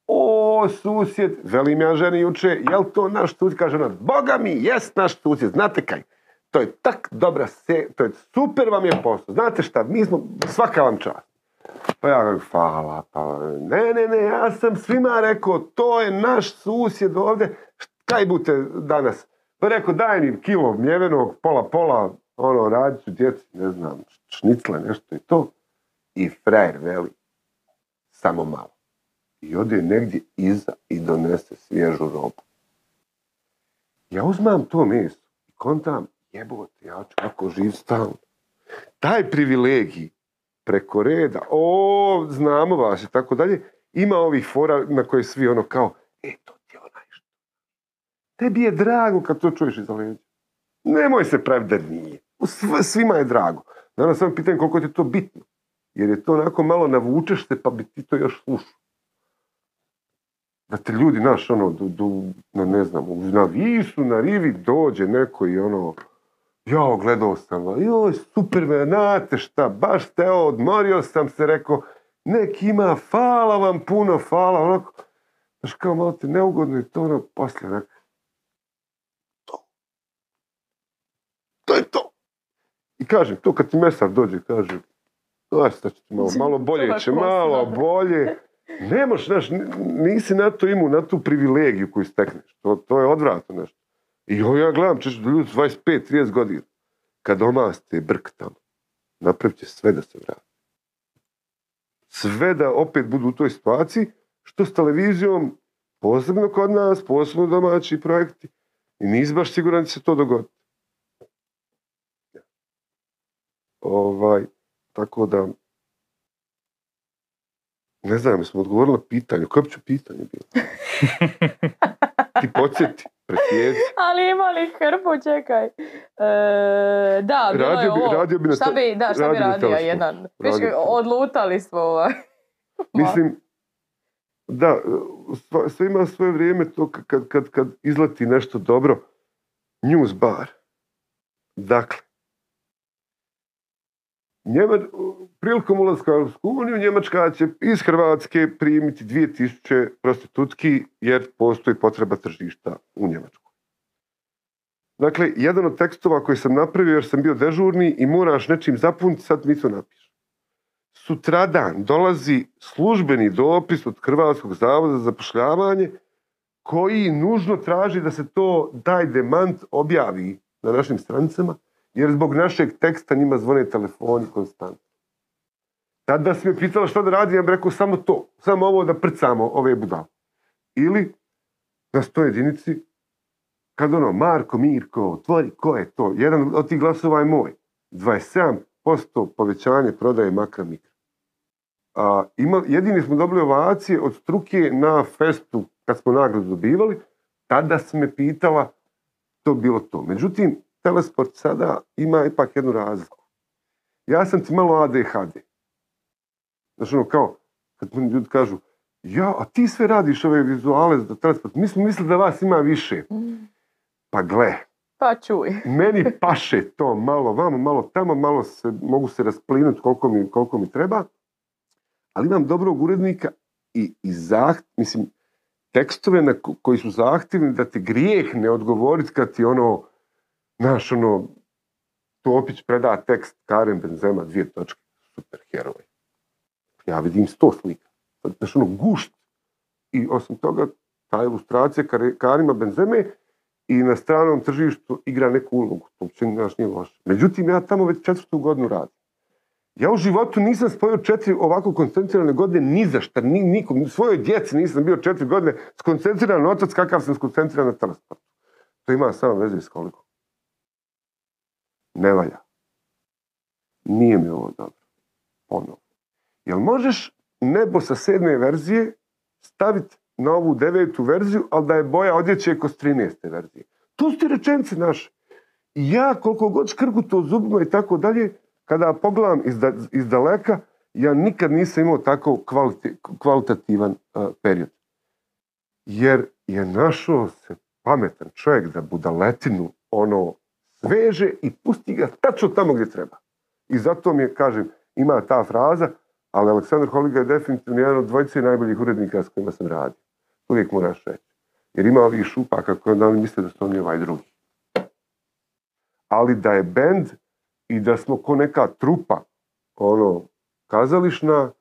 Speaker 2: o susjed, velim ja ženi juče, jel to naš susjed? Kaže ona, boga mi, jest naš susjed, znate kaj, to je tak dobra se, to je super vam je posao, znate šta, mi smo, svaka vam čast. Pa ja kažem, hvala, pa ne, ne, ne, ja sam svima rekao, to je naš susjed ovdje, kaj bute danas? Pa rekao, daj mi kilo mljevenog, pola, pola, ono, radit ću djeci, ne znam, šnicle, nešto i to. I frajer veli, samo malo. I ode negdje iza i donese svježu robu. Ja uzmam to meso i kontam, jebote, ja ću kako živ stalno. Taj privilegij preko reda, o, znamo vas i tako dalje, ima ovih fora na koje svi ono kao, e, to ti je onaj što. Tebi je drago kad to čuješ iza leđa. Nemoj se praviti da nije. Sv- svima je drago. Naravno, samo pitanje koliko ti je to bitno. Jer je to onako malo navučeš se pa bi ti to još slušao. Da te ljudi, naš, ono, du, du- ne znam, na visu, na rivi dođe neko i ono, jao, gledao sam, joj, super me, znate šta, baš ste, odmorio sam se, rekao, nek ima, hvala vam puno, hvala, onako, znaš, kao malo ti neugodno i to, ono, poslije, onako, to, to je to. I kažem, to kad ti mesar dođe, kaže, sad će ti malo, malo bolje će, malo bolje, Nemaš, znaš, n- nisi na to imao, na tu privilegiju koju stekneš. To, to je odvratno nešto. I ovo ja gledam, češ da ljudi s 25-30 godina, kad omaste brk tamo, napravit će sve da se vrati. Sve da opet budu u toj situaciji, što s televizijom, posebno kod nas, posebno domaći projekti, i nisi baš siguran da će se to dogoditi. Ovaj, tako da, ne znam, smo odgovorili na pitanje. Koje bi ću pitanje bilo? (laughs) Ti podsjeti, presjeci.
Speaker 1: Ali imali hrpu, čekaj. E, da, bilo je
Speaker 2: Radio bi-
Speaker 1: ovo.
Speaker 2: radio bi na
Speaker 1: šta bi, da, šta
Speaker 2: radio bi
Speaker 1: radio
Speaker 2: telesport.
Speaker 1: jedan? Viš,
Speaker 2: Radio
Speaker 1: odlutali smo ovaj. (laughs)
Speaker 2: Mislim, da, sve ima svoje vrijeme to kad, kad, kad izleti nešto dobro. News bar. Dakle, Prilikom ulaska u Europsku uniju Njemačka će iz Hrvatske primiti 2000 prostitutki jer postoji potreba tržišta u Njemačkoj. Dakle, jedan od tekstova koji sam napravio jer sam bio dežurni i moraš nečim zapuniti, sad mi to napišem. Sutradan dolazi službeni dopis od Hrvatskog zavoda za zapošljavanje koji nužno traži da se to, taj demant objavi na našim stranicama, jer zbog našeg teksta njima zvone telefoni konstantno. Tada si me pitala šta da radim, ja bih rekao samo to, samo ovo da prcamo ove budale. Ili na sto jedinici, kad ono, Marko, Mirko, otvori, ko je to? Jedan od tih glasova je moj. 27% povećanje prodaje makra mikra. A, ima, jedini smo dobili ovacije od struke na festu kad smo nagradu dobivali, tada si me pitala to bi bilo to. Međutim, telesport sada ima ipak jednu razliku. Ja sam ti malo ADHD. Znači ono kao, kad mi ljudi kažu, ja, a ti sve radiš ove vizuale za transport. Mi smo mislili da vas ima više. Pa gle,
Speaker 1: Pa čuj. (laughs)
Speaker 2: meni paše to malo vamo, malo tamo, malo se, mogu se rasplinuti koliko mi, koliko mi treba, ali imam dobrog urednika i, i zaht, mislim, tekstove na ko- koji su zahtjevni da ti grijeh ne odgovoriti kad ti ono, znaš, ono, Topić preda tekst Karen Benzema, dvije točke, super heroj. Ja vidim sto slika. Znaš, ono, gušt. I osim toga, ta ilustracija Karima Benzeme i na stranom tržištu igra neku ulogu. To uopće znaš, nije loše. Međutim, ja tamo već četvrtu godinu radim. Ja u životu nisam spojio četiri ovako koncentrirane godine ni za šta, ni nikom, ni svojoj djeci nisam bio četiri godine skoncentriran otac kakav sam skoncentriran na transportu. To ima samo veze s koliko. Ne valja. Nije mi ovo dobro. Ponovo. Jel možeš nebo sa sedme verzije staviti na ovu devetu verziju, ali da je boja odjeće kod 13. verzije. Tu su ti rečenice naše. Ja koliko god škrguto zubima i tako dalje, kada pogledam iz daleka, ja nikad nisam imao tako kvalitativan uh, period. Jer je našao se pametan čovjek da budaletinu ono sveže i pusti ga tačno tamo gdje treba. I zato mi je, kažem, ima ta fraza, ali Aleksandar Holiga je definitivno jedan od dvojice najboljih urednika s kojima sam radio. Uvijek moraš reći. Jer ima ovih šupaka koje onda oni misle da su oni ovaj drugi. Ali da je bend i da smo ko neka trupa, ono, kazališna,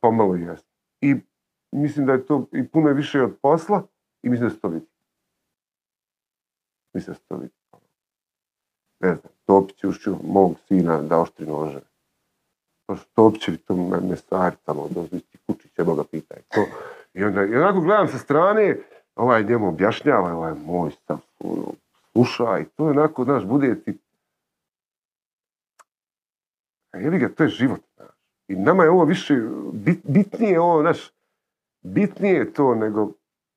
Speaker 2: pomalo jest. I mislim da je to i puno više od posla i mislim da se to vidi. Mislim da se to vidi. Ne znam, ušio mog sina da oštri nože. To su Topićevi, to me, me stvari tamo, dozvisti kučiće, Boga pitaj. To. I onda, i onako gledam sa strane, ovaj njemu objašnjava, ovaj moj stav, ono, sluša i to je onako, znaš, bude ti... A jebi ga, to je život, znaš. I nama je ovo više, bit, bitnije je ovo, znaš, bitnije je to nego,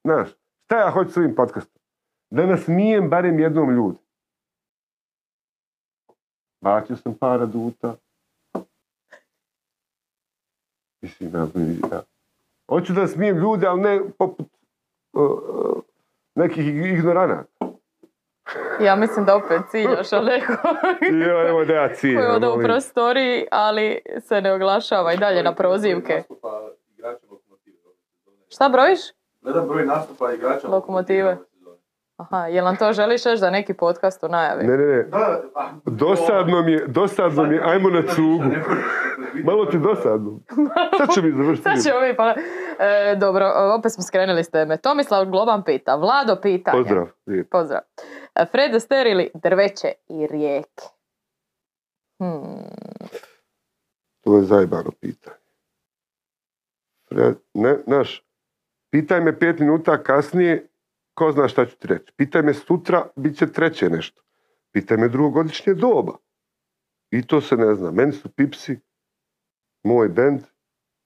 Speaker 2: znaš, šta ja hoću s ovim podcastom? Da nasmijem barem jednom ljudi. Bacio sam par aduta. Mislim, ja, ja. Hoću da smijem ljude, ali ne poput uh, nekih ignoranata. (laughs)
Speaker 1: Ja mislim da opet ciljaš Aleku. (laughs)
Speaker 2: Jo, evo da ja
Speaker 1: koji je
Speaker 2: ciljam.
Speaker 1: ovdje u
Speaker 2: molim.
Speaker 1: prostoriji, ali se ne oglašava i dalje na prozivke. Šta brojiš?
Speaker 4: Gledam broj nastupa igrača
Speaker 1: Lokomotive. Aha, jel nam to želiš reći za neki podcast u najavi?
Speaker 2: Ne, ne, ne.
Speaker 4: Da, a,
Speaker 2: Dosadno mi je, dosadno mi je, ajmo na cugu. Malo ti dosadno. Sad će mi završiti.
Speaker 1: Sad ćemo mi pa... E, dobro, opet smo skrenuli s teme. Tomislav Globan pita, Vlado pitanje.
Speaker 2: Pozdrav. lijep.
Speaker 1: Pozdrav. E, Fred Astaire ili drveće i rijeke? Hmm.
Speaker 2: To je zajebano pitanje. Fred, ne, znaš, pitaj me pet minuta kasnije, ko zna šta ću ti reći. Pitaj me sutra, bit će treće nešto. Pitaj me drugogodišnje doba. I to se ne zna. Meni su Pipsi, moj bend,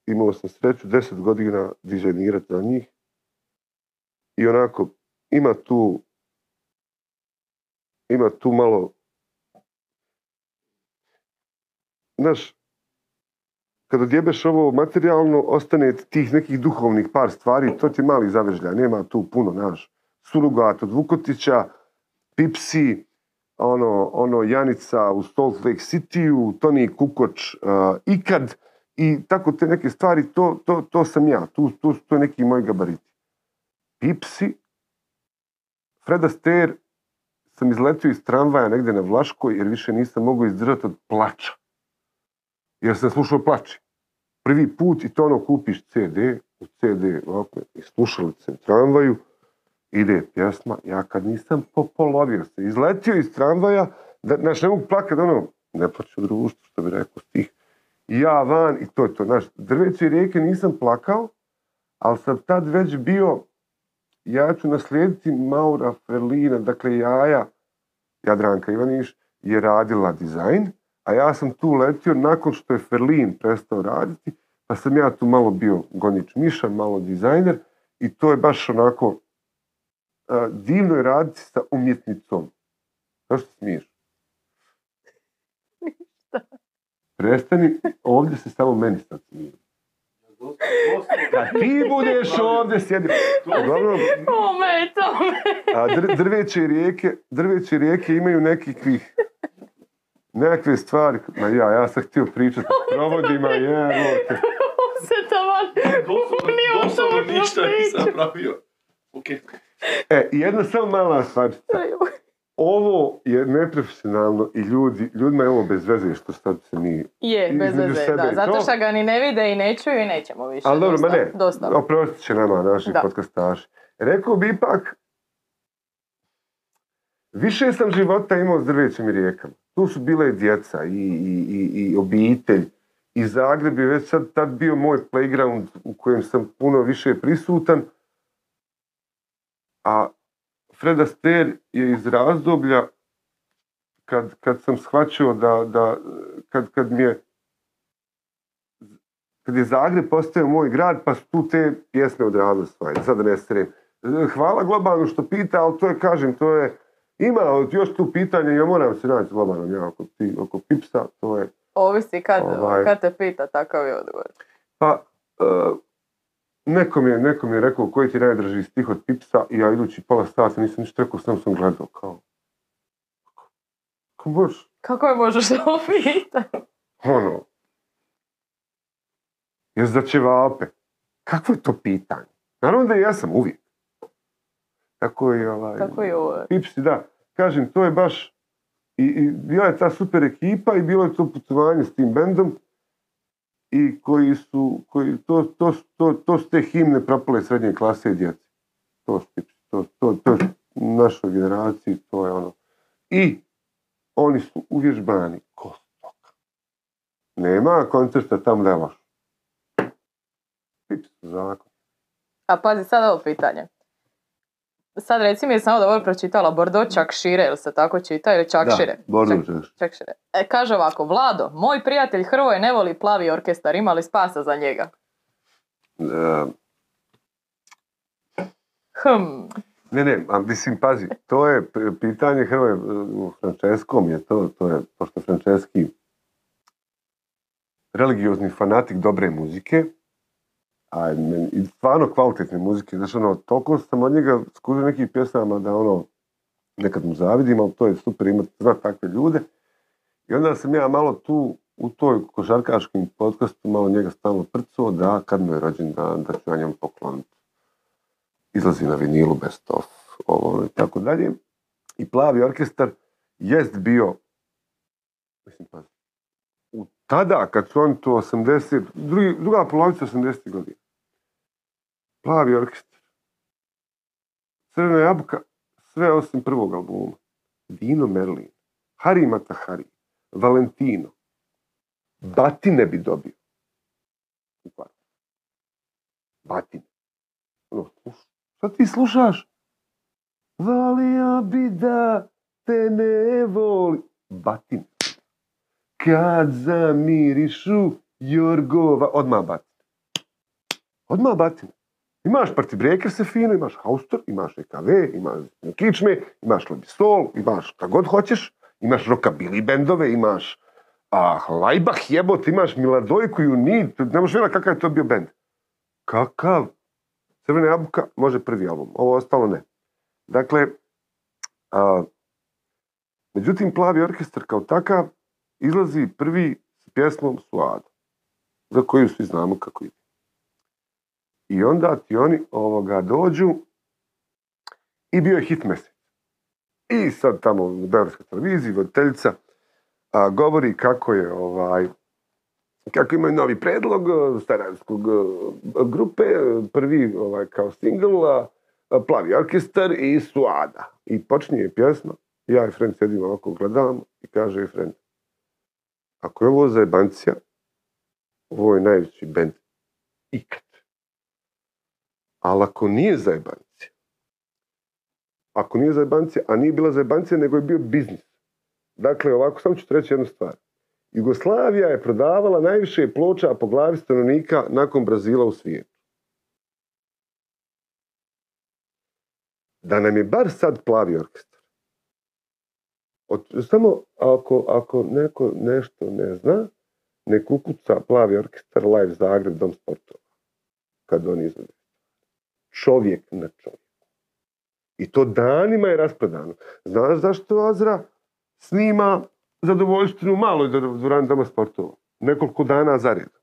Speaker 2: imao sam sreću deset godina dizajnirati za njih. I onako, ima tu ima tu malo znaš, kada odjebeš ovo materijalno, ostane ti tih nekih duhovnih par stvari, to ti mali zavežlja, nema tu puno, znaš. Surugat od Vukotića, Pipsi, ono, ono Janica u Salt Lake City-u, Toni Kukoč, uh, Ikad, i tako te neke stvari, to, to, to sam ja, tu, tu, to je neki moj gabariti. Pipsi, Fred Astaire, sam izletio iz tramvaja negdje na Vlaškoj, jer više nisam mogao izdržati od plača jer sam slušao plači. Prvi put i to ono kupiš CD, u CD ovako, i slušalice u tramvaju, ide pjesma, ja kad nisam popolovio se, izletio iz tramvaja, da, znaš, ne mogu plakat, ono, ne plaću u društvu, što bi rekao stih, ja van, i to je to, znaš, drveće i rijeke nisam plakao, ali sam tad već bio, ja ću naslijediti Maura Ferlina, dakle jaja, Jadranka Ivaniš, je radila dizajn, a ja sam tu letio nakon što je Ferlin prestao raditi, pa sam ja tu malo bio gonič miša, malo dizajner i to je baš onako divno je raditi sa umjetnicom. Zašto smiješ? Prestani, ovdje se samo meni sad smije. Kad ti budeš ovdje sjedi. Uglavnom,
Speaker 1: Ometa me.
Speaker 2: a dr- drveće rijeke, drveće rijeke imaju nekakvih nekakve stvari, ma ja, ja sam htio pričati s provodima, (laughs) jebote.
Speaker 1: se.
Speaker 4: Doslovno,
Speaker 1: Nije to
Speaker 4: ništa nisam pravio. Ok.
Speaker 2: E, jedna samo mala stvar. Ovo je neprofesionalno i ljudi, ljudima je ovo bez veze što sad se mi...
Speaker 1: Je, bez veze,
Speaker 2: sebe
Speaker 1: da. Zato
Speaker 2: to.
Speaker 1: što ga ni ne vide i ne čuju i nećemo više.
Speaker 2: Ali dobro, ma ne,
Speaker 1: Dosta.
Speaker 2: oprostit će nama naši
Speaker 1: Da.
Speaker 2: podcastaši. Rekao bi ipak, više sam života imao s drvećem i rijekama. Tu su bile i djeca i, i, i, i obitelj. I Zagreb je već sad tad bio moj playground u kojem sam puno više prisutan. A Fred Astaire je iz razdoblja kad, kad sam shvaćao da, da kad, kad mi je kad je Zagreb postao moj grad, pa su tu te pjesme odradile svoje, sad da ne srem. Hvala globalno što pita, ali to je, kažem, to je, ima još tu pitanje, ja moram se naći globalno, ja, oko, ti, oko Pipsa, to je,
Speaker 1: Ovisi kad,
Speaker 2: Ovaj.
Speaker 1: kad te pita, takav je odgovor.
Speaker 2: pa, uh, nekom je, nekom je rekao koji ti najdraži stih od Pipsa i ja idući pola sata nisam ništa rekao, sam sam gledao, kao, kako možeš,
Speaker 1: Kako je možeš to pita?
Speaker 2: ono, jes za ćevape? Kakvo je to pitanje? Naravno da ja sam uvijek. Tako je ovaj...
Speaker 1: Tako je ovo.
Speaker 2: Pipsi, da. Kažem, to je baš... I, i bila je ta super ekipa i bilo je to putovanje s tim bendom i koji su, koji, to, to, to, to su te himne propale srednje klase i djece. To su to, to, to našoj generaciji, to je ono. I oni su uvježbani ko stoka. Nema koncerta tam levaš. Zakon.
Speaker 1: A pazi, sad ovo pitanje. Sad reci mi, jesam ovo dobro pročitala, Bordeaux Čakšire, ili se tako čita, ili Čakšire?
Speaker 2: Bordeaux
Speaker 1: Čak-
Speaker 2: Čakšire.
Speaker 1: E, kaže ovako, Vlado, moj prijatelj Hrvoje ne voli plavi orkestar, ima li spasa za njega?
Speaker 2: E,
Speaker 1: Hm,
Speaker 2: Ne, ne, a mislim, pazi, to je pitanje Hrvoje, u Franceskom je to, to je, pošto Franceski religiozni fanatik dobre muzike, a meni- i stvarno kvalitetne muzike, znaš, ono, toliko sam od njega skužio nekih pjesama da, ono, nekad mu zavidim, ali to je super imati, znat takve ljude. I onda sam ja malo tu, u toj košarkaškim podcastu, malo njega stalno prcuo da kad mu je rođendan, da ću ja njemu pokloniti izlazi na vinilu best of, ovo ono i tako dalje. I plavi orkestar jest bio, mislim pa, u tada kad su oni to 80, drugi, druga polovica 80. godina. Plavi orkestar. Crvena jabuka, sve osim prvog albuma. Dino Merlin, Hari Matahari, Valentino, Batine bi dobio. Batine. Ono, šta ti slušaš? Valija bi da te ne voli. Batin. Kad zamirišu Jorgova. Odmah batin. Odmah batin. Imaš partibreker se fino, imaš haustor, imaš EKV, imaš kičme, imaš labisol, imaš kako god hoćeš, imaš rockabilly bendove, imaš a, Lajbah jebot, imaš Miladojku i Unid, ne možeš vjerati kakav je to bio bend. Kakav? Crvena jabuka može prvi album, ovo ostalo ne. Dakle, a, međutim, Plavi orkestar kao takav izlazi prvi s pjesmom Suada, za koju svi znamo kako ide. I onda ti oni ovoga dođu i bio je hit message. I sad tamo na Beogradskoj televiziji voditeljica a, govori kako je ovaj kako imaju novi predlog eh, staranskog eh, grupe, eh, prvi ovaj, kao single, Plavi orkestar i Suada. I počinje pjesma, ja i Friend sedimo ovako gledamo i kaže i Friend, ako je ovo zajebancija, ovo je najveći band ikad. Ali ako nije zajebancija, ako nije zajebancija, a nije bila zajebancija, nego je bio biznis. Dakle, ovako, samo ću reći jednu stvar. Jugoslavija je prodavala najviše ploča po glavi stanovnika nakon Brazila u svijetu. Da nam je bar sad plavi orkestar. Od, samo ako, ako neko nešto ne zna, ne kukuca plavi orkestar live Zagreb dom sportova. kad on izvede. Čovjek na čovjek. I to danima je raspredano. Znaš zašto Azra snima zadovoljštinu u maloj dvorani doma sportova? Nekoliko dana zaredom.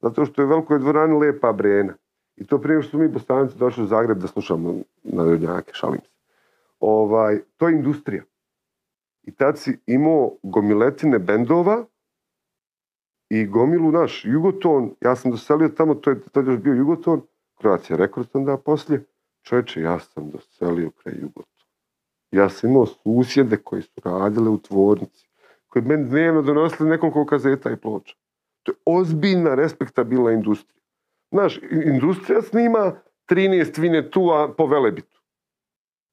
Speaker 2: Zato što je u velikoj dvorani lepa brena. I to prije što mi bostanci došli u Zagreb da slušamo narodnjake, šalim se. Ovaj, to je industrija. I tad si imao gomiletine bendova i gomilu naš Jugoton, ja sam doselio tamo, to je tad još bio Jugoton, Croatia Records onda poslije, čovječe, ja sam doselio kraj Jugoton. Ja sam imao susjede koji su radile u tvornici, koji meni dnevno donosili nekoliko kazeta i ploča. To je ozbiljna, respektabilna industrija. Znaš, industrija snima 13 Vinetua po Velebitu.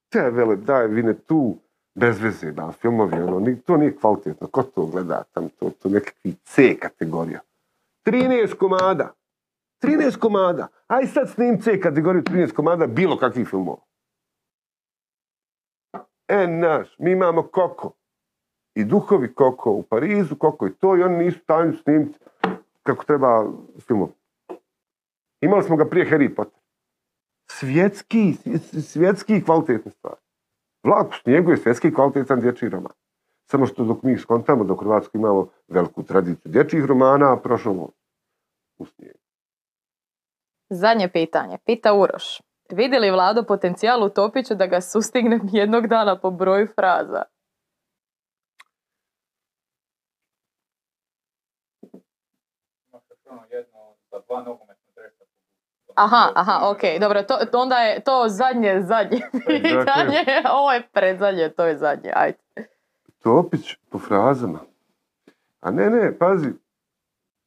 Speaker 2: Te vele, daj Vinetu, bez veze, da, filmovi, ono, to nije kvalitetno, ko to gleda tam, to, to nekakvi C kategorija. 13 komada, 13 komada, aj sad snim C kategoriju 13 komada bilo kakvih filmova. E, naš, mi imamo Koko. I duhovi Koko u Parizu, Koko i to, i oni nisu stanju snimiti kako treba filmov. Imali smo ga prije Harry Potter. Svjetski, svjetski kvalitetne stvari. Vlak u snijegu je svjetski kvalitetan dječji roman. Samo što dok mi skontamo da u Hrvatskoj imamo veliku tradiciju dječjih romana, a prošlo u snijegu.
Speaker 1: Zadnje pitanje. Pita Uroš. Vidi li Vlado potencijal u Topiću da ga sustignem jednog dana po broju fraza? Aha, aha, ok, dobro, to, to onda je to zadnje, zadnje pitanje, (laughs) ovo je predzadnje, to je zadnje, ajde.
Speaker 2: Topić po frazama. A ne, ne, pazi,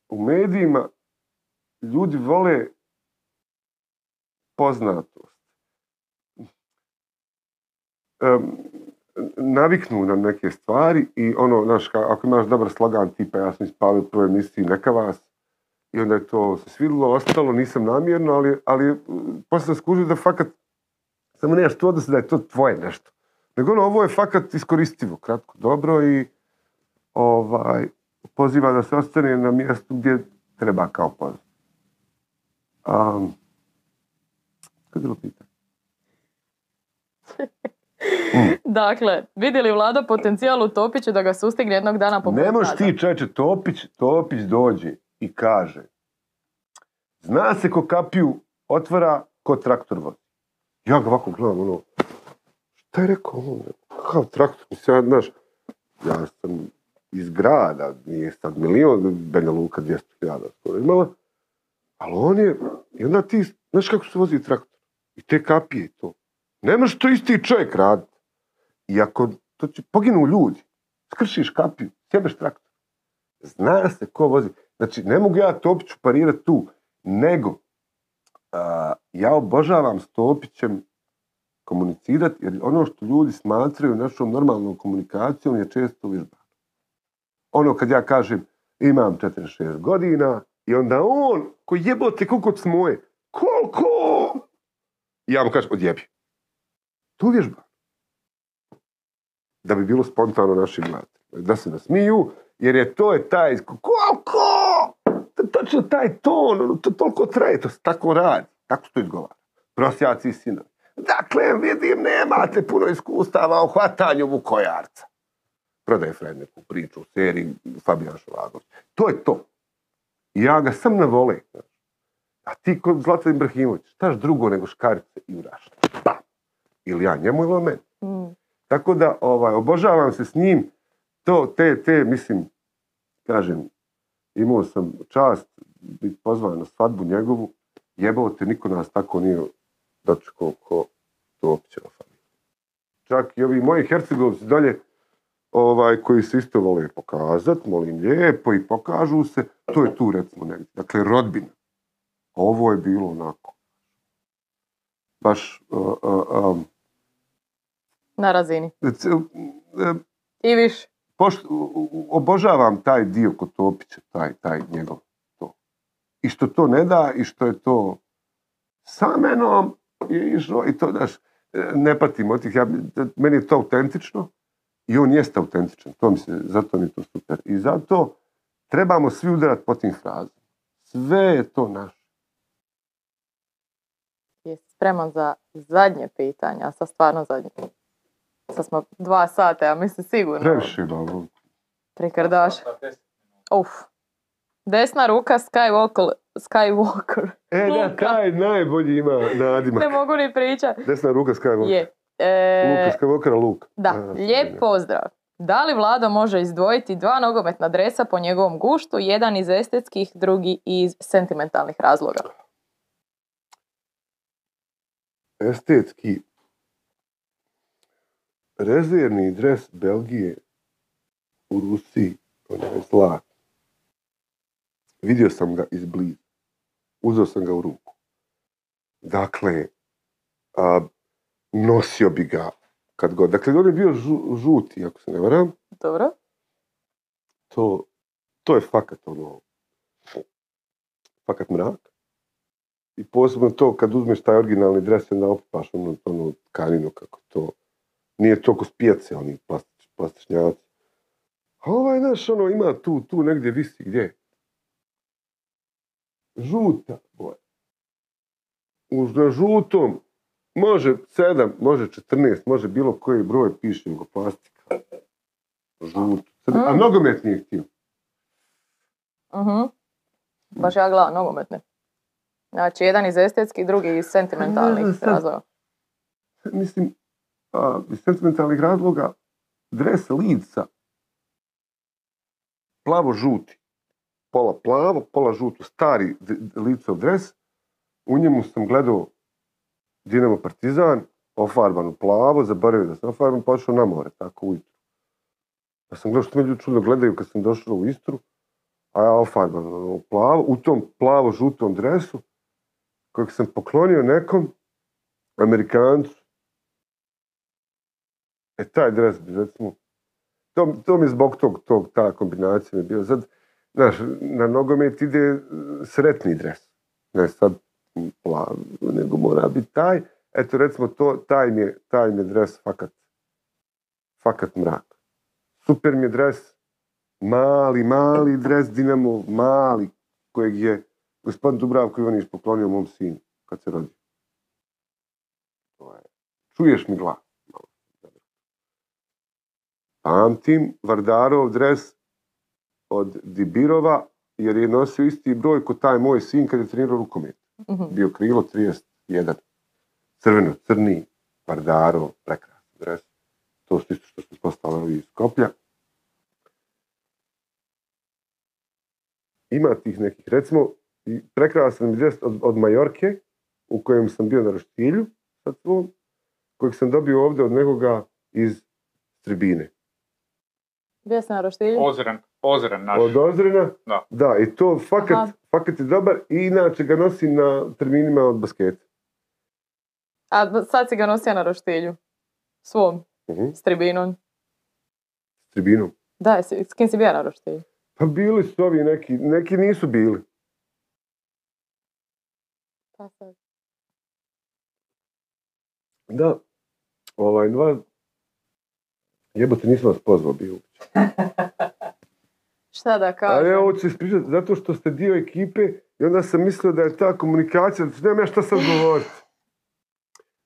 Speaker 2: u medijima ljudi vole poznatost. Em, naviknu na neke stvari i ono, znaš, ako imaš dobar slogan tipa ja sam ispalio u prvoj emisiji neka vas i onda je to se svidilo, ostalo, nisam namjerno, ali, ali sam skužio da fakat samo nemaš to da je to tvoje nešto. Nego ono, ovo je fakat iskoristivo, kratko, dobro i ovaj, poziva da se ostane na mjestu gdje treba kao poziv. Um, je bilo pitanje? (laughs)
Speaker 1: Dakle, vidi li Vlado potencijal u Topiću da ga sustigne jednog dana po
Speaker 2: Ne možeš ti čeče, Topić, Topić dođe i kaže zna se ko kapiju otvara, ko traktor vozi. Ja ga ovako gledam, ono, šta je rekao on? Kakav traktor? Mislim, ja, znaš, ja sam iz grada, nije sad milion, Banja Luka 200.000 skoro imala, ali on je, i onda ti, znaš kako se vozi traktor? I te kapije to. Ne možeš to isti čovjek raditi. I ako to će, poginu ljudi, skršiš kapiju, sjebeš traktor. Zna se ko vozi. Znači, ne mogu ja Topiću parirati tu, nego ja obožavam s Topićem komunicirati, jer ono što ljudi smatraju našom normalnom komunikacijom je često vježbano. Ono kad ja kažem imam 46 godina i onda on koji jebote kukuc moje, koliko? Ja mu kažem odjebi. Tu vježba. Da bi bilo spontano našim gledateljima. Da se nasmiju, jer je to je taj, koliko? To Točno taj ton, ono, to toliko traje, to se tako radi, tako se to izgovara. Prosjaci i sinovi. Dakle, vidim, nemate puno iskustava u hvatanju Vukojarca. Prodaje Fred priču u Fabijan Šovagović. To je to. Ja ga sam ne vole. A ti kod Zlatan Ibrahimović, štaš drugo nego škarice i urašta. Pa. Ili ja njemu ili on meni.
Speaker 1: Mm.
Speaker 2: Tako da ovaj, obožavam se s njim. To, te, te, mislim, kažem, imao sam čast biti pozvan na svadbu njegovu. Jebao te, niko nas tako nije dočekao ko Topićeva familija. Čak i ovi moji hercegovci dalje, ovaj, koji se isto vole pokazat, molim lijepo i pokažu se, to je tu recimo negdje. Dakle, rodbina. Ovo je bilo onako. Baš, uh, uh, um,
Speaker 1: Na razini.
Speaker 2: c- uh,
Speaker 1: I više.
Speaker 2: obožavam taj dio kod Topića, taj, taj njegov to. I što to ne da, i što je to sa menom je išlo, i to, e, ne patim od tih, ja, meni je to autentično i on jeste autentičan, to mi se, zato mi je to super. I zato trebamo svi udarati po tim frazama. Sve je to naše.
Speaker 1: Spreman za zadnje pitanje, a sad stvarno zadnje. Sad smo dva sata, ja mislim sigurno.
Speaker 2: Previše ima ovo.
Speaker 1: Prikrdaš. Uf. Desna ruka Skywalker. Skywalker.
Speaker 2: E, da, taj najbolji ima nadimak.
Speaker 1: Ne mogu ni pričat.
Speaker 2: Desna ruka Skywalker.
Speaker 1: Je. E,
Speaker 2: Luka Skywalkera, Luke.
Speaker 1: Da,
Speaker 2: A,
Speaker 1: lijep pozdrav. Da li Vlado može izdvojiti dva nogometna dresa po njegovom guštu, jedan iz estetskih, drugi iz sentimentalnih razloga?
Speaker 2: Estetski rezervni dres Belgije u Rusiji, onaj zlat. Vidio sam ga izbliza. Uzeo sam ga u ruku. Dakle, a, nosio bi ga kad god. Dakle, on je bio žu- žuti, ako se ne varam.
Speaker 1: Dobro.
Speaker 2: to, to je fakat ono, fakat mrak. I posebno to kad uzmeš taj originalni dres i onda opipaš onu, onu tkaninu kako to, nije to ko s pijace, oni plastič, plastičnjavaci. A ovaj naš ono ima tu, tu negdje visi, gdje? Žuta boja. Uz na žutom može 7, može 14, može bilo koji broj piše nego plastika. Žuto. Sad, A
Speaker 1: Mm.
Speaker 2: nogomet nije htio.
Speaker 1: Mhm. Baš ja gledam nogometne. Znači, jedan iz estetskih, drugi iz sentimentalnih
Speaker 2: Ne
Speaker 1: razloga.
Speaker 2: Mislim, a, iz sentimentalnih razloga, dres Lidsa, plavo-žuti, pola plavo, pola žuto, stari Lidsov dres, u njemu sam gledao Dinamo Partizan, ofarban u plavo, zaboravio da sam ofarban, pa otišao na more, tako ujutro. Pa sam gledao što me ljudi čudno gledaju kad sam došao u Istru, a ja ofarban u plavo, u tom plavo-žutom dresu, kojeg sam poklonio nekom Amerikancu. E, taj dres bi, recimo, to, to mi zbog tog, tog, ta kombinacija mi bio. Sad, znaš, na nogomet ide sretni dres. Ne sad plav, nego mora biti taj. Eto, recimo, to, taj, mi je, taj mi je dres fakat, fakat mrak. Super mi je dres, mali, mali dres Dinamo, mali, kojeg je gospodin Dubravko Ivanić poklonio mom sinu kad se rodio. To je- Čuješ mi glas? Pamtim Vardarov dres od Dibirova, jer je nosio isti broj ko taj moj sin kad je trenirao rukomet.
Speaker 1: Mhm.
Speaker 2: Bio krilo 31. Crveno, crni, Vardarov, prekrasan dres. To su isto što su postali ovi iz Koplja. Ima tih nekih, recimo, i prekrasan dres od, od Majorke, u kojem sam bio na roštilju sa svom, kojeg sam dobio ovdje od nekoga iz Tribine.
Speaker 1: Bio sam na roštilju.
Speaker 3: Ozren, Ozren naš.
Speaker 2: Od Ozrena?
Speaker 3: Da.
Speaker 2: i to fakat,
Speaker 1: Aha.
Speaker 2: fakat je dobar i inače ga nosim na terminima od basketa.
Speaker 1: A sad si ga nosio na roštilju. Svom,
Speaker 2: Mhm,
Speaker 1: s tribinom.
Speaker 2: S tribinom.
Speaker 1: Da, s kim si bio na roštilju?
Speaker 2: Pa bili su ovi neki, neki nisu bili.
Speaker 1: Pa sad.
Speaker 2: Da, ovaj, dva... Jebote, nisam vas pozvao bio. (laughs)
Speaker 1: Šta da kažem?
Speaker 2: ja ovo ću ispričati zato što ste dio ekipe i onda sam mislio da je ta komunikacija, da nemam ja šta sad govoriti.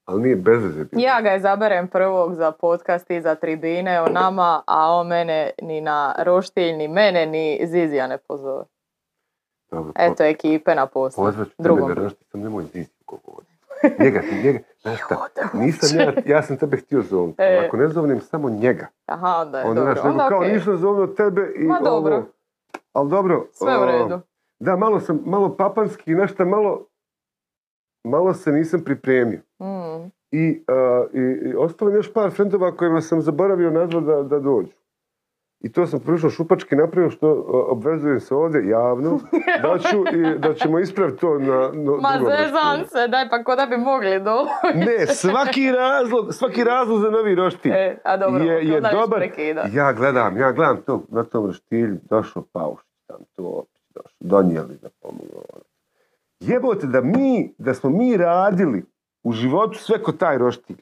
Speaker 2: Ali nije bez veze.
Speaker 1: Ja ga izaberem prvog za podcast i za tribine o nama, a on mene ni na roštilj, ni mene, ni Zizija ne pozove.
Speaker 2: Dobro,
Speaker 1: Eto, ekipe na poslu.
Speaker 2: Pozvat ću
Speaker 1: Drugom.
Speaker 2: na roštilj, sam nemoj zizi govoriti. Njega, njega, (laughs) znaš šta, nisam ja, ja sam tebe htio zovnuti.
Speaker 1: E.
Speaker 2: Ako ne zovnem samo njega,
Speaker 1: Aha, onda je
Speaker 2: onda,
Speaker 1: dobro.
Speaker 2: znaš, nego
Speaker 1: Onda
Speaker 2: kao
Speaker 1: okej.
Speaker 2: nisam zovnuo tebe i
Speaker 1: Ma, dobro.
Speaker 2: ovo. Ali dobro.
Speaker 1: Sve u
Speaker 2: o,
Speaker 1: redu.
Speaker 2: Da, malo sam, malo papanski, nešto malo, malo se nisam pripremio.
Speaker 1: Mm.
Speaker 2: I, a, i, i ostalo mi još par frendova kojima sam zaboravio nazvat da, da dođu. I to sam prilično šupački napravio što o, obvezujem se ovdje javno (laughs) da, ću, i, da ćemo ispraviti to na, na
Speaker 1: Ma
Speaker 2: drugom
Speaker 1: zezam se, daj pa ko da bi mogli doći.
Speaker 2: Ne, svaki razlog, svaki razlog za novi roštilj
Speaker 1: E, a dobro,
Speaker 2: je, je dobar. Ja gledam, ja gledam to na tom roštilju, došao Paušić, tam to, došao, donijeli za pomoglo. Jebote da mi, da smo mi radili u životu sve ko taj roštilj.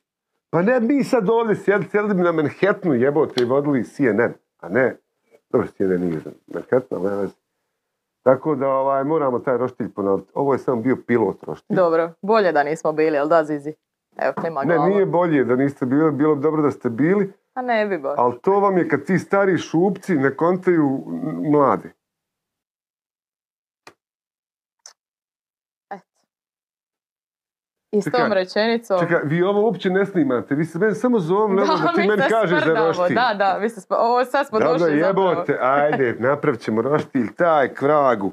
Speaker 2: Pa ne bi mi sad ovdje sjedli, sjedli bi na Manhattanu jebote i vodili CNN, a ne, dobro CNN nije za Manhattan, ali nema veze. Tako da ovaj, moramo taj roštilj ponoviti. Ovo je samo bio pilot roštilj.
Speaker 1: Dobro, bolje da nismo bili, jel da Zizi? Evo, nema
Speaker 2: Ne,
Speaker 1: glava.
Speaker 2: nije bolje da niste bili, bilo bi dobro da ste bili,
Speaker 1: A ne bi baš.
Speaker 2: ali to vam je kad ti stari šupci ne kontaju mlade.
Speaker 1: Eto. I s
Speaker 2: Čekaj,
Speaker 1: tom rečenicom...
Speaker 2: Čekaj, vi ovo uopće ne snimate, vi se meni samo zovom Lelo da, ti meni kažeš za
Speaker 1: sprdamo,
Speaker 2: roštilj.
Speaker 1: Da, da, vi ste sp- ovo sad smo
Speaker 2: Dobro,
Speaker 1: došli zapravo.
Speaker 2: jebote, ajde, napravit ćemo roštilj, taj kvragu.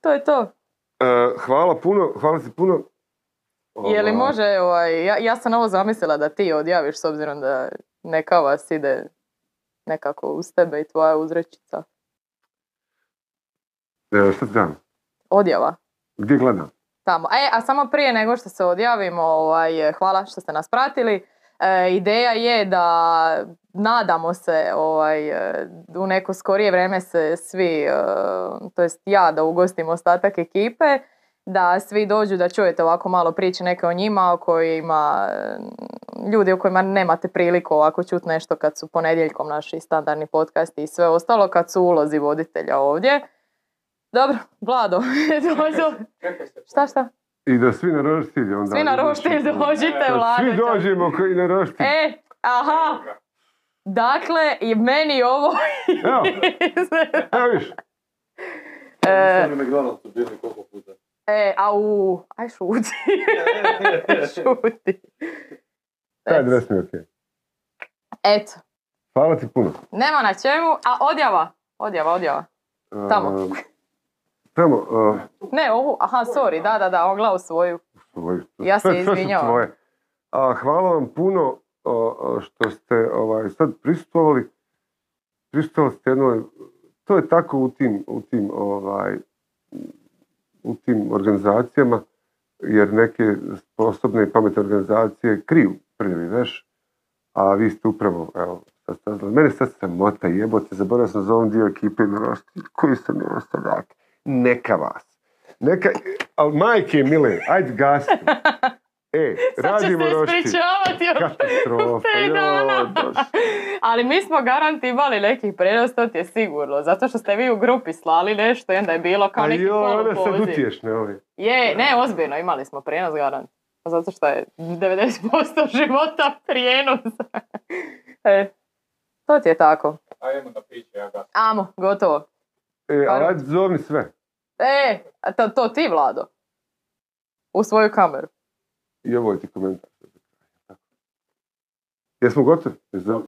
Speaker 1: To je to.
Speaker 2: E, hvala puno, hvala ti puno.
Speaker 1: Je li može, ovaj, ja, ja sam ovo zamislila da ti odjaviš s obzirom da neka vas ide nekako uz tebe i tvoja uzrečica.
Speaker 2: E, šta ti dam?
Speaker 1: Odjava.
Speaker 2: Gdje gledam?
Speaker 1: Tamo. E, a samo prije nego što se odjavimo, ovaj, hvala što ste nas pratili. E, ideja je da nadamo se ovaj, e, u neko skorije vrijeme se svi, e, to jest ja da ugostim ostatak ekipe, da svi dođu da čujete ovako malo priče neke o njima, o kojima, e, ljudi o kojima nemate priliku ovako čuti nešto kad su ponedjeljkom naši standardni podcasti i sve ostalo, kad su ulozi voditelja ovdje. Dobro, Vlado, (laughs) dođu. Šta, šta?
Speaker 2: I da svi na roštilj onda.
Speaker 1: Svi na roštilj dođite, Vlado.
Speaker 2: Svi dođemo koji na roštilj.
Speaker 1: E, aha. Dakle, i meni ovo...
Speaker 2: Evo, (laughs) evo viš.
Speaker 1: e,
Speaker 4: bili koliko puta.
Speaker 1: e, au, aj šuti. (laughs) šuti.
Speaker 2: Taj dres mi je okej.
Speaker 1: Eto,
Speaker 2: Hvala ti puno.
Speaker 1: nema na čemu, a odjava, odjava, odjava. Tamo.
Speaker 2: Um, Tamo, uh,
Speaker 1: Ne, ovu, aha, sorry, da, da, da, on glavu svoju.
Speaker 2: Svoj-
Speaker 1: Ja se (laughs) izvinjavam.
Speaker 2: A, hvala vam puno o, što ste ovaj, sad prisustvovali. Prisustvovali ste jednoj, to je tako u tim, u tim, ovaj, u tim organizacijama, jer neke sposobne i pametne organizacije kriju prljavi veš, a vi ste upravo, evo, sad saznali. Mene sad se mota jebote, zaboravio sam za ovom dio ekipe koji sam je ostavljak. Neka vas. Neka, ali majke mile, ajde gasti. (laughs) E,
Speaker 1: Sad
Speaker 2: radimo
Speaker 1: se
Speaker 2: roštilj.
Speaker 1: ispričavati od
Speaker 2: Katastrofa. (laughs)
Speaker 1: Ali mi smo garant imali nekih prenos, to ti je sigurno. Zato što ste vi u grupi slali nešto i onda je bilo kao
Speaker 2: A
Speaker 1: neki
Speaker 2: joj, onda sad
Speaker 1: polupoziv.
Speaker 2: utješne ovi.
Speaker 1: Je, ne, ozbiljno, imali smo prijenos garant. Zato što je 90% života prijenos. (laughs) e, to ti je tako.
Speaker 3: Ajmo da piće, ja ga.
Speaker 1: Amo, gotovo.
Speaker 2: E, ali ajde zovni sve.
Speaker 1: E, a to, to ti, Vlado. U svoju kameru.
Speaker 2: I ovo je ti komentar. Jesmo gotovi? Jesmo-